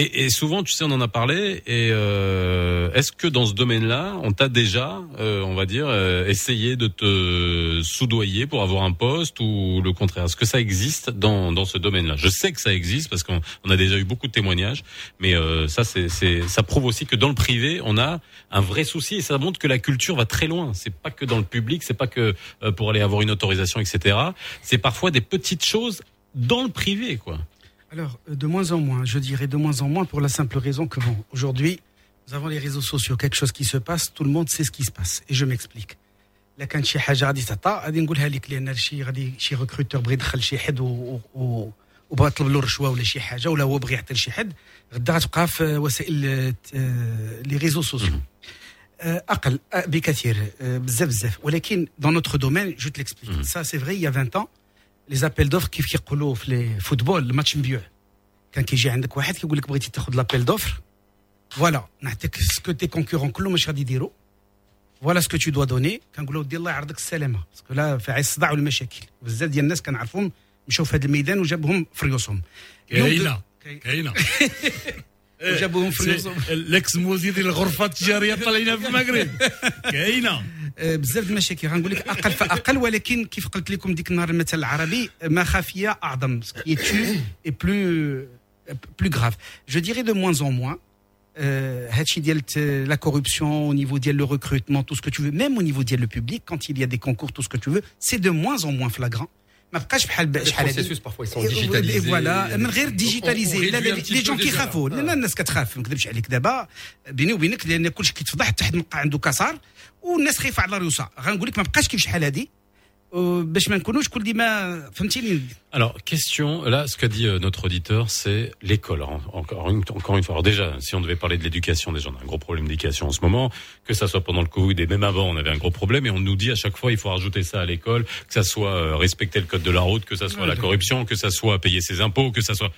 et, souvent, tu sais, on en a parlé. Et euh, est-ce que dans ce domaine-là, on t'a déjà, euh, on va dire, euh, essayé de te soudoyer pour avoir un poste ou le contraire? Est-ce que ça existe dans dans ce domaine-là? Je sais que ça existe parce qu'on on a déjà eu beaucoup de témoignages, mais ça, c'est ça prouve aussi que dans le privé, on a un vrai souci et ça montre que la culture va très loin. C'est pas que dans le public, c'est pas que pour aller avoir une autorisation, etc. C'est parfois des petites choses dans le privé, quoi. Alors, euh, de moins en moins, je dirais de moins en moins pour la simple raison que bon, aujourd'hui, nous avons les réseaux sociaux, quelque chose qui se passe, tout le monde sait ce qui se passe. Et je m'explique. لا كان شي حاجه غادي تعطى غادي نقولها لك لان شي غادي شي ريكروتور بغى يدخل شي حد و- و- و- وبغى يطلب له رشوه ولا شي حاجه ولا هو بغى يعطي لشي حد غدا غتبقى في وسائل آه، لي ريزو سوسيو آه، اقل آه، بكثير آه، بزاف بزاف ولكن دون نوتر دومين جو تليكسبليك سا سي فري يا 20 ans لي زابيل دوفر كيف كيقولوا في لي فوتبول الماتش مبيوع كان كيجي عندك واحد كيقول لك بغيتي تاخذ لابيل دوفر فوالا نعطيك سكو تي كونكورون كلهم اش غادي يديروا فوالا سكو تو دوا دوني كنقولوا ودي الله يعرضك السلامه باسكو لا في عز الصداع والمشاكل بزاف ديال الناس كنعرفهم مشاو في هذا الميدان وجابهم في ريوسهم كاينه كاينه وجابوهم في ريوسهم الاكس مدير ديال الغرفه التجاريه طالعين في المغرب كاينه آه، بزاف د المشاكل غنقول لك اقل فاقل ولكن كيف قلت لكم ديك النهار المثل العربي ما خافيه اعظم سكي تو اي بلو بلو غراف جو ديري دو موان ان موان هادشي ديال لا كوربسيون au niveau ديال le recrutement tout ce que tu veux même au niveau ديال le public quand il y a des concours tout ce que tu veux c'est de moins en moins flagrant ما بقاش بحال شحال et voilà من غير ديجيتاليزي لا لي جون. كيخافوا. لا الناس كتخاف ما نكذبش عليك. دابا بيني وبينك لأن كلشي كيتفضح حتى حد عنده كسار والناس خايفة على ريوسا غنقول لك ما بقاش كيف شحال هادي. باش ما نكونوش كل ديما فهمتيني Alors, question, là, ce qu'a dit euh, notre auditeur, c'est l'école. En- Encore une, encore une fois. Alors déjà, si on devait parler de l'éducation, déjà, on a un gros problème d'éducation en ce moment, que ça soit pendant le Covid et même avant, on avait un gros problème, et on nous dit à chaque fois, il faut rajouter ça à l'école, que ça soit euh, respecter le code de la route, que ça soit Ouais, la je- corruption, que ça soit payer ses impôts, que ça soit...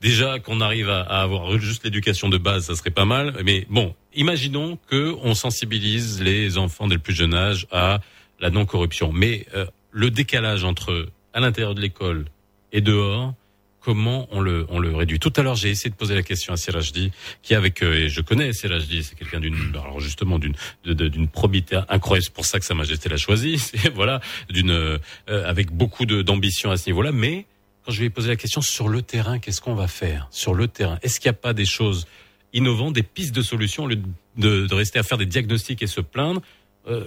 Déjà, qu'on arrive à, à avoir juste l'éducation de base, ça serait pas mal. Mais bon, imaginons que on sensibilise les enfants dès le plus jeune âge à la non-corruption. Mais euh, le décalage entre à l'intérieur de l'école et dehors, comment on le, on le réduit? Tout à l'heure, j'ai essayé de poser la question à Sirajdi, qui avec, euh, et je connais Sirajdi, c'est quelqu'un d'une, alors justement d'une, d'une probité incroyable. C'est pour ça que Sa Majesté l'a choisi. Voilà, d'une, euh, avec beaucoup d'ambition à ce niveau-là. Mais quand je lui ai posé la question sur le terrain, qu'est-ce qu'on va faire sur le terrain? Est-ce qu'il n'y a pas des choses innovantes, des pistes de solutions au lieu de, de- rester à faire des diagnostics et se plaindre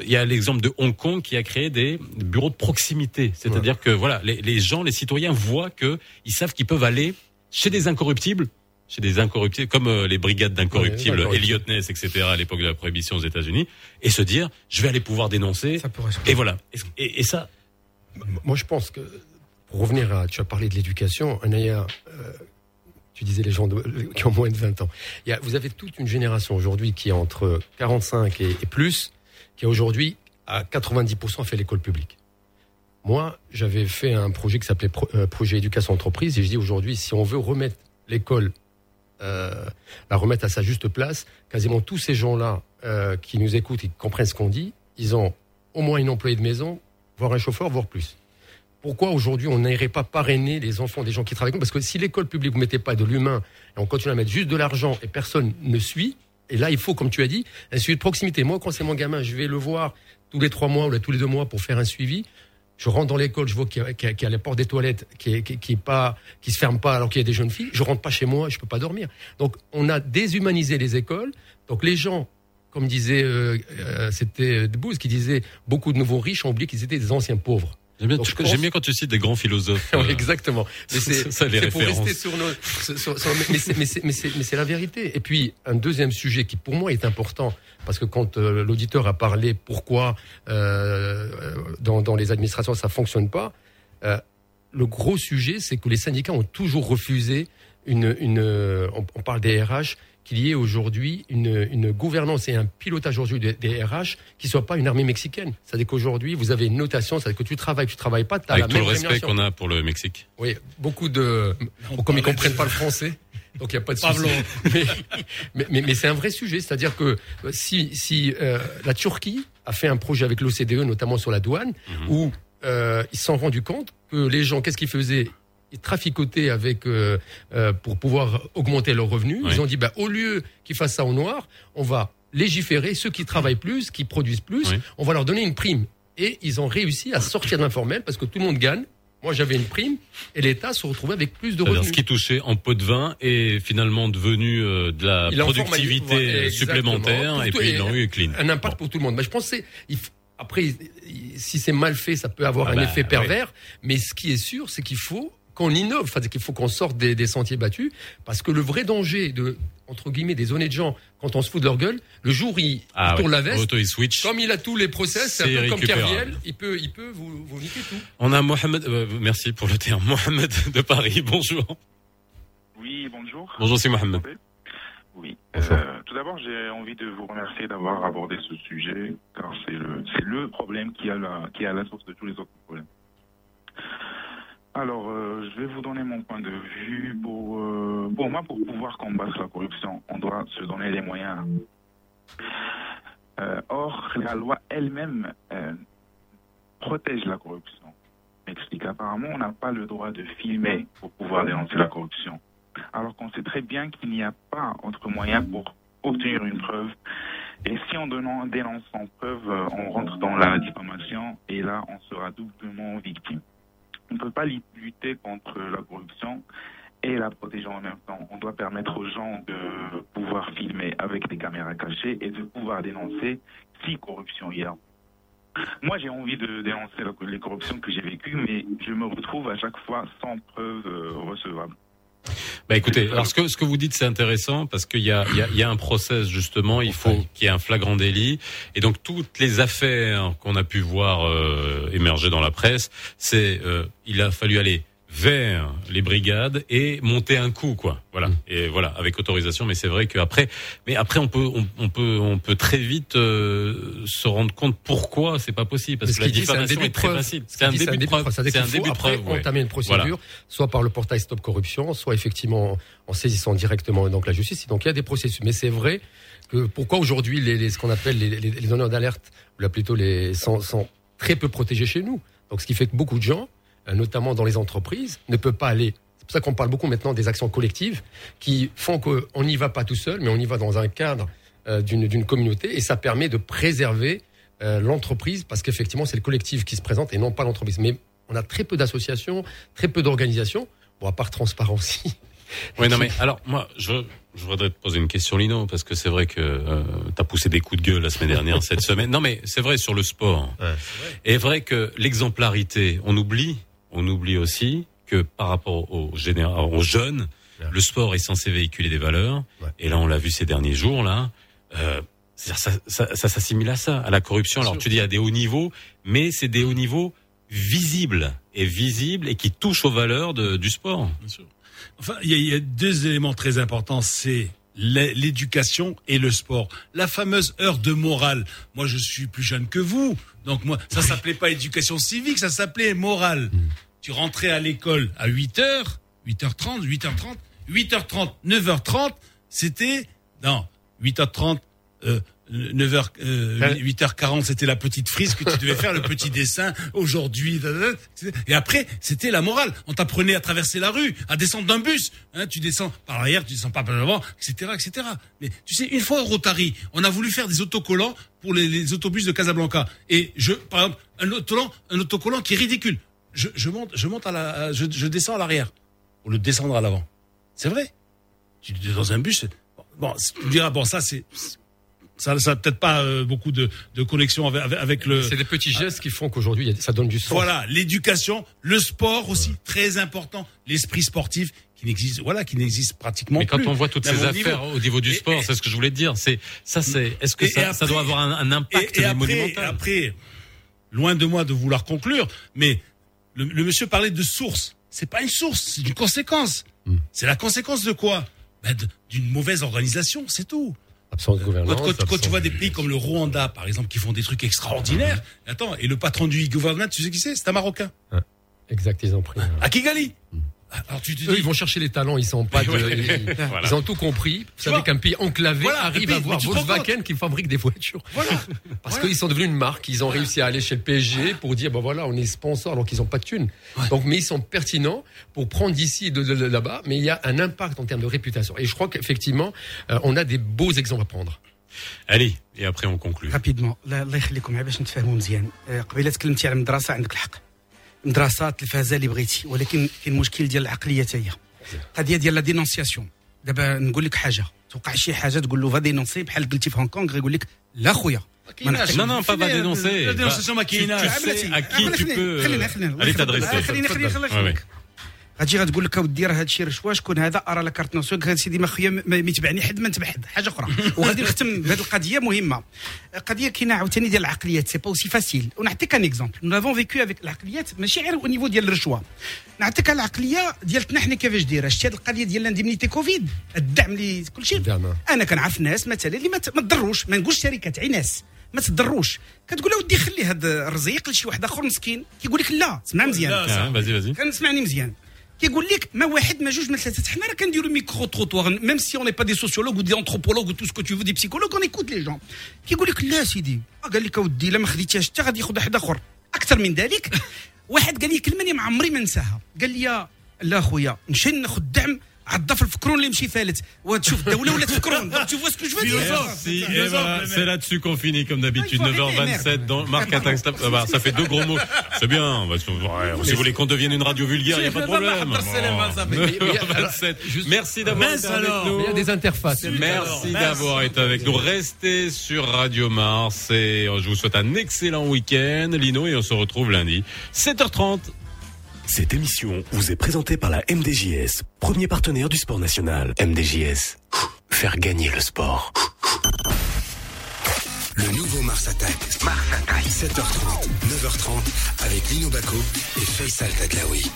il y a l'exemple de Hong Kong qui a créé des bureaux de proximité. C'est-à-dire que voilà, les, les gens, les citoyens voient que ils savent qu'ils peuvent aller chez des incorruptibles, chez des incorruptibles, comme euh, les brigades d'incorruptibles, Ouais, Elliot Ness, etc. à l'époque de la prohibition aux États-Unis, et se dire, je vais aller pouvoir dénoncer. Et voilà. Et, et- et ça, Moi, je pense que, pour revenir à, tu as parlé de l'éducation, Anaya, euh, tu disais les gens de- qui ont moins de 20 ans. Il y a, vous avez toute une génération aujourd'hui qui est entre 45 et, et plus, qui aujourd'hui à 90% fait l'école publique. Moi, j'avais fait un projet qui s'appelait euh, Projet Éducation Entreprise, et je dis aujourd'hui, si on veut remettre l'école, euh, la remettre à sa juste place, quasiment tous ces gens-là euh, qui nous écoutent et qui comprennent ce qu'on dit, ils ont au moins une employée de maison, voire un chauffeur, voire plus. Pourquoi aujourd'hui on n'irait pas parrainer les enfants des gens qui travaillent Parce que si l'école publique vous mettez pas de l'humain et on continue à mettre juste de l'argent et personne ne suit, et là il faut, comme tu as dit, un suivi de proximité. Moi, quand c'est mon gamin, je vais le voir tous les trois mois ou tous les deux mois pour faire un suivi. Je rentre dans l'école, je vois qu'il y, qu'il y a- la porte des toilettes qui est, qui, est pas, qui se ferme pas alors qu'il y a des jeunes filles. Je rentre pas chez moi, je peux pas dormir. Donc, on a déshumanisé les écoles. Donc, les gens, comme disait, euh, euh, c'était qui disait, beaucoup de nouveaux riches ont oublié qu'ils étaient des anciens pauvres. J'aime bien, pense- bien quand tu cites des grands philosophes. Oui, euh, exactement. Mais c'est pour rester sur nos. sur- sur- sur- mais c'est- la vérité. Et puis un deuxième sujet qui pour moi est important parce que quand euh, l'auditeur a parlé pourquoi euh, dans, dans les administrations ça fonctionne pas, euh, le gros sujet c'est que les syndicats ont toujours refusé une une. euh, On, on parle des RH qu'il y ait aujourd'hui une, une gouvernance et un pilotage aujourd'hui des, des RH qui soit pas une armée mexicaine. C'est-à-dire qu'aujourd'hui, vous avez une notation, c'est-à-dire que tu travailles, tu travailles pas, tu as Avec la tout même le respect qu'on a pour le Mexique. Oui, beaucoup de. Comme ils comprennent pas le français, donc il n'y a pas de souci. Pablo. Mais, mais, mais, mais c'est un vrai sujet, c'est-à-dire que si, si euh, la Turquie a fait un projet avec l'OCDE, notamment sur la douane, où euh, ils se sont rendus compte que les gens, qu'est-ce qu'ils faisaient? Ils traficotaient avec euh, euh, pour pouvoir augmenter leurs revenus. Ils ont dit bah, au lieu qu'ils fassent ça au noir, on va légiférer ceux qui travaillent plus, qui produisent plus, on va leur donner une prime. Et ils ont réussi à sortir de l'informel parce que tout le monde gagne. Moi, j'avais une prime et l'État se retrouvait avec plus de revenus. ce qui touchait en pot de vin est finalement devenu euh, de la Il productivité supplémentaire et puis ils l'ont eu clean. Un impact pour tout le monde. Mais je pense que après, si c'est mal fait, ça peut avoir Ah un bah, effet pervers. Mais ce qui est sûr, c'est qu'il faut qu'on innove, enfin, qu'il faut qu'on sorte des, des sentiers battus, parce que le vrai danger de entre guillemets des honnêtes gens quand on se fout de leur gueule, le jour où il, Ah il tourne ouais. la veste, Auto, il switch. comme il a tous les process, c'est un peu comme. Kerviel, il peut, il peut vous, vous niquer tout. On a Mohamed, euh, merci pour le terme, Mohamed de Paris. Bonjour. Oui, bonjour. Bonjour, c'est Mohamed. Oui. Euh, tout d'abord, j'ai envie de vous remercier d'avoir abordé ce sujet, car c'est le, c'est le problème qui, a la, qui est à la source de tous les autres problèmes. Alors, euh, je vais vous donner mon point de vue. Pour, euh, moi, pour pouvoir combattre la corruption, on doit se donner les moyens. Euh, or, la loi elle-même protège la corruption. M'explique, apparemment, on n'a pas le droit de filmer pour pouvoir dénoncer la corruption. Alors qu'on sait très bien qu'il n'y a pas autre moyen pour obtenir une preuve. Et si donnant, dénonce sans preuve, on rentre dans la diffamation et là, on sera doublement victime. On ne peut pas lutter contre la corruption et la protéger en même temps. On doit permettre aux gens de pouvoir filmer avec des caméras cachées et de pouvoir dénoncer si corruption il y a. Moi, j'ai envie de dénoncer les corruptions que j'ai vécues, mais je me retrouve à chaque fois sans preuve euh, recevable. Bah écoutez, alors ce que, ce que vous dites c'est intéressant parce qu'il y a, il y, a, y a un process justement, il faut qu'il y ait un flagrant délit. Et donc toutes les affaires qu'on a pu voir euh, émerger dans la presse, c'est euh, il a fallu aller vers les brigades et monter un coup quoi voilà et voilà avec autorisation mais c'est vrai qu'après mais après on peut on, on peut on peut très vite euh, se rendre compte pourquoi c'est pas possible parce Ce que la dit, c'est un diffamation début est très facile Ce c'est un début de preuve c'est un début de après preuve ouais. entamer une procédure, Voilà. soit par le portail Stop Corruption, soit effectivement en saisissant directement donc la justice. Donc il y a des processus. Mais c'est vrai que pourquoi aujourd'hui les, les- ce qu'on appelle les, les, les donneurs d'alerte, ou là plutôt les sont, sont très peu protégés chez nous. Donc ce qui fait que beaucoup de gens, notamment dans les entreprises, ne peuvent pas aller. C'est pour ça qu'on parle beaucoup maintenant des actions collectives qui font qu'on n'y va pas tout seul, mais on y va dans un cadre euh, d'une communauté et ça permet de préserver euh, l'entreprise parce qu'effectivement c'est le collectif qui se présente et non pas l'entreprise. Mais on a très peu d'associations, très peu d'organisations, bon à part Transparency. Oui, non, mais alors, moi, je, je voudrais te poser une question, Lino, parce que c'est vrai que euh, tu as poussé des coups de gueule la semaine dernière, cette semaine. Non, mais c'est vrai sur le sport. Et vrai que l'exemplarité, on oublie, on oublie aussi que par rapport aux, jeunes, le sport est censé véhiculer des valeurs. Et là, on l'a vu ces derniers jours, là. Euh, c'est-à-dire ça, ça, ça s'assimile à ça, à la corruption. Alors tu dis à des hauts niveaux, mais c'est des hauts niveaux visibles et visibles et qui touchent aux valeurs de- du sport. Enfin, il y, y a deux éléments très importants, c'est l'éducation et le sport. La fameuse heure de morale. Moi, je suis plus jeune que vous, donc moi, ça s'appelait pas éducation civique, ça s'appelait morale. Tu rentrais à l'école à 8 heures, 8h30, 8h30, 8h30, 9h30, c'était non, 8h30 euh, 9h, euh, 8h40, c'était la petite frise que tu devais faire, le petit dessin, aujourd'hui. Et après, c'était la morale. On t'apprenait à traverser la rue, à descendre d'un bus. Hein, tu descends par l'arrière, tu descends pas par l'avant, etc., etc. Mais tu sais, une fois au Rotary, on a voulu faire des autocollants pour les, les autobus de Casablanca. Et je, par exemple, un autocollant, un autocollant qui est ridicule. Je, je monte, je monte à la, je, je descends à l'arrière. Pour le descendre à l'avant. C'est vrai. Tu es dans un bus. Bon, tu me diras, bon, ça, c'est, ça, ça a peut-être pas euh, beaucoup de, de connexion avec, avec, le. C'est des petits gestes qui font qu'aujourd'hui ça donne du sens. Voilà, l'éducation, le sport aussi, très important, l'esprit sportif qui n'existe, voilà, qui n'existe pratiquement Mais quand plus. on voit toutes ces affaires niveau. au niveau du sport, c'est ce que je voulais te dire. C'est ça, c'est. Est-ce que ça, ça doit avoir un, un impact et, et après, monumental après, loin de moi de vouloir conclure, mais le, le monsieur parlait de source. C'est pas une source, c'est une conséquence. Hmm. C'est la conséquence de quoi? Ben, D'une mauvaise organisation, c'est tout. Absence de Quand, gouvernance. quand- quand absence tu vois des pays comme le Rwanda, par exemple, qui font des trucs extraordinaires, attends, et le patron du gouvernement, tu sais qui c'est? C'est un Marocain. Exact, ils ont pris. À Kigali. Alors tu te Eux, ils vont chercher les talents, ils sont pas de, Ouais. ils, Voilà. ils ont tout compris. Vous Tu savez vois qu'un pays enclavé Voilà, arrive le pays, à voir mais tu te rends Volkswagen qui fabrique des voitures. Parce qu'ils sont devenus une marque, ils ont réussi à aller chez le PSG pour dire, ben voilà, on est sponsor alors qu'ils ont pas de thunes. Donc, mais ils sont pertinents pour prendre d'ici et de, de- de là-bas, mais il y a un impact en termes de réputation. Et je crois qu'effectivement, euh, on a des beaux exemples à prendre. Allez, et après on conclut. رابيدمون الله الله يخليكم عا باش نتفاهموا مزيان آه، قبيله تكلمتي على المدرسه عندك الحق المدرسة التلفازه اللي بغيتي ولكن كاين مشكل ديال العقلية حتى هي. قضية ديال لا دينونسياسيون دابا نقول لك حاجة توقع شي حاجة تقول له فا دينونسي بحال قلتي في هونغ كونغ غيقول لك لا خويا. ما pas va dénoncer. La dénonciation Va- maquillage. Tu, tu sais à qui tu peux خلينا خلينا غتجي غتقول لك اودي راه هادشي رشوه شكون هذا؟ أرى لا كارت ناسيون هذا سيدي ما خويا ما يتبعني حد ما نتبع حد. حاجة أخرى. وغادي نختم بهذه القضية مهمة. قضية كاينة عاوتاني ديال العقليات. سي با اوسي فاسيل ونعطيك ان اكزومبل نو لافون فيكو افيك العقليات ماشي غير أو نيفو ديال الرشوة. نعطيك العقلية ديالتنا حنا كيفاش دايرة. شتي هذه القضية ديال الانديمنيتي كوفيد؟ الدعم اللي كل شيء. أنا كنعرف ناس مثلا اللي ما تضروش. ما نقولش شركات عي ناس. ما تضروش. كتقول له ودي خلي هذا الرزيق لشي واحد آخر مسكين. كيقول لك لا. سمع مزيان. vas-y. كنسمعني مزيان. كيقول لك ما واحد ما جوج ما ثلاثة. حنا راه كنديروا ميكرو تروتوار ميم سي اون با دي سوسيولوج ودي انثروبولوج وتو سكو تو دي بسيكولوج اون ايكوت لي جون كيقول لك لا سيدي قال لك اودي الا ما خديتيهاش حتى غادي ياخذ واحد اخر أكثر من ذلك واحد قال لي كلمه اللي ما عمري ما نساها قال لي لا خويا نمشي ناخذ دعم عضف الفكرون اللي مشي فالت وتشوف الدوله ولا تفكرون دونك tu vois ce que je veux dire Merci. Et voilà, c'est là-dessus qu'on finit comme d'habitude. 9h27 dans Marc Attaque Stop. Ah bah, ça fait deux gros mots. C'est bien. Bah, si vous- si vous voulez qu'on devienne une radio vulgaire, il n'y a pas de problème. Bon. 9h27. Merci d'avoir été avec nous. Il y a des interfaces. Merci d'avoir été avec nous. Restez sur Radio Mars et je vous souhaite un excellent week-end, Lino, et on se retrouve lundi, 7h30. cette émission vous est présentée par la MDJS, premier partenaire du sport national. MDJS, faire gagner le sport. Le nouveau Mars Attack. Mars Attack. 7h30, 9h30 avec Lino Baco et Faisal Taglaoui.